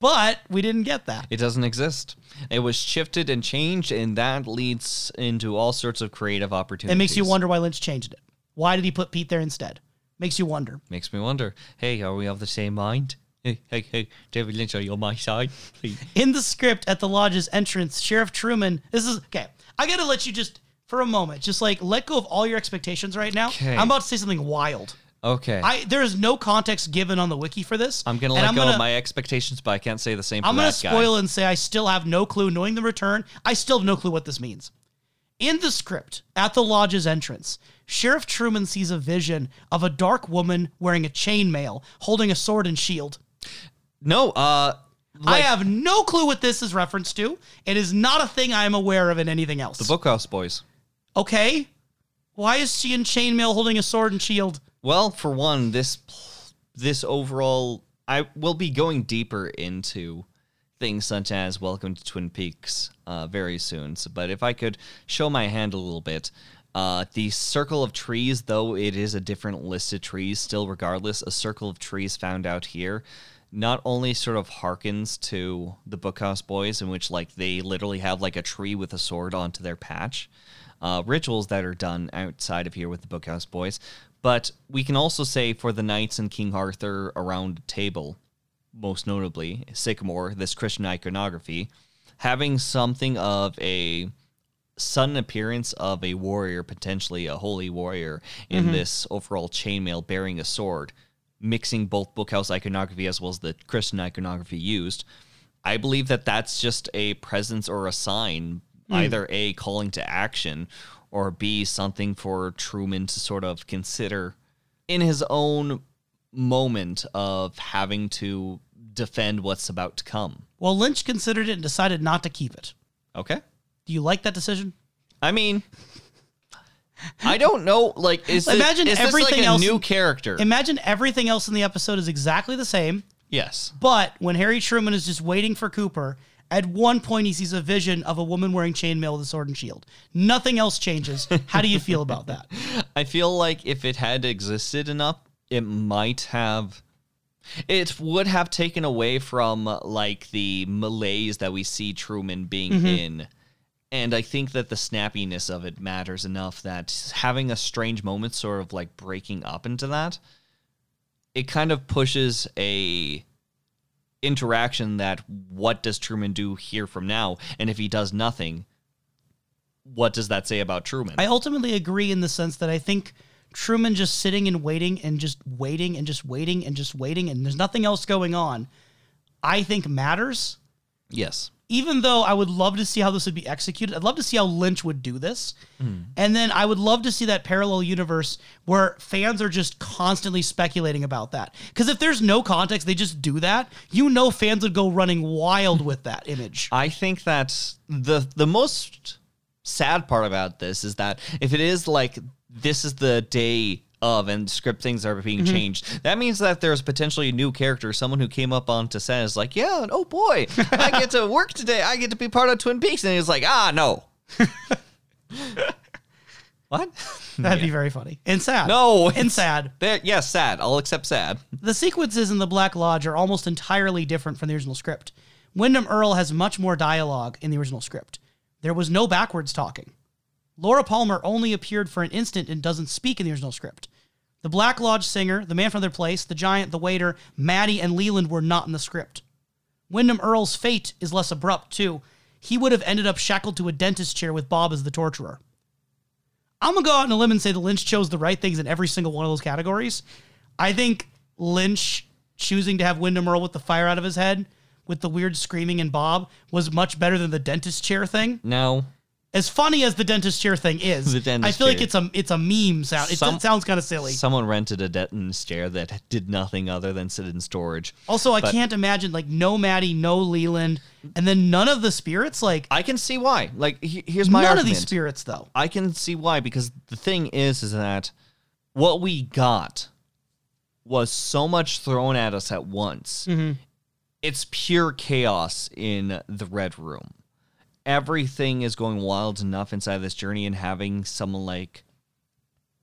But we didn't get that. It doesn't exist. It was shifted and changed, and that leads into all sorts of creative opportunities. It makes you wonder why Lynch changed it. Why did he put Pete there instead? Makes you wonder. Makes me wonder. Hey, are we of the same mind? Hey, hey, hey, David Lynch, are you on my side? Please. In the script at the lodge's entrance, Sheriff Truman. This is okay. I gotta let you just for a moment, just like let go of all your expectations right now. Okay. I'm about to say something wild. Okay. I there is no context given on the wiki for this. I'm gonna let go gonna- of my expectations, but I can't say the same I'm gonna that guy. spoil and say I still have no clue. Knowing the return, I still have no clue what this means. In the script, at the lodge's entrance, Sheriff Truman sees a vision of a dark woman wearing a chainmail, holding a sword and shield. No, uh, I have no clue what this is referenced to. It is not a thing I am aware of in anything else. the Bookhouse Boys. Okay. Why is she in chainmail holding a sword and shield? Well, for one, this this overall, I will be going deeper into things such as Welcome to Twin Peaks uh, very soon. So, but if I could show my hand a little bit, uh, the circle of trees, though it is a different list of trees, still regardless, a circle of trees found out here not only sort of harkens to the Bookhouse Boys, in which like they literally have like a tree with a sword onto their patch, uh, rituals that are done outside of here with the Bookhouse Boys, but we can also say for the knights and King Arthur around table, most notably Sycamore, this Christian iconography, having something of a sudden appearance of a warrior, potentially a holy warrior, in mm-hmm. this overall chainmail bearing a sword, mixing both bookhouse iconography as well as the Christian iconography used. I believe that that's just a presence or a sign, hmm. either A, calling to action, or B, something for Truman to sort of consider in his own moment of having to defend what's about to come. Well, Lynch considered it and decided not to keep it. Okay? Do you like that decision? I mean, I don't know. Like, is this, Imagine is this everything like a else new character? Imagine everything else in the episode is exactly the same, yes. but when Harry Truman is just waiting for Cooper, at one point he sees a vision of a woman wearing chainmail with a sword and shield. Nothing else changes. How do you feel about that? I feel like if it had existed enough, it might have. It would have taken away from like the malaise that we see Truman being Mm-hmm. in. And I think that the snappiness of it matters enough that having a strange moment sort of like breaking up into that, it kind of pushes a interaction that what does Truman do here from now? And if he does nothing, what does that say about Truman? I ultimately agree in the sense that I think Truman just sitting and waiting and just waiting and just waiting and just waiting and there's nothing else going on, I think matters. yes. Even though I would love to see how this would be executed, I'd love to see how Lynch would do this. Hmm. And then I would love to see that parallel universe where fans are just constantly speculating about that. Because if there's no context, they just do that, you know fans would go running wild with that image. I think that the the most sad part about this is that if it is like this is the day of and script things are being changed, that means that there's potentially a new character, someone who came up onto set is like, yeah, and oh boy, I get to work today. I get to be part of Twin Peaks, and he's like, ah, no. what? That'd be very funny. And sad. No, And sad. Yes, sad. I'll accept sad. The sequences in the Black Lodge are almost entirely different from the original script. Windom Earle has much more dialogue in the original script. There was no backwards talking. Laura Palmer only appeared for an instant and doesn't speak in the original script. The Black Lodge singer, the man from their place, the giant, the waiter, Maddie, and Leland were not in the script. Windom Earle's fate is less abrupt, too. He would have ended up shackled to a dentist chair with Bob as the torturer. I'm gonna go out on a limb and say that Lynch chose the right things in every single one of those categories. I think Lynch choosing to have Windom Earle with the fire out of his head, with the weird screaming and Bob, was much better than the dentist chair thing. No, As funny as the dentist chair thing is, The dentist I feel like chair. it's a it's a meme sound. It, Some- it sounds kind of silly. someone rented a dentist chair that did nothing other than sit in storage. also, I but- can't imagine like no Maddie, no Leland, and then none of the spirits. Like I can see why. Like, he- here's my none argument. of these spirits, though. I can see why because the thing is, is that what we got was so much thrown at us at once. Mm-hmm. It's pure chaos in the red room. Everything is going wild enough inside this journey, and having someone like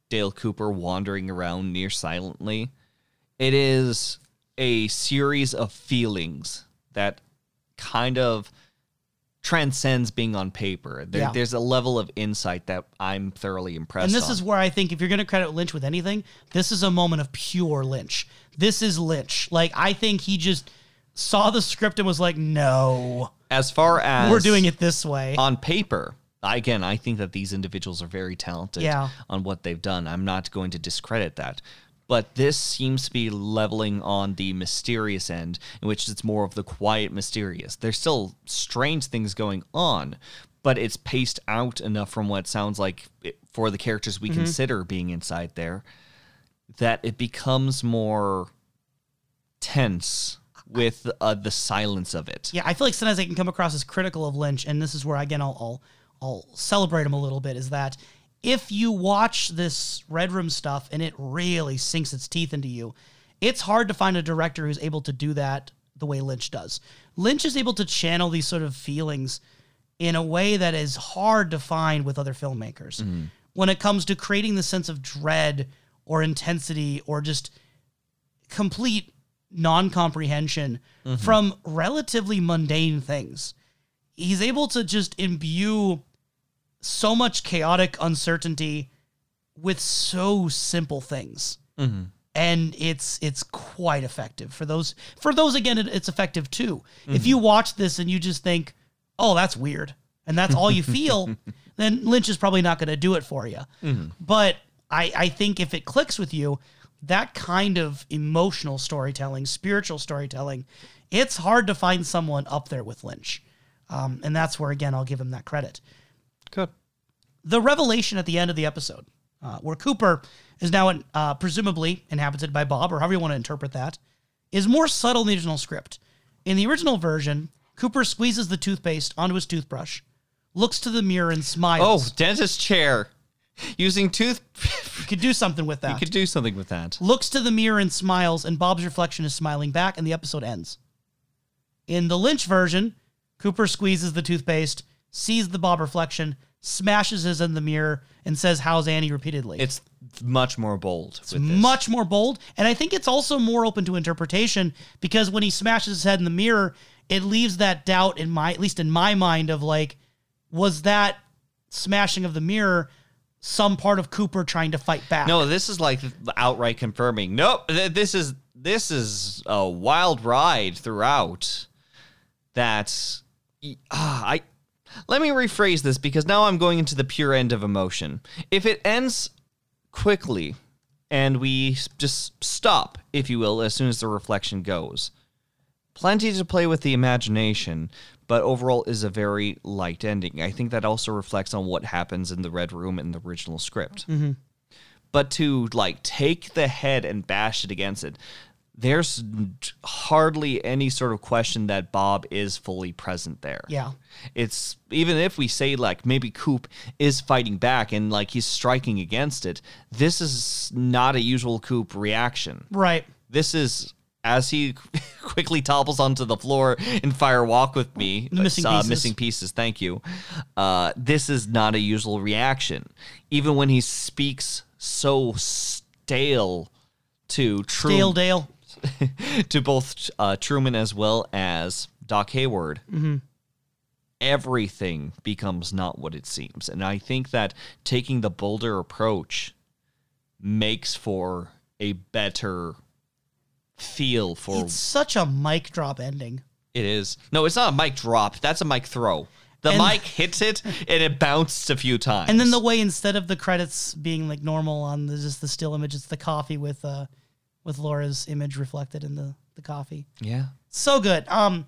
Dale Cooper wandering around near silently, it is a series of feelings that kind of transcends being on paper. There, Yeah. There's a level of insight that I'm thoroughly impressed. With. And this on. is where I think if you're going to credit Lynch with anything, this is a moment of pure Lynch. This is Lynch. Like I think he just saw the script and was like, "No, as far as we're doing it this way." on paper. Again, I think that these individuals are very talented Yeah. on what they've done. I'm not going to discredit that. But this seems to be leveling on the mysterious end, in which it's more of the quiet mysterious. There's still strange things going on, but it's paced out enough from what sounds like it, for the characters we mm-hmm. consider being inside there that it becomes more tense with uh, the silence of it. Yeah, I feel like sometimes I can come across as critical of Lynch, and this is where again I'll I'll, I'll celebrate him a little bit. Is that if you watch this Red Room stuff and it really sinks its teeth into you, it's hard to find a director who's able to do that the way Lynch does. Lynch is able to channel these sort of feelings in a way that is hard to find with other filmmakers. When it comes to creating the sense of dread or intensity or just complete non-comprehension mm-hmm. from relatively mundane things. He's able to just imbue so much chaotic uncertainty with so simple things. Mm-hmm. And it's it's quite effective for those for those again it, it's effective too. If mm-hmm. you watch this and you just think, "Oh, that's weird." And that's all you feel, then Lynch is probably not going to do it for you. But I, I think if it clicks with you, that kind of emotional storytelling, spiritual storytelling, it's hard to find someone up there with Lynch. Um, and that's where, again, I'll give him that credit. Good. The revelation at the end of the episode, uh, where Cooper is now uh, presumably inhabited by Bob, or however you want to interpret that, is more subtle in the original script. In the original version, Cooper squeezes the toothpaste onto his toothbrush, looks to the mirror, and smiles. Oh, dentist chair. Using tooth. you could do something with that. you could do something with that. looks to the mirror and smiles, and Bob's reflection is smiling back, and the episode ends. In the Lynch version, Cooper squeezes the toothpaste, sees the Bob reflection, smashes his in the mirror, and says, How's Annie repeatedly. It's much more bold. It's with this. much more bold, and I think it's also more open to interpretation because when he smashes his head in the mirror, it leaves that doubt in my, at least in my mind, of like, was that smashing of the mirror some part of Cooper trying to fight back? No, this is like outright confirming. Nope, th- this is this is a wild ride throughout. That ah, I let me rephrase this because now I'm going into the pure end of emotion. If it ends quickly and we just stop, if you will, as soon as the reflection goes, plenty to play with the imagination, but overall is a very light ending. I think that also reflects on what happens in the Red Room in the original script. Mm-hmm. But to like take the head and bash it against it, there's hardly any sort of question that Bob is fully present there. Yeah. It's even if we say like maybe Coop is fighting back and like he's striking against it, this is not a usual Coop reaction Right. this is as he quickly topples onto the floor in Fire Walk with Me. The missing uh, pieces. missing pieces. Thank you. Uh, this is not a usual reaction, even when he speaks so stale to Truman, Dale Dale. to both uh, Truman as well as Doc Hayward. Everything becomes not what it seems, and I think that taking the bolder approach makes for a better feel for It's such a mic drop ending. it is. No, it's not a mic drop. That's a mic throw. The And- mic hits it and it bounced a few times. And then the way instead of the credits being like normal on the, just the still image, it's the coffee with uh with Laura's image reflected in the the coffee. yeah, So good. Um,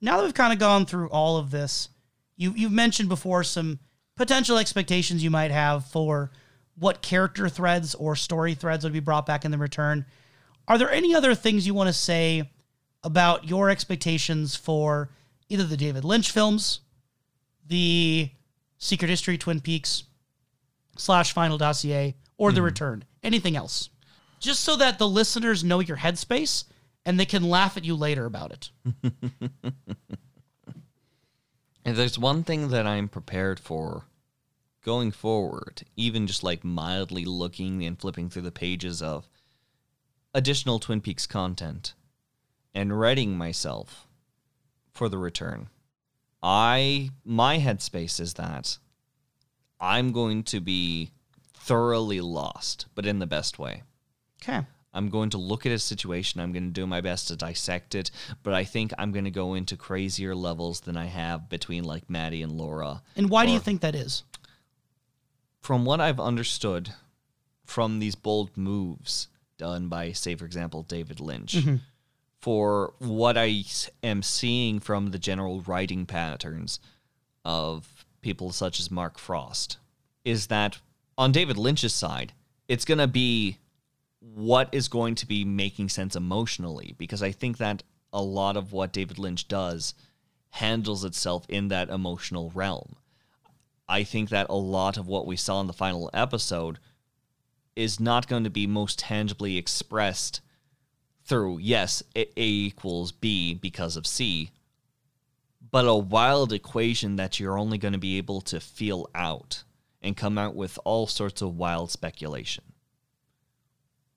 now that we've kind of gone through all of this, you you've mentioned before some potential expectations you might have for what character threads or story threads would be brought back in the return. Are there any other things you want to say about your expectations for either the David Lynch films, the Secret History Twin Peaks slash Final Dossier, or The hmm. Return? Anything else? Just so that the listeners know your headspace and they can laugh at you later about it. and there's one thing that I'm prepared for going forward, even just like mildly looking and flipping through the pages of additional Twin Peaks content and readying myself for the return. I my headspace is that I'm going to be thoroughly lost, but in the best way. Okay. I'm going to look at a situation. I'm going to do my best to dissect it, but I think I'm going to go into crazier levels than I have between like Maddie and Laura. And why do you think that is? From what I've understood from these bold moves done by, say, for example, David Lynch, mm-hmm. for what I am seeing from the general writing patterns of people such as Mark Frost is that on David Lynch's side, it's going to be what is going to be making sense emotionally because I think that a lot of what David Lynch does handles itself in that emotional realm. I think that a lot of what we saw in the final episode is not going to be most tangibly expressed through, yes, A equals B because of C, but a wild equation that you're only going to be able to feel out and come out with all sorts of wild speculation.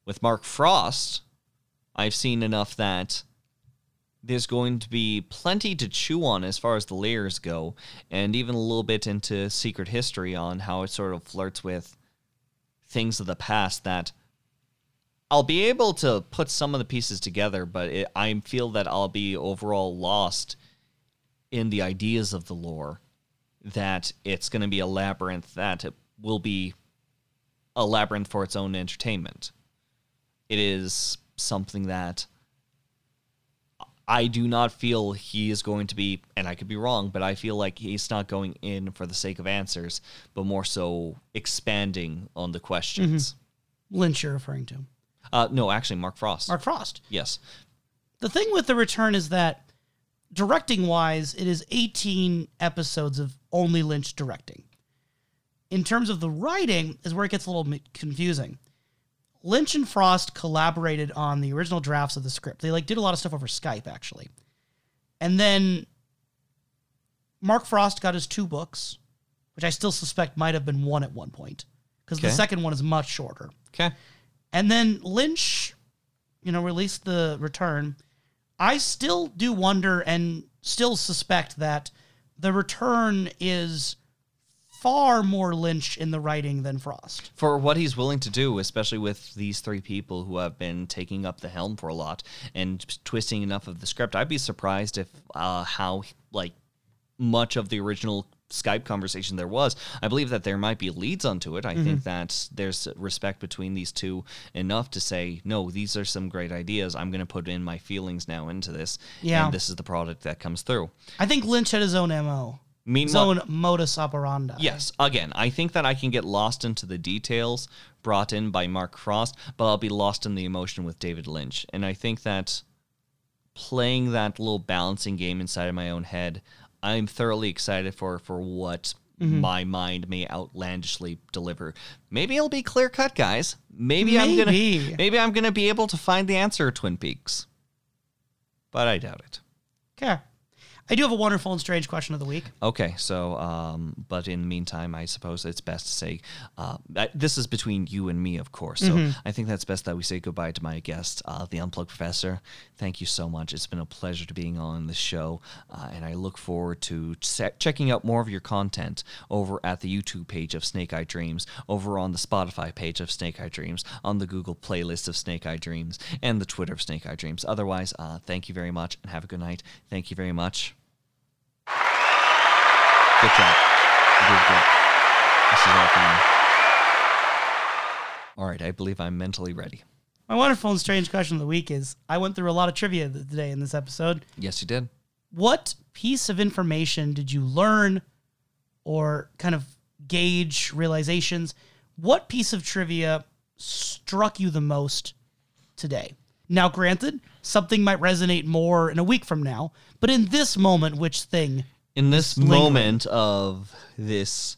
With Mark Frost, I've seen enough that there's going to be plenty to chew on as far as the layers go, and even a little bit into secret history on how it sort of flirts with things of the past that I'll be able to put some of the pieces together, but it, I feel that I'll be overall lost in the ideas of the lore. That it's going to be a labyrinth that it will be a labyrinth for its own entertainment. It is something that I do not feel he is going to be, and I could be wrong, but I feel like he's not going in for the sake of answers, but more so expanding on the questions. Lynch, you're referring to. Uh, no, actually, Mark Frost. Mark Frost. Yes. The thing with the return is that directing wise, it is 18 episodes of only Lynch directing. In terms of the writing, is where it gets a little confusing. Lynch and Frost collaborated on the original drafts of the script. They like did a lot of stuff over Skype actually. And then Mark Frost got his two books, which I still suspect might have been one at one point because the second one is much shorter. Okay. And then Lynch, you know, released the return. I still do wonder and still suspect that the return is far more Lynch in the writing than Frost. For what he's willing to do, especially with these three people who have been taking up the helm for a lot and twisting enough of the script, I'd be surprised if uh, how like much of the original Skype conversation there was. I believe that there might be leads onto it. I Mm-hmm. think that there's respect between these two enough to say, no, these are some great ideas. I'm going to put in my feelings now into this. Yeah. And this is the product that comes through. I think Lynch had his own MO, Meanwhile, own modus operandi. Yes, again, I think that I can get lost into the details brought in by Mark Frost, but I'll be lost in the emotion with David Lynch. And I think that playing that little balancing game inside of my own head, I'm thoroughly excited for for what mm-hmm. my mind may outlandishly deliver. Maybe it'll be clear cut, guys. Maybe, I'm gonna Maybe. maybe I'm gonna be able to find the answer to Twin Peaks. But I doubt it. Okay. I do have a wonderful and strange question of the week. Okay, so, um, but in the meantime, I suppose it's best to say uh, this is between you and me, of course. So I think that's best that we say goodbye to my guest, uh, the Unplugged Professor. Thank you so much. It's been a pleasure to being on the show, uh, and I look forward to se- checking out more of your content over at the YouTube page of Snake Eye Dreams, over on the Spotify page of Snake Eye Dreams, on the Google playlist of Snake Eye Dreams, and the Twitter of Snake Eye Dreams. Otherwise, uh, thank you very much, and have a good night. Thank you very much. Good job. You did good. This is all for you. All right, I believe I'm mentally ready. My wonderful and strange question of the week is I went through a lot of trivia th- today in this episode. Yes, you did. What piece of information did you learn or kind of gauge realizations? What piece of trivia struck you the most today? Now, granted, something might resonate more in a week from now, but in this moment, which thing? In this lingering. moment of this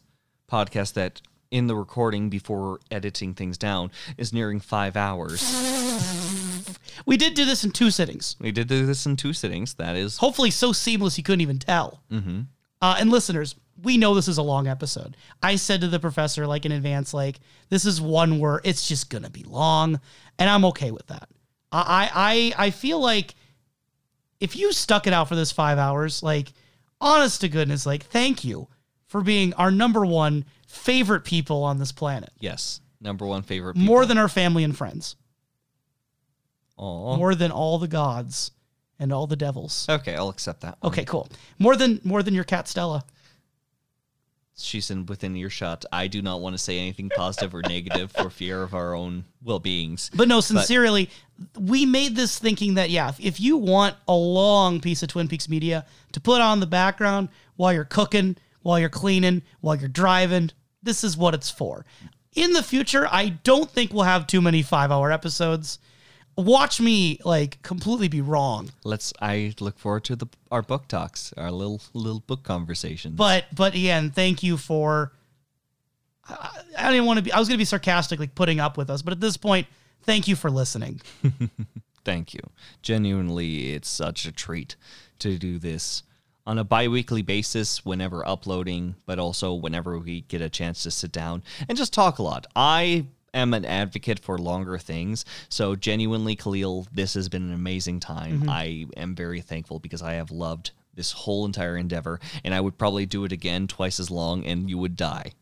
podcast that in the recording before editing things down is nearing five hours. We did do this in two sittings. we did do this in two sittings. That is Hopefully, so seamless you couldn't even tell. Mm-hmm. Uh, and listeners, we know this is a long episode. I said to the professor, like in advance, like this is one where it's just gonna be long, and I'm okay with that. I I I feel like if you stuck it out for this five hours, like honest to goodness, like thank you for being our number one favorite people on this planet, yes, number one favorite. more than our family and friends, Aw. more than all the gods and all the devils. Okay, I'll accept that. one. Okay, cool. More than more than your cat Stella. She's in within earshot. I do not want to say anything positive or negative for fear of our own well beings. But no, sincerely, we made this thinking that yeah, if, if you want a long piece of Twin Peaks media to put on the background while you're cooking, while you're cleaning, while you're driving. This is what it's for. In the future, I don't think we'll have too many five hour episodes. Watch me like completely be wrong. Let's. I look forward to the our book talks, our little little book conversations. But but again, thank you for. I, I didn't want to be. I was going to be sarcastic, like putting up with us, but at this point, thank you for listening. Thank you. Genuinely, it's such a treat to do this on a bi weekly basis whenever uploading, but also whenever we get a chance to sit down and just talk a lot. I am an advocate for longer things. So, genuinely, Khalil, this has been an amazing time. Mm-hmm. I am very thankful because I have loved this whole entire endeavor, and I would probably do it again twice as long, and you would die.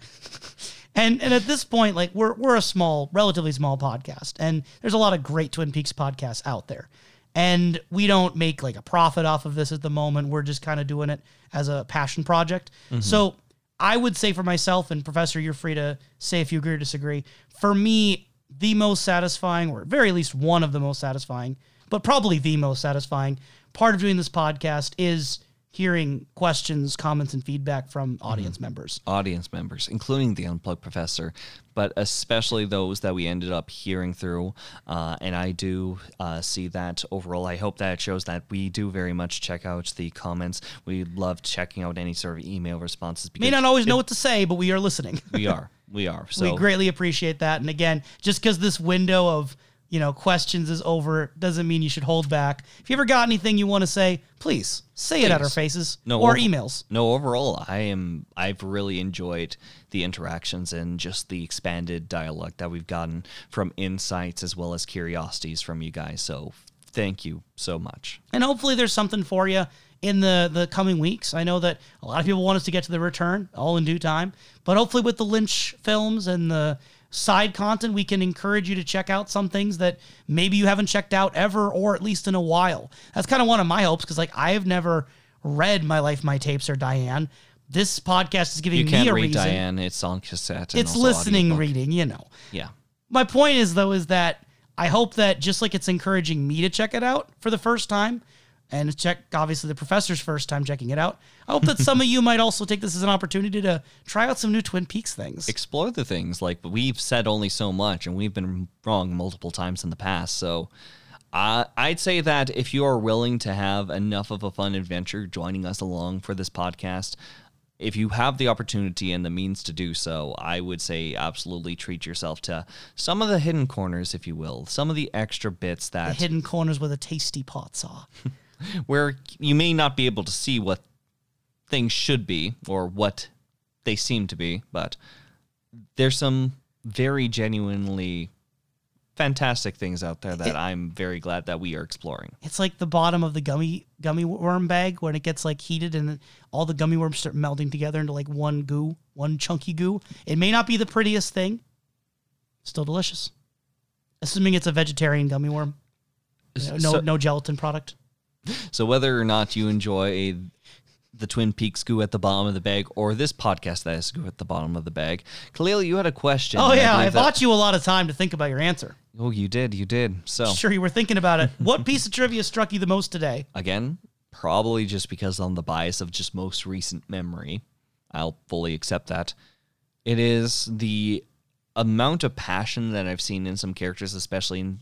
And and at this point, like we're we're a small, relatively small podcast, and there's a lot of great Twin Peaks podcasts out there. And we don't make like a profit off of this at the moment. We're just kind of doing it as a passion project. Mm-hmm. So I would say for myself, and Professor, you're free to say if you agree or disagree. For me, the most satisfying, or very least one of the most satisfying, but probably the most satisfying part of doing this podcast is hearing questions, comments, and feedback from audience members. audience members, including the Unplugged Professor, but especially those that we ended up hearing through. Uh, and I do uh, see that overall. I hope that it shows that we do very much check out the comments. We love checking out any sort of email responses. May not always know what to say, but we are listening. we are. We are. So we greatly appreciate that. And again, just because this window of you know questions is over doesn't mean you should hold back. If you ever got anything you want to say, please say it at our faces No, or over- emails. No, overall, I am. I've really enjoyed the interactions and just the expanded dialogue that we've gotten from insights as well as curiosities from you guys. So, thank you so much. And hopefully there's something for you in the the coming weeks. I know that a lot of people want us to get to the return all in due time, but hopefully with the Lynch films and the side content, we can encourage you to check out some things that maybe you haven't checked out ever or at least in a while. That's kind of one of my hopes because like I have never read My Life, My Tapes or Diane. This podcast is giving You me a read reason. Diane. It's on cassette. and It's listening audiobook. reading, you know. Yeah. My point is though is that I hope that just like it's encouraging me to check it out for the first time, and check obviously the professor's first time checking it out. I hope that some of you might also take this as an opportunity to try out some new Twin Peaks things. Explore the things. Like we've said only so much, and we've been wrong multiple times in the past. So. Uh, I'd say that if you are willing to have enough of a fun adventure joining us along for this podcast, if you have the opportunity and the means to do so, I would say absolutely treat yourself to some of the hidden corners, if you will, some of the extra bits that Hidden corners with a tasty pot saw. where you may not be able to see what things should be or what they seem to be, but there's some very genuinely fantastic things out there that I'm very glad that we are exploring. It's like the bottom of the gummy gummy worm bag when it gets like heated and all the gummy worms start melting together into like one goo, one chunky goo. It may not be the prettiest thing, still delicious. Assuming it's a vegetarian gummy worm, no So- no gelatin product. So whether or not you enjoy the Twin Peaks goo at the bottom of the bag or this podcast that is goo at the bottom of the bag, Khalil, you had a question. Oh yeah, I that- bought you a lot of time to think about your answer. Oh, you did, you did. So Sure, you were thinking about it. What piece of trivia struck you the most today? again, probably just because on the bias of just most recent memory, I'll fully accept that. It is the amount of passion that I've seen in some characters, especially in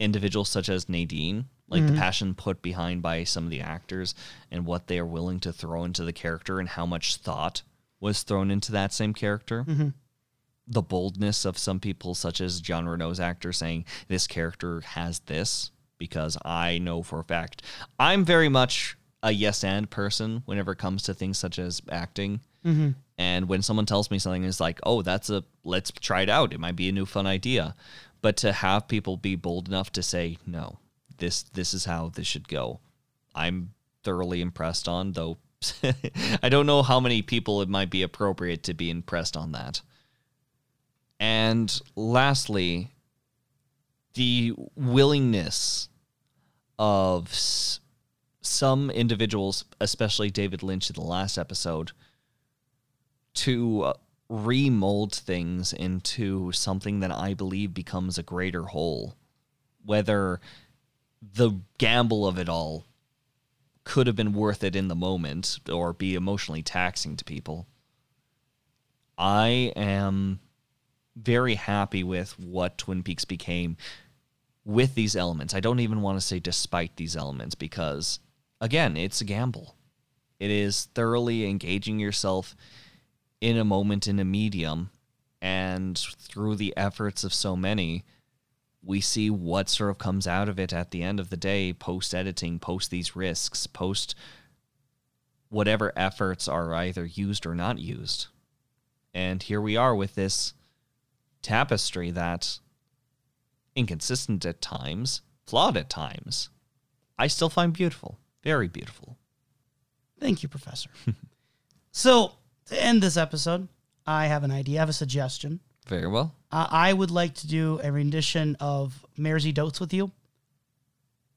individuals such as Nadine, like the mm-hmm. passion put behind by some of the actors and what they are willing to throw into the character and how much thought was thrown into that same character. Mm-hmm. The boldness of some people, such as Jean Renault's actor, saying this character has this because I know for a fact I'm very much a yes and person whenever it comes to things such as acting. Mm-hmm. And when someone tells me something, it's like, oh, that's a let's try it out. It might be a new fun idea. But to have people be bold enough to say, no, this this is how this should go, I'm thoroughly impressed on. Though I don't know how many people it might be appropriate to be impressed on that. And lastly, the willingness of s- some individuals, especially David Lynch in the last episode, to uh, remold things into something that I believe becomes a greater whole. Whether the gamble of it all could have been worth it in the moment or be emotionally taxing to people. I am very happy with what Twin Peaks became with these elements. I don't even want to say despite these elements because, again, it's a gamble. It is thoroughly engaging yourself in a moment in a medium, and through the efforts of so many, we see what sort of comes out of it at the end of the day, post editing, post these risks, post whatever efforts are either used or not used. And here we are with this tapestry that inconsistent at times, flawed at times, I still find beautiful, very beautiful. Thank you, Professor. so, to end this episode, I have an idea, I have a suggestion. Very well. Uh, I would like to do a rendition of Mairzy Doats with you,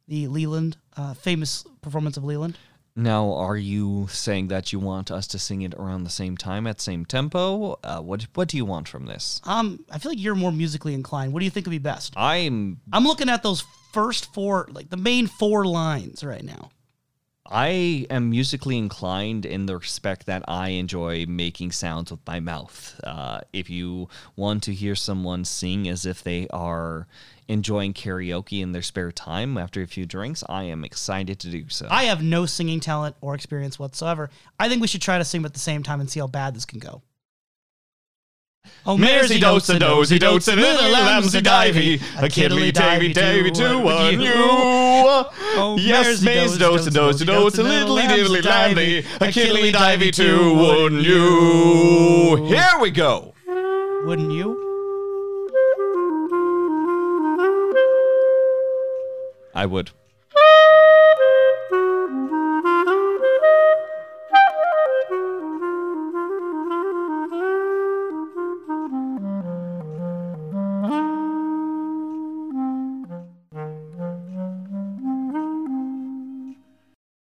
the Leland, uh, famous performance of Leland. Now, are you saying that you want us to sing it around the same time at same tempo? Uh, what What do you want from this? Um, I feel like you're more musically inclined. What do you think would be best? I'm I'm looking at those first four, like the main four lines right now. I am musically inclined in the respect that I enjoy making sounds with my mouth. Uh, if you want to hear someone sing as if they are enjoying karaoke in their spare time after a few drinks, I am excited to do so. I have no singing talent or experience whatsoever. I think we should try to sing at the same time and see how bad this can go. Oh, Mairzy doats and dozy dotes and little lambsy divey, a kiddly davy davy to one you. Oh, Yes, Maze dotes and dozy dotes and little diddly lambly, a kiddly divey to one uh, oh, you. Here we go. Wouldn't you? I would.